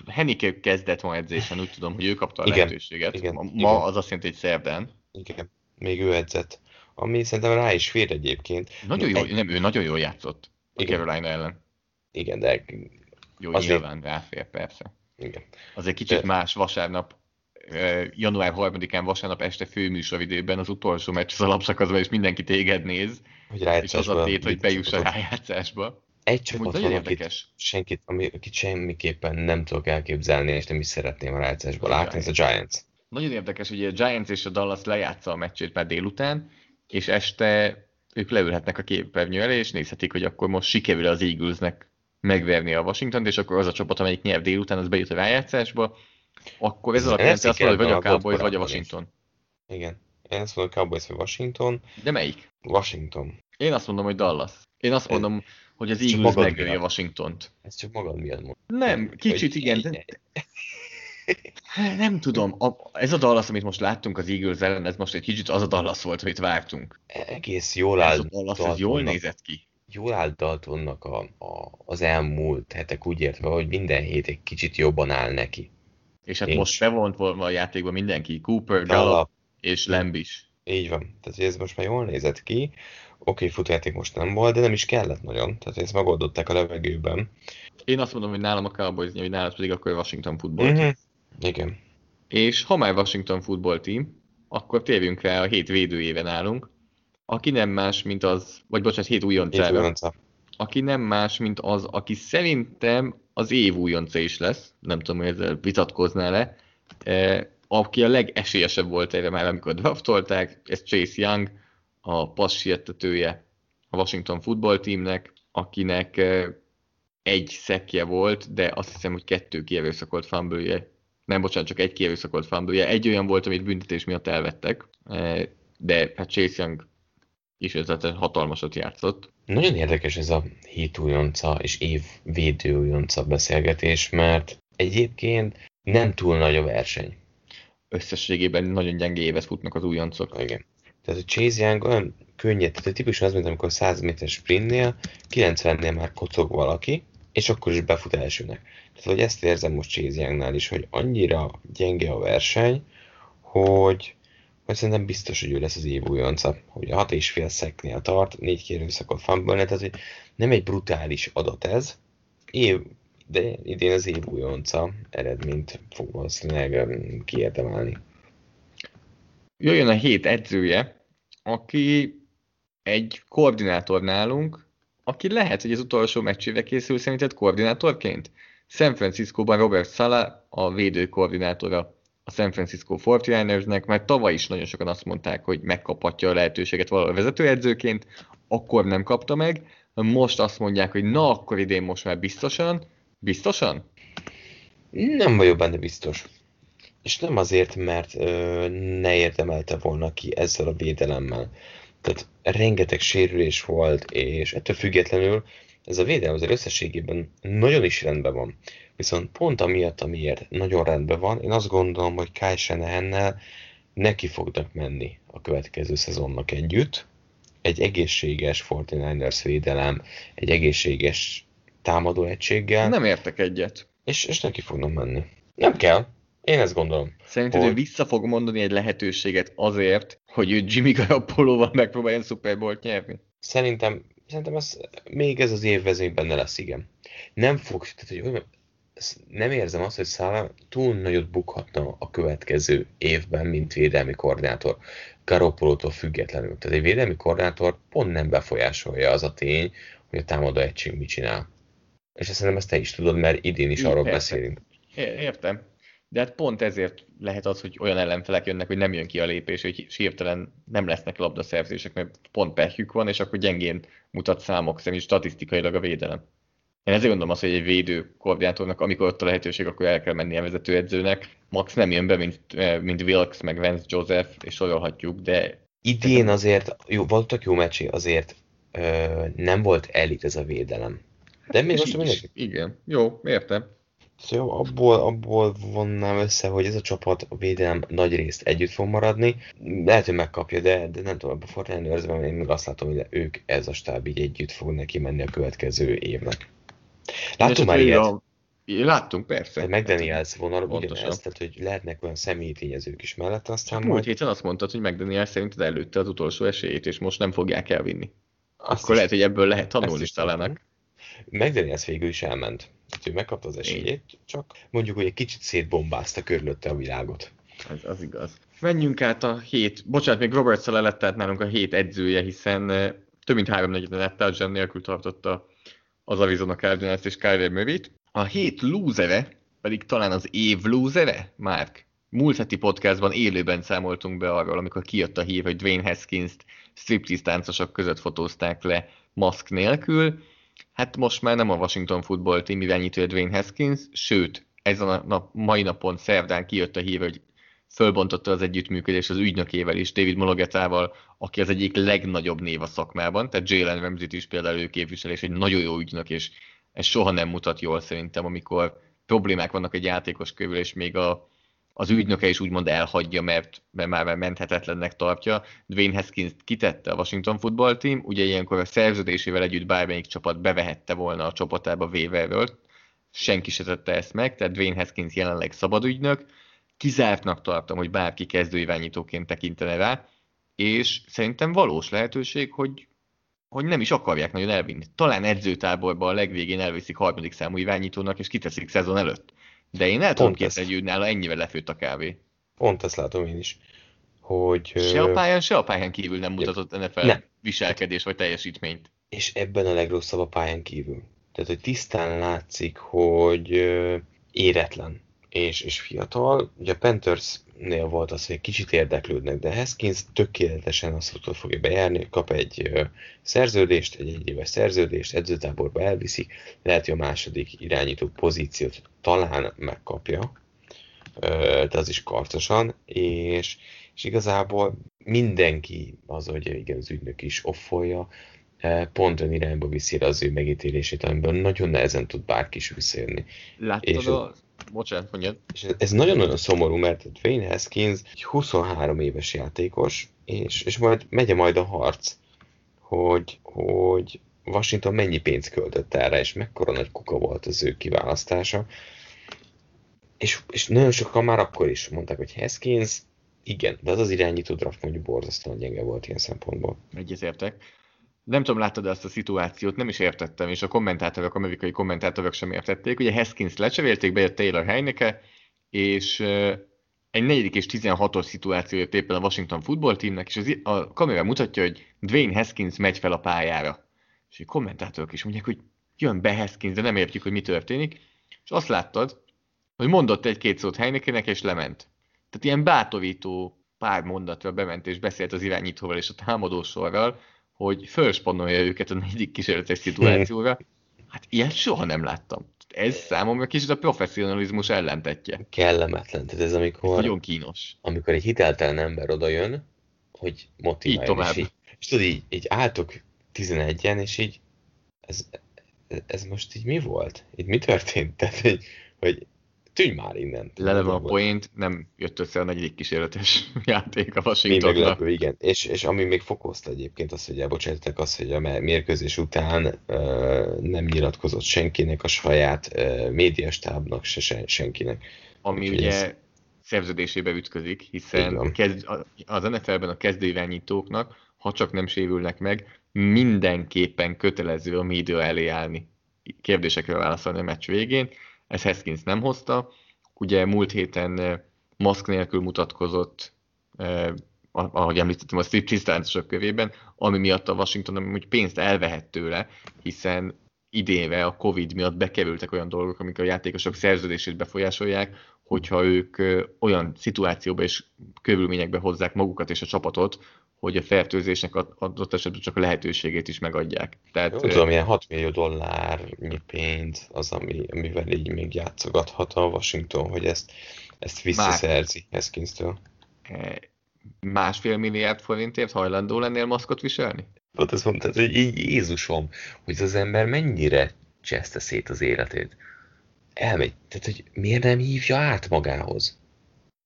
Henike kezdett ma edzésen, úgy tudom, hogy ő kapta a igen, lehetőséget. Igen, ma igen. az azt jelenti, hogy szerdán. Igen, még ő edzett. Ami szerintem rá is fér egyébként. Nagyon jó, egy... nem, ő nagyon jól játszott a igen. Carolina ellen. Igen, de... Jó, azért... nyilván ráfér, persze. Igen. Azért kicsit de... más vasárnap január 3-án vasárnap este főműsoridőben az utolsó meccs az alapszakaszban, és mindenki téged néz, hogy és az a tét, hogy bejuss a rájátszásba. Egy csapat van, akit, senkit, ami, akit semmiképpen nem tudok elképzelni, és nem is szeretném a rájátszásba látni, ez a Giants. Nagyon érdekes, hogy a Giants és a Dallas lejátsza a meccsét már délután, és este ők leülhetnek a képernyő elé, és nézhetik, hogy akkor most sikerül az Eaglesnek megverni a Washington, és akkor az a csapat, amelyik nyer délután, az bejut a rájátszásba, akkor ez alapján azt mondod, hogy vagy a Cowboys, vagy a Washington. Is. Igen. Én azt mondom, Cowboys vagy Washington. De melyik? Washington. Én azt mondom, hogy Dallas. Én azt mondom, ez, hogy az Eagles a Washington-t. Ez csak magad miatt mondom. Nem, kicsit igen, de... Nem tudom, a, ez a Dallas, amit most láttunk az Eagles ellen, ez most egy kicsit az a Dallas volt, amit vártunk. Egész jól áll. Ez a Dallas, ez jól nézett ki. Jól állt Daltonnak a, a, az elmúlt hetek úgy értve, hogy minden hét egy kicsit jobban áll neki. És hát Nincs. most bevont volna a játékba mindenki, Cooper, Gallup és Lamb is. Így van, tehát ez most már jól nézett ki. Oké, futjáték most nem volt, de nem is kellett nagyon, tehát ezt megoldották a levegőben. Én azt mondom, hogy nálam a Cowboys, hogy nálad pedig akkor Washington Football uh-huh. Team. Igen. És ha már Washington Football Team, akkor térjünk rá a hét védőjéven állunk, aki nem más, mint az, vagy bocsánat, hét újoncára. Aki nem más, mint az, aki szerintem az év újonca is lesz, nem tudom, hogy ezzel vitatkoznál-e, e, aki a legesélyesebb volt erre már, amikor draftolták, ez Chase Young, a passiettetője a Washington Football Teamnek, akinek e, egy szekje volt, de azt hiszem, hogy kettő kierőszakolt fumble nem bocsánat, csak egy kierőszakolt fumble egy olyan volt, amit büntetés miatt elvettek, e, de hát Chase Young is hatalmasat játszott. Nagyon érdekes ez a hét újonca és év védő újonca beszélgetés, mert egyébként nem túl nagy a verseny. Összességében nagyon gyenge évet futnak az újoncok. Igen. Tehát a Chase Young olyan könnyed, tehát típusan az, mint amikor 100 méteres sprintnél, 90-nél már kocog valaki, és akkor is befut elsőnek. Tehát, hogy ezt érzem most Chase Youngnál is, hogy annyira gyenge a verseny, hogy hogy szerintem biztos, hogy ő lesz az év újonca. A hat és fél szeknél tart, négy kérőszakot fumble tehát hogy nem egy brutális adat ez, év, de idén az év újonca eredményt fog valószínűleg kiérdemelni. Jöjjön a hét edzője, aki egy koordinátor nálunk, aki lehet, hogy az utolsó meccsére készül szerinted koordinátorként. San Francisco-ban Robert Sala, a védő koordinátora a San Francisco 49ersnek, mert tavaly is nagyon sokan azt mondták, hogy megkaphatja a lehetőséget valahol vezetőedzőként, akkor nem kapta meg, most azt mondják, hogy na, akkor idén most már biztosan. Biztosan? Nem vagyok benne biztos. És nem azért, mert ö, ne érdemelte volna ki ezzel a védelemmel. Tehát rengeteg sérülés volt, és ettől függetlenül ez a védelem az összességében nagyon is rendben van. Viszont pont amiatt, amiért nagyon rendben van, én azt gondolom, hogy Kai Shanahannel neki fognak menni a következő szezonnak együtt. Egy egészséges 49ers védelem, egy egészséges támadó egységgel. Nem értek egyet. És, és neki fognak menni. Nem kell. Én ezt gondolom. Szerinted hogy... ő vissza fog mondani egy lehetőséget azért, hogy ő Jimmy Garoppolo-val megpróbáljon Super Bowl-t nyerni? Szerintem, szerintem ez, még ez az év benne lesz, igen. Nem fog, tehát hogy nem érzem azt, hogy Szála túl nagyot bukhatna a következő évben, mint védelmi koordinátor. Garoppolótól függetlenül. Tehát egy védelmi koordinátor pont nem befolyásolja az a tény, hogy a támadó egység mit csinál. És ezt szerintem ezt te is tudod, mert idén is arról beszélünk. Értem. de hát pont ezért lehet az, hogy olyan ellenfelek jönnek, hogy nem jön ki a lépés, hogy hirtelen nem lesznek labdaszerzések, mert pont pehjük van, és akkor gyengén mutat számok szerint statisztikailag a védelem. Én ezért gondolom azt, hogy egy védő koordinátornak, amikor ott a lehetőség, akkor el kell menni a vezetőedzőnek. Max nem jön be, mint, eh, mint Wilkes, meg Vance Joseph, és sorolhatjuk, de... Idén azért, jó, voltak jó meccsé, azért ö, nem volt elit ez a védelem. De még most is, Igen, jó, értem. Szóval jó, abból, abból vonnám össze, hogy ez a csapat a védelem nagy részt együtt fog maradni. Lehet, hogy megkapja, de, de nem tudom, a Fortnite én még azt látom, hogy ők ez a stáb így együtt fog neki menni a következő évnek. Láttunk már ilyet? A... Láttunk, persze. A McDaniels vonal ugyanez, tehát hogy lehetnek olyan személyi tényezők is mellett, aztán Csak múlt héten azt mondtad, hogy McDaniels szerinted előtte az utolsó esélyét, és most nem fogják elvinni. Azt Akkor is, lehet, hogy ebből lehet tanulni is talán. McDaniels végül is elment. Tehát ő megkapta az esélyét, Én. csak mondjuk, hogy egy kicsit szétbombázta körülötte a világot. Ez az igaz. Menjünk át a hét, bocsánat, még Robert lett tehát nálunk a hét edzője, hiszen több mint három negyed touchdown nélkül tartotta az Arizona Cardinals és Kyler murray A hét lúzere, pedig talán az év lúzere, Márk. Múlt heti podcastban élőben számoltunk be arról, amikor kijött a hír, hogy Dwayne Haskins-t striptease táncosok között fotózták le maszk nélkül. Hát most már nem a Washington Football Team irányítója Dwayne Haskins, sőt, ezen a nap, mai napon szerdán kijött a hír, hogy fölbontotta az együttműködés az ügynökével is, David Mologetával, aki az egyik legnagyobb név a szakmában, tehát Jalen ramsey is például ő képvisel, és egy nagyon jó ügynök, és ez soha nem mutat jól szerintem, amikor problémák vannak egy játékos körül, és még a, az ügynöke is úgymond elhagyja, mert, mert már menthetetlennek tartja. Dwayne Haskins kitette a Washington Football Team, ugye ilyenkor a szerződésével együtt bármelyik csapat bevehette volna a csapatába Weaverről, senki se tette ezt meg, tehát Dwayne Haskins jelenleg szabad ügynök, kizártnak tartom, hogy bárki kezdőirányítóként tekintene rá, és szerintem valós lehetőség, hogy, hogy nem is akarják nagyon elvinni. Talán edzőtáborban a legvégén elviszik harmadik számú irányítónak, és kiteszik szezon előtt. De én el tudom képzelni, hogy nála ennyivel lefőtt a kávé. Pont ezt látom én is. Hogy, se a pályán, se a pályán kívül nem mutatott NFL ne. viselkedés vagy teljesítményt. És ebben a legrosszabb a pályán kívül. Tehát, hogy tisztán látszik, hogy éretlen és, és fiatal. Ugye a Panthersnél volt az, hogy kicsit érdeklődnek, de Haskins tökéletesen azt fogja bejárni, kap egy ö, szerződést, egy egyéves szerződést, edzőtáborba elviszik, lehet, hogy a második irányító pozíciót talán megkapja, ö, de az is karcosan, és, és igazából mindenki az, hogy igen, az ügynök is offolja, pont olyan irányba viszi az ő megítélését, amiből nagyon nehezen tud bárki is visszajönni. Láttad és a Bocsánat, mondjad. És ez nagyon-nagyon szomorú, mert Dwayne Haskins egy 23 éves játékos, és, és majd megy majd a harc, hogy, hogy Washington mennyi pénzt költött erre, és mekkora nagy kuka volt az ő kiválasztása. És, és nagyon sokan már akkor is mondták, hogy Haskins, igen, de az az irányító draft mondjuk borzasztóan gyenge volt ilyen szempontból. Egyetértek nem tudom, láttad azt a szituációt, nem is értettem, és a kommentátorok, amerikai kommentátorok sem értették. Ugye Haskins lecserélték, bejött Taylor Heineke, és egy negyedik és 16-os szituáció jött éppen a Washington football teamnek, és a kamera mutatja, hogy Dwayne Haskins megy fel a pályára. És a kommentátorok is mondják, hogy jön be Haskins, de nem értjük, hogy mi történik. És azt láttad, hogy mondott egy-két szót Heinekenek, és lement. Tehát ilyen bátorító pár mondatra bement és beszélt az irányítóval és a támadósorral, hogy felspannolja őket a negyedik kísérletes szituációra. Hát ilyet soha nem láttam. Ez számomra kicsit a professzionalizmus ellentetje. Kellemetlen. Tehát ez amikor... Nagyon kínos. Amikor egy hiteltelen ember oda jön, hogy motiváljon. Így tovább. És, így, és tudod, így, így álltok 11-en, és így ez, ez most így mi volt? Itt mi történt? Tehát, hogy, hogy tűnj már innen. Leleve a point, nem jött össze a negyedik kísérletes játék a Washingtonra. meglepő, igen. És, és ami még fokozta egyébként az, hogy elbocsájtottak az, hogy a mérkőzés után uh, nem nyilatkozott senkinek, a saját uh, médiastábnak, se, se senkinek. Ami Úgyhogy ugye ez... szerződésébe ütközik, hiszen kezd, az NFL-ben a kezdőirányítóknak, ha csak nem sérülnek meg, mindenképpen kötelező a média elé állni kérdésekre válaszolni a meccs végén, ez Haskins nem hozta. Ugye múlt héten eh, maszk nélkül mutatkozott, eh, ahogy említettem, a strip tisztáncosok kövében, ami miatt a Washington amúgy pénzt elvehet tőle, hiszen idénve a Covid miatt bekerültek olyan dolgok, amik a játékosok szerződését befolyásolják, hogyha ők olyan szituációba és körülményekbe hozzák magukat és a csapatot, hogy a fertőzésnek adott esetben csak a lehetőségét is megadják. Tehát, Jó, tudom, ilyen 6 millió dollárnyi pénz az, ami, amivel így még játszogathat a Washington, hogy ezt, ezt visszaszerzi Heskinstől. Másfél milliárd forintért hajlandó lennél maszkot viselni? Pont azt mondtad, hogy így Jézusom, hogy az ember mennyire cseszte szét az életét. Elmegy. Tehát, hogy miért nem hívja át magához?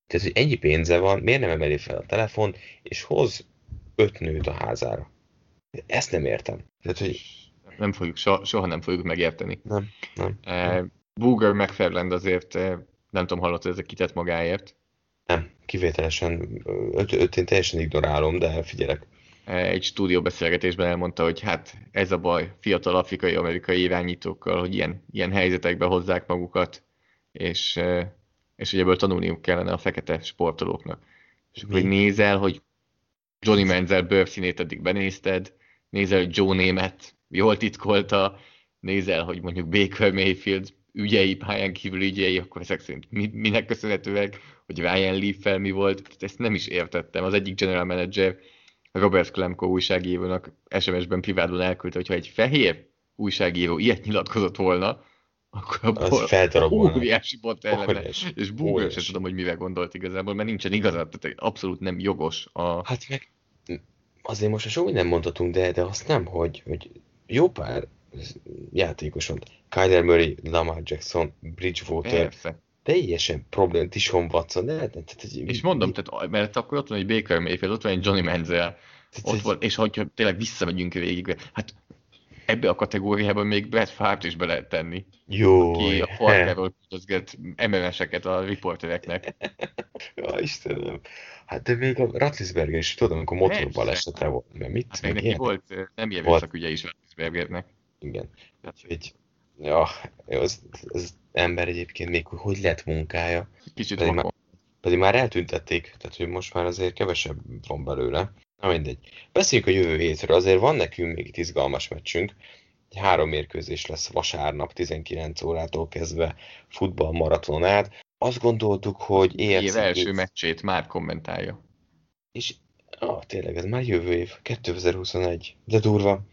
Tehát, hogy ennyi pénze van, miért nem emeli fel a telefon, és hoz öt nőt a házára? Ezt nem értem. Tehát, hogy... Nem fogjuk, so, soha nem fogjuk megérteni. Nem, nem. Uh, Booger McFarland azért, uh, nem tudom, hallott, hogy ezek kitett magáért. Nem, kivételesen, öt, öt én teljesen ignorálom, de figyelek. Eh, egy stúdióbeszélgetésben elmondta, hogy hát ez a baj fiatal afrikai-amerikai irányítókkal, hogy ilyen, ilyen helyzetekbe hozzák magukat, és, eh, és hogy ebből tanulniuk kellene a fekete sportolóknak. És akkor, nézel, hogy Johnny Manziel bőrszínét eddig benézted, nézel, hogy Joe Német jól titkolta, nézel, hogy mondjuk Baker Mayfield ügyei, pályán kívül ügyei, akkor ezek szerint mi, minek köszönhetőek, hogy Ryan Leaf-fel mi volt, ezt nem is értettem. Az egyik general manager Robert Klemko újságírónak SMS-ben privátban elküldte, hogyha egy fehér újságíró ilyet nyilatkozott volna, akkor abból óriási bot ellene, és Google sem tudom, hogy mivel gondolt igazából, mert nincsen igazad, tehát abszolút nem jogos a... Hát meg azért most sok minden mondhatunk, de, de azt nem, hogy, hogy jó pár játékos van. Kyler Murray, Lamar Jackson, Bridgewater, Persze. teljesen problém, Tishon Watson, de, de, de, de, És mondom, tehát, mert akkor ott van egy Baker Mayfield, ott van egy Johnny Manziel, ott van, és hogyha tényleg visszamegyünk végig, hát ebbe a kategóriában még Brett Favre-t is be lehet tenni. Jó. Aki a farkáról küldözget MMS-eket a riportereknek. ja, Istenem. Hát de még a Ratlisberger is tudom, amikor motorban esete volt. Mert mit? Hát meg neki volt, nem ilyen ügye is Ratlisbergernek. Igen. Tehát, hogy ja, az, az ember egyébként még hogy lett munkája. Kicsit pedig már, pedig már eltüntették, tehát hogy most már azért kevesebb van belőle. Na mindegy. Beszéljünk a jövő hétről, azért van nekünk még itt izgalmas meccsünk. Három mérkőzés lesz vasárnap 19 órától kezdve futball maraton át. Azt gondoltuk, hogy EFC... Év első meccsét már kommentálja. És ah, tényleg, ez már jövő év, 2021, de durva.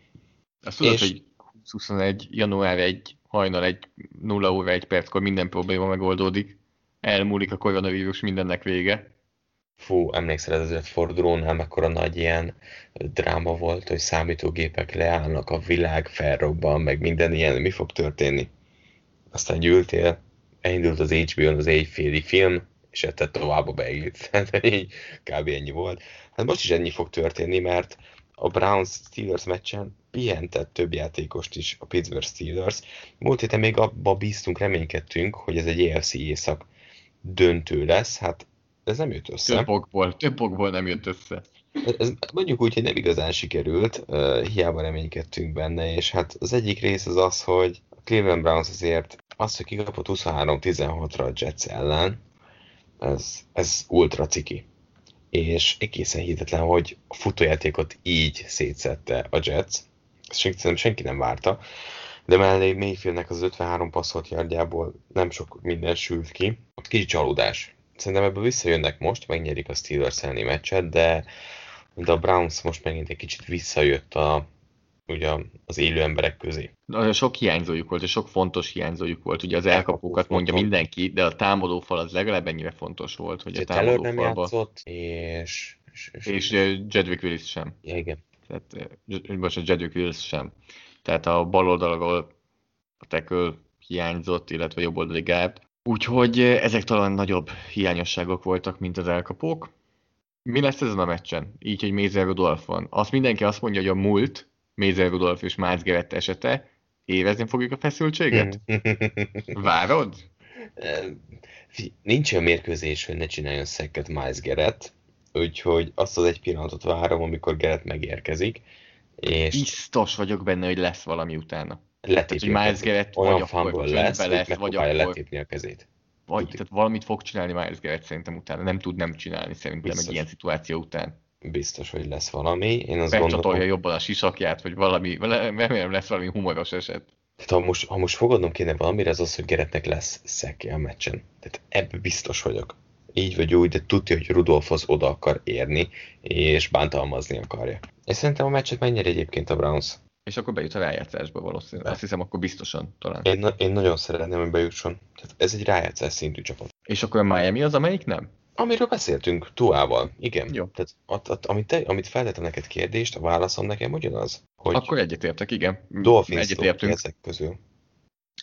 Azt tudod, és... hogy 2021. január 1, hajnal 1, 0 óra 1 perckor minden probléma megoldódik. Elmúlik a koronavírus, mindennek vége. Fú, emlékszel, ez az fordulónál mekkora nagy ilyen dráma volt, hogy számítógépek leállnak, a világ felrobban, meg minden ilyen, mi fog történni? Aztán gyűltél, elindult az HBO-n az éjféli film, és ettől tovább a beírt. Tehát így kb. ennyi volt. Hát most is ennyi fog történni, mert a Browns-Steelers meccsen pihentett több játékost is a Pittsburgh Steelers. Múlt héten még abba bíztunk, reménykedtünk, hogy ez egy EFC éjszak döntő lesz, hát ez nem jött össze. Több okból, több okból nem jött össze. Ez, mondjuk úgy, hogy nem igazán sikerült, uh, hiába reménykedtünk benne, és hát az egyik rész az az, hogy a Cleveland Browns azért azt, hogy kikapott 23-16-ra a Jets ellen, ez, ez ultra ciki. És egészen hihetetlen, hogy a futójátékot így szétszette a Jets. Ezt senki, senki nem várta. De mellé Mayfieldnek az 53 passzolt yardjából nem sok minden sült ki. Kicsi csalódás szerintem ebből visszajönnek most, megnyerik a Steelers elleni meccset, de, de a Browns most megint egy kicsit visszajött a, ugye az élő emberek közé. Nagyon sok hiányzójuk volt, és sok fontos hiányzójuk volt. Ugye az elkapókat mondja mindenki, de a támadófal az legalább ennyire fontos volt, hogy a támadófalba... nem játszott, és... És, és, és Jedwick Willis sem. Ja, igen. Tehát, most a Jedwick Willis sem. Tehát a bal oldalról a tackle hiányzott, illetve jobb oldali guard, Úgyhogy eh, ezek talán nagyobb hiányosságok voltak, mint az elkapók. Mi lesz ezen a meccsen? Így, hogy Mézer Rudolf van. Azt mindenki azt mondja, hogy a múlt Mézer Rudolf és Miles Garrett esete érezni fogjuk a feszültséget? Várod? Nincs olyan mérkőzés, hogy ne csináljon szekket Miles Garrett, úgyhogy azt az egy pillanatot várom, amikor Garrett megérkezik. És... Biztos vagyok benne, hogy lesz valami utána letépni tehát, hogy Miles Garrett olyan vagy akkor lesz, lesz vagy akkor... letépni a kezét. Vagy, tehát valamit fog csinálni Miles Garrett szerintem utána. Nem tud nem csinálni szerintem Biztos. egy ilyen szituáció után. Biztos, hogy lesz valami. Én azt gondolom... jobban a sisakját, vagy valami, remélem lesz valami humoros eset. Tehát ha most, ha most fogadnom kéne valamire, az az, hogy Geretnek lesz szekje a meccsen. Tehát ebbe biztos vagyok. Így vagy úgy, de tudja, hogy Rudolf az oda akar érni, és bántalmazni akarja. És szerintem a meccset mennyire egyébként a Browns. És akkor bejut a rájátszásba valószínűleg. Azt hiszem, akkor biztosan talán. Én, én nagyon szeretném, hogy bejusson. Tehát ez egy rájátszás szintű csapat. És akkor a Miami az, amelyik nem? Amiről beszéltünk, Tuával. Igen. Jó. Tehát at, at, amit, te, amit feltettem neked kérdést, a válaszom nekem ugyanaz. Hogy Akkor egyetértek, igen. Dolphins egyetértünk. ezek közül.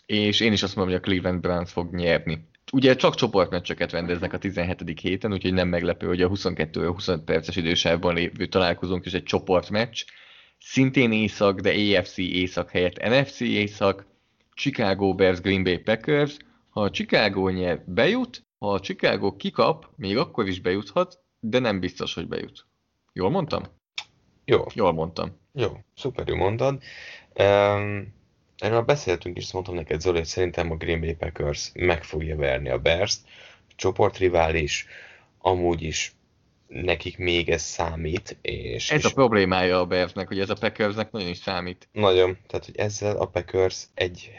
És én is azt mondom, hogy a Cleveland Browns fog nyerni. Ugye csak csoportmeccseket rendeznek a 17. héten, úgyhogy nem meglepő, hogy a 22-25 perces idősávban lévő találkozónk is egy csoportmeccs. Szintén észak, de AFC észak helyett NFC észak, Chicago Bears Green Bay Packers. Ha a Chicago nyer, bejut, ha a Chicago kikap, még akkor is bejuthat, de nem biztos, hogy bejut. Jól mondtam? Jó, Jól mondtam. jó, szuperül mondod. Um, erről beszéltünk is, mondtam neked Zoli, hogy szerintem a Green Bay Packers meg fogja verni a Bears-t. Csoportrivális, amúgy is nekik még ez számít, és, Ez és a problémája a Bearsnek, hogy ez a Packersnek nagyon is számít. Nagyon, tehát hogy ezzel a Packers egy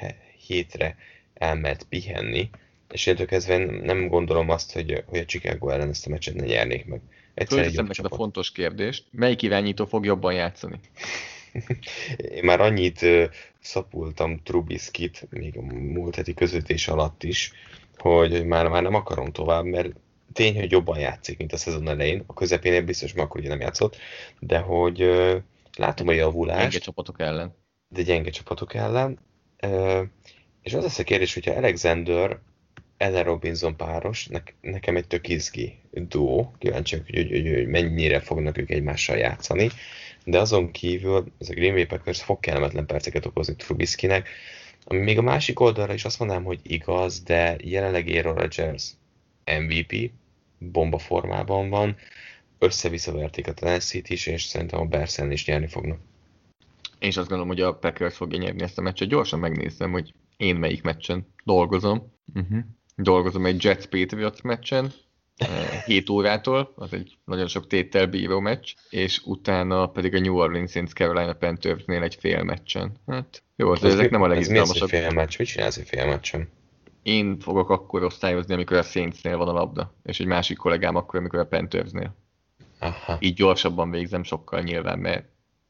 hétre elmehet pihenni, és én kezdve nem gondolom azt, hogy, hogy a Chicago ellen ezt a meccset ne nyernék meg. Egyszerűen egy neked a fontos kérdést. Melyik irányító fog jobban játszani? Én már annyit szapultam Trubiskit, még a múlt heti közvetés alatt is, hogy hogy már, már nem akarom tovább, mert tény, hogy jobban játszik, mint a szezon elején. A közepénél biztos, mert akkor ugye nem játszott, de hogy ö, látom a javulást. Gyenge csapatok ellen. de gyenge csapatok ellen. Ö, És az lesz a kérdés, hogyha Alexander Ellen Robinson páros, ne, nekem egy tök izgi duó, kíváncsiak, hogy, hogy, hogy, hogy mennyire fognak ők egymással játszani, de azon kívül ez a Green Bay Packers fog kellemetlen perceket okozni Trubiskynek, ami még a másik oldalra is azt mondanám, hogy igaz, de jelenleg Aaron Rodgers MVP, bomba formában van, össze-visszaverték a Tennessee-t is, és szerintem a bears is nyerni fognak. Én is azt gondolom, hogy a Packers fogja nyerni ezt a meccset. Gyorsan megnézem, hogy én melyik meccsen dolgozom. Uh-huh. Dolgozom egy Jets Patriots meccsen, 7 órától, az egy nagyon sok téttel bíró meccs, és utána pedig a New Orleans Saints Carolina Panthersnél egy fél meccsen. Hát jó, az, ezek nem a Ez mi az, hogy legizgalmasabb. fél meccs? Mit csinálsz egy fél meccsen? Én fogok akkor osztályozni, amikor a Saintsnél van a labda, és egy másik kollégám akkor, amikor a Panthersnél. Aha. Így gyorsabban végzem sokkal nyilván, mert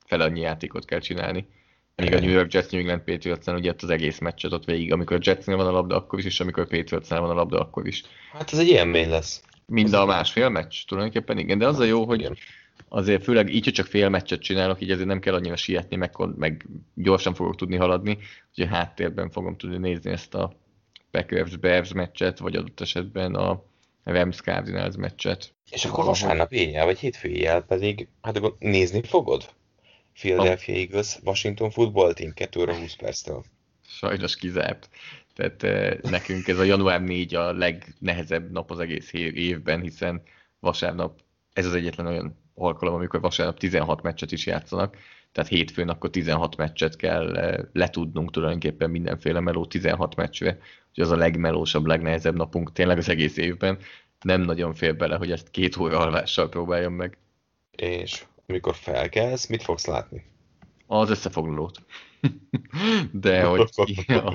fel annyi játékot kell csinálni. Míg a New York Jets New England patriots ugye ott az egész meccset ott végig, amikor a Jetsnél van a labda, akkor is, és amikor a Patriotsnál van a labda, akkor is. Hát ez egy élmény lesz. Mind a másfél meccs, tulajdonképpen igen, de az a jó, hogy azért főleg így, hogy csak fél meccset csinálok, így azért nem kell annyira sietni, meg, meg gyorsan fogok tudni haladni, úgyhogy a háttérben fogom tudni nézni ezt a Packers Bears meccset, vagy adott esetben a Rams Cardinals meccset. És akkor vasárnap éjjel, vagy hétfő éjjel pedig, hát akkor nézni fogod? Philadelphia Eagles, Washington Football Team, 2 óra 20 perctől. Sajnos kizárt. Tehát eh, nekünk ez a január 4 a legnehezebb nap az egész év- évben, hiszen vasárnap ez az egyetlen olyan alkalom, amikor vasárnap 16 meccset is játszanak, tehát hétfőn akkor 16 meccset kell eh, letudnunk tulajdonképpen mindenféle meló 16 meccsre, hogy az a legmelósabb, legnehezebb napunk tényleg az egész évben. Nem nagyon fér bele, hogy ezt két óra alvással próbáljam meg. És amikor felkelsz, mit fogsz látni? Az összefoglalót. De hogy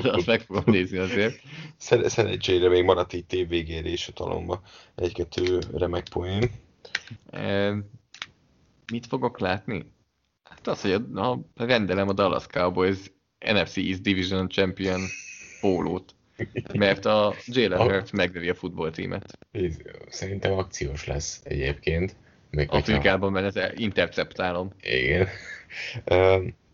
azt meg fogom nézni azért. Szer- szerencsére még maradt így tévvégérés a talomba. Egy-kettő remek poén. E, mit fogok látni? Hát az, hogy a, a, rendelem a Dallas Cowboys NFC East Division Champion pólót. Mert a Jalen Hurts megveri a futballtímet. Szerintem akciós lesz egyébként. Még hogyha- Afrikában, mert ezt interceptálom. Igen.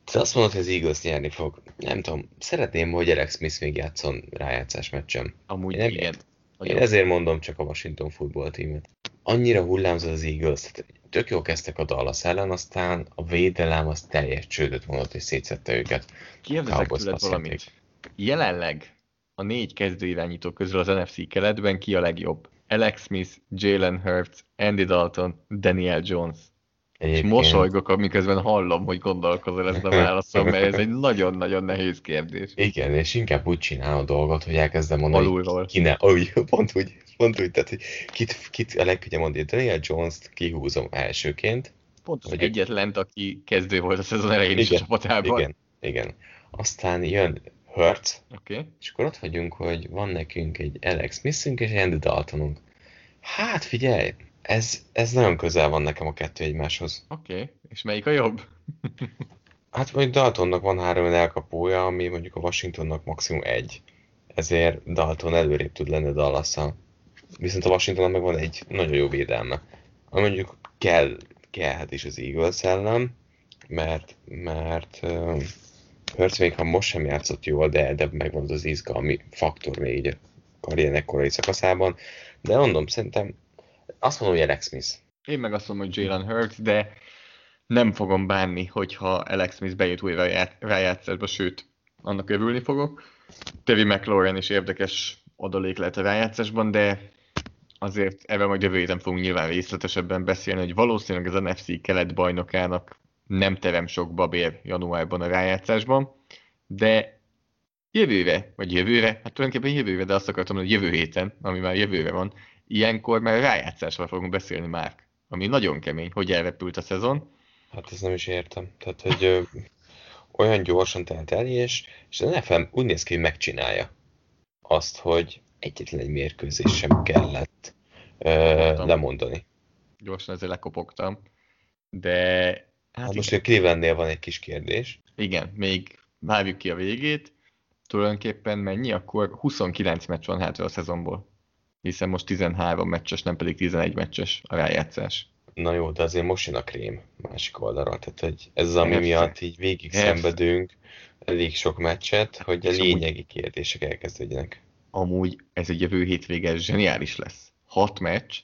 Te azt mondod, hogy az Eagles nyerni fog. Nem tudom, szeretném, hogy Alex Smith még játszon rájátszás meccsen. Amúgy Én nem igen. Én Nagyon. ezért mondom csak a Washington football teamet. Annyira hullámzott az Eagles, tehát tök jó kezdtek a Dallas ellen, aztán a védelem az teljes csődöt mondott és szétszette őket. Kérdezek tőled valamit. Jelenleg a négy kezdőirányító közül az NFC keletben ki a legjobb? Alex Smith, Jalen Hurts, Andy Dalton, Daniel Jones. És Egyébként mosolygok, miközben hallom, hogy gondolkozol ezt a válaszom, mert ez egy nagyon-nagyon nehéz kérdés. Igen, és inkább úgy csinálom a dolgot, hogy elkezdem mondani, Alulról. ki ne, úgy, pont úgy, pont úgy, tehát hogy kit, kit a legkönnyebb mondani, Daniel Jones-t kihúzom elsőként, Pont az egyetlen, aki kezdő volt a szezon elején is a Igen, csapatában. Igen, igen. Aztán jön Hurts, Oké. Okay. és akkor ott vagyunk, hogy van nekünk egy Alex Smithünk és egy Andy Daltonunk. Hát figyelj, ez, ez nagyon közel van nekem a kettő egymáshoz. Oké. Okay. És melyik a jobb? Hát mondjuk Daltonnak van három elkapója, ami mondjuk a Washingtonnak maximum egy. Ezért Dalton előrébb tud lenni dallas -szal. Viszont a Washingtonnak meg van egy nagyon jó védelme. Ami mondjuk kell, kellhet is az Eagles ellen, mert, mert uh, Hurts még ha most sem játszott jól, de, de megvan az az izgalmi faktor még így a karriernek korai szakaszában. De mondom, szerintem azt mondom, hogy Alex Smith. Én meg azt mondom, hogy Jalen Hurts, de nem fogom bánni, hogyha Alex Smith bejut újra rájátszásba, sőt, annak örülni fogok. Tevi McLaurin is érdekes adalék lehet a rájátszásban, de azért ebben majd jövő héten fogunk nyilván részletesebben beszélni, hogy valószínűleg az NFC kelet bajnokának nem terem sok babér januárban a rájátszásban, de jövőre, vagy jövőre, hát tulajdonképpen jövőre, de azt akartam, hogy jövő héten, ami már jövőre van, ilyenkor már rájátszásról fogunk beszélni már, ami nagyon kemény, hogy elrepült a szezon. Hát ezt nem is értem. Tehát, hogy ö, olyan gyorsan telt el, és, és az NFL úgy néz ki, hogy megcsinálja azt, hogy egyetlen egy mérkőzés sem kellett ö, lemondani. Gyorsan ezzel lekopogtam. De Hát, hát most a Clevelandnél van egy kis kérdés. Igen, még várjuk ki a végét. Tulajdonképpen mennyi? Akkor 29 meccs van hátra a szezonból. Hiszen most 13 meccses, nem pedig 11 meccses a rájátszás. Na jó, de azért most jön a krém másik oldalra. Tehát, hogy ez az, ami miatt így végig Persze. szenvedünk elég sok meccset, hogy a lényegi kérdések elkezdődjenek. Amúgy ez egy jövő hétvége zseniális lesz. Hat meccs,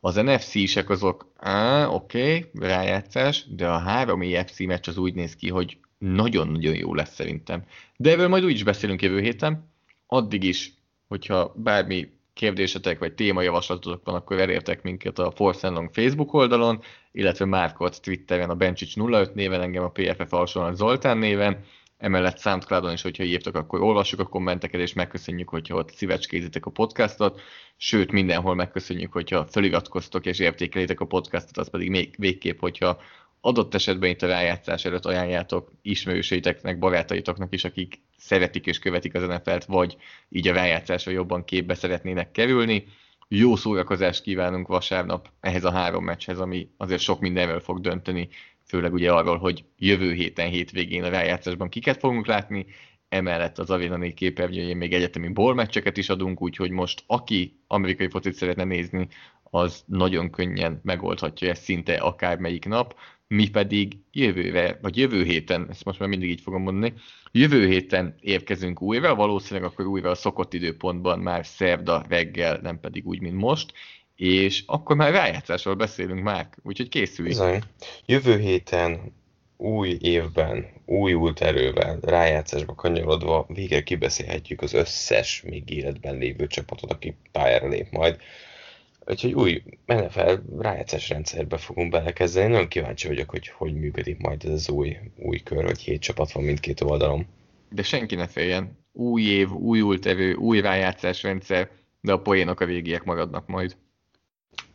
az NFC-sek azok, á, oké, okay, rájátszás, de a három EFC meccs az úgy néz ki, hogy nagyon-nagyon jó lesz szerintem. De erről majd úgy is beszélünk jövő héten. Addig is, hogyha bármi kérdésetek vagy témajavaslatotok van, akkor elértek minket a Force Long Facebook oldalon, illetve Márkot Twitteren a Bencsics 05 néven, engem a PFF alsóan Zoltán néven, emellett Soundcloudon is, hogyha írtok, akkor olvassuk a kommenteket, és megköszönjük, hogyha ott szívecskézitek a podcastot, sőt, mindenhol megköszönjük, hogyha feliratkoztok és értékelitek a podcastot, az pedig még végképp, hogyha adott esetben itt a rájátszás előtt ajánljátok ismerőseiteknek, barátaitoknak is, akik szeretik és követik az NFL-t, vagy így a rájátszásra jobban képbe szeretnének kerülni. Jó szórakozást kívánunk vasárnap ehhez a három meccshez, ami azért sok mindenről fog dönteni, főleg ugye arról, hogy jövő héten, hétvégén a rájátszásban kiket fogunk látni, emellett az Arena 4 képernyőjén még egyetemi bólmeccseket is adunk, úgyhogy most aki amerikai focit szeretne nézni, az nagyon könnyen megoldhatja ezt szinte akármelyik nap, mi pedig jövőre, vagy jövő héten, ezt most már mindig így fogom mondani, jövő héten érkezünk újra, valószínűleg akkor újra a szokott időpontban már szerda reggel, nem pedig úgy, mint most, és akkor már rájátszásról beszélünk már, úgyhogy készülj. Bizony. Jövő héten új évben, újult erővel, rájátszásba kanyarodva végre kibeszélhetjük az összes még életben lévő csapatot, aki pályára lép majd. Úgyhogy új NFL rájátszás rendszerbe fogunk belekezdeni. Nagyon kíváncsi vagyok, hogy hogy működik majd ez az új, új kör, hogy hét csapat van mindkét oldalon. De senki ne féljen. Új év, újult erő, új rájátszás rendszer, de a poénok a végiek maradnak majd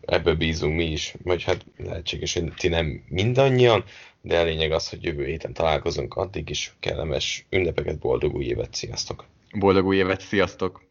ebből bízunk mi is, vagy hát lehetséges, hogy ti nem mindannyian, de a lényeg az, hogy jövő héten találkozunk, addig is kellemes ünnepeket, boldog új évet, sziasztok! Boldog új évet, sziasztok!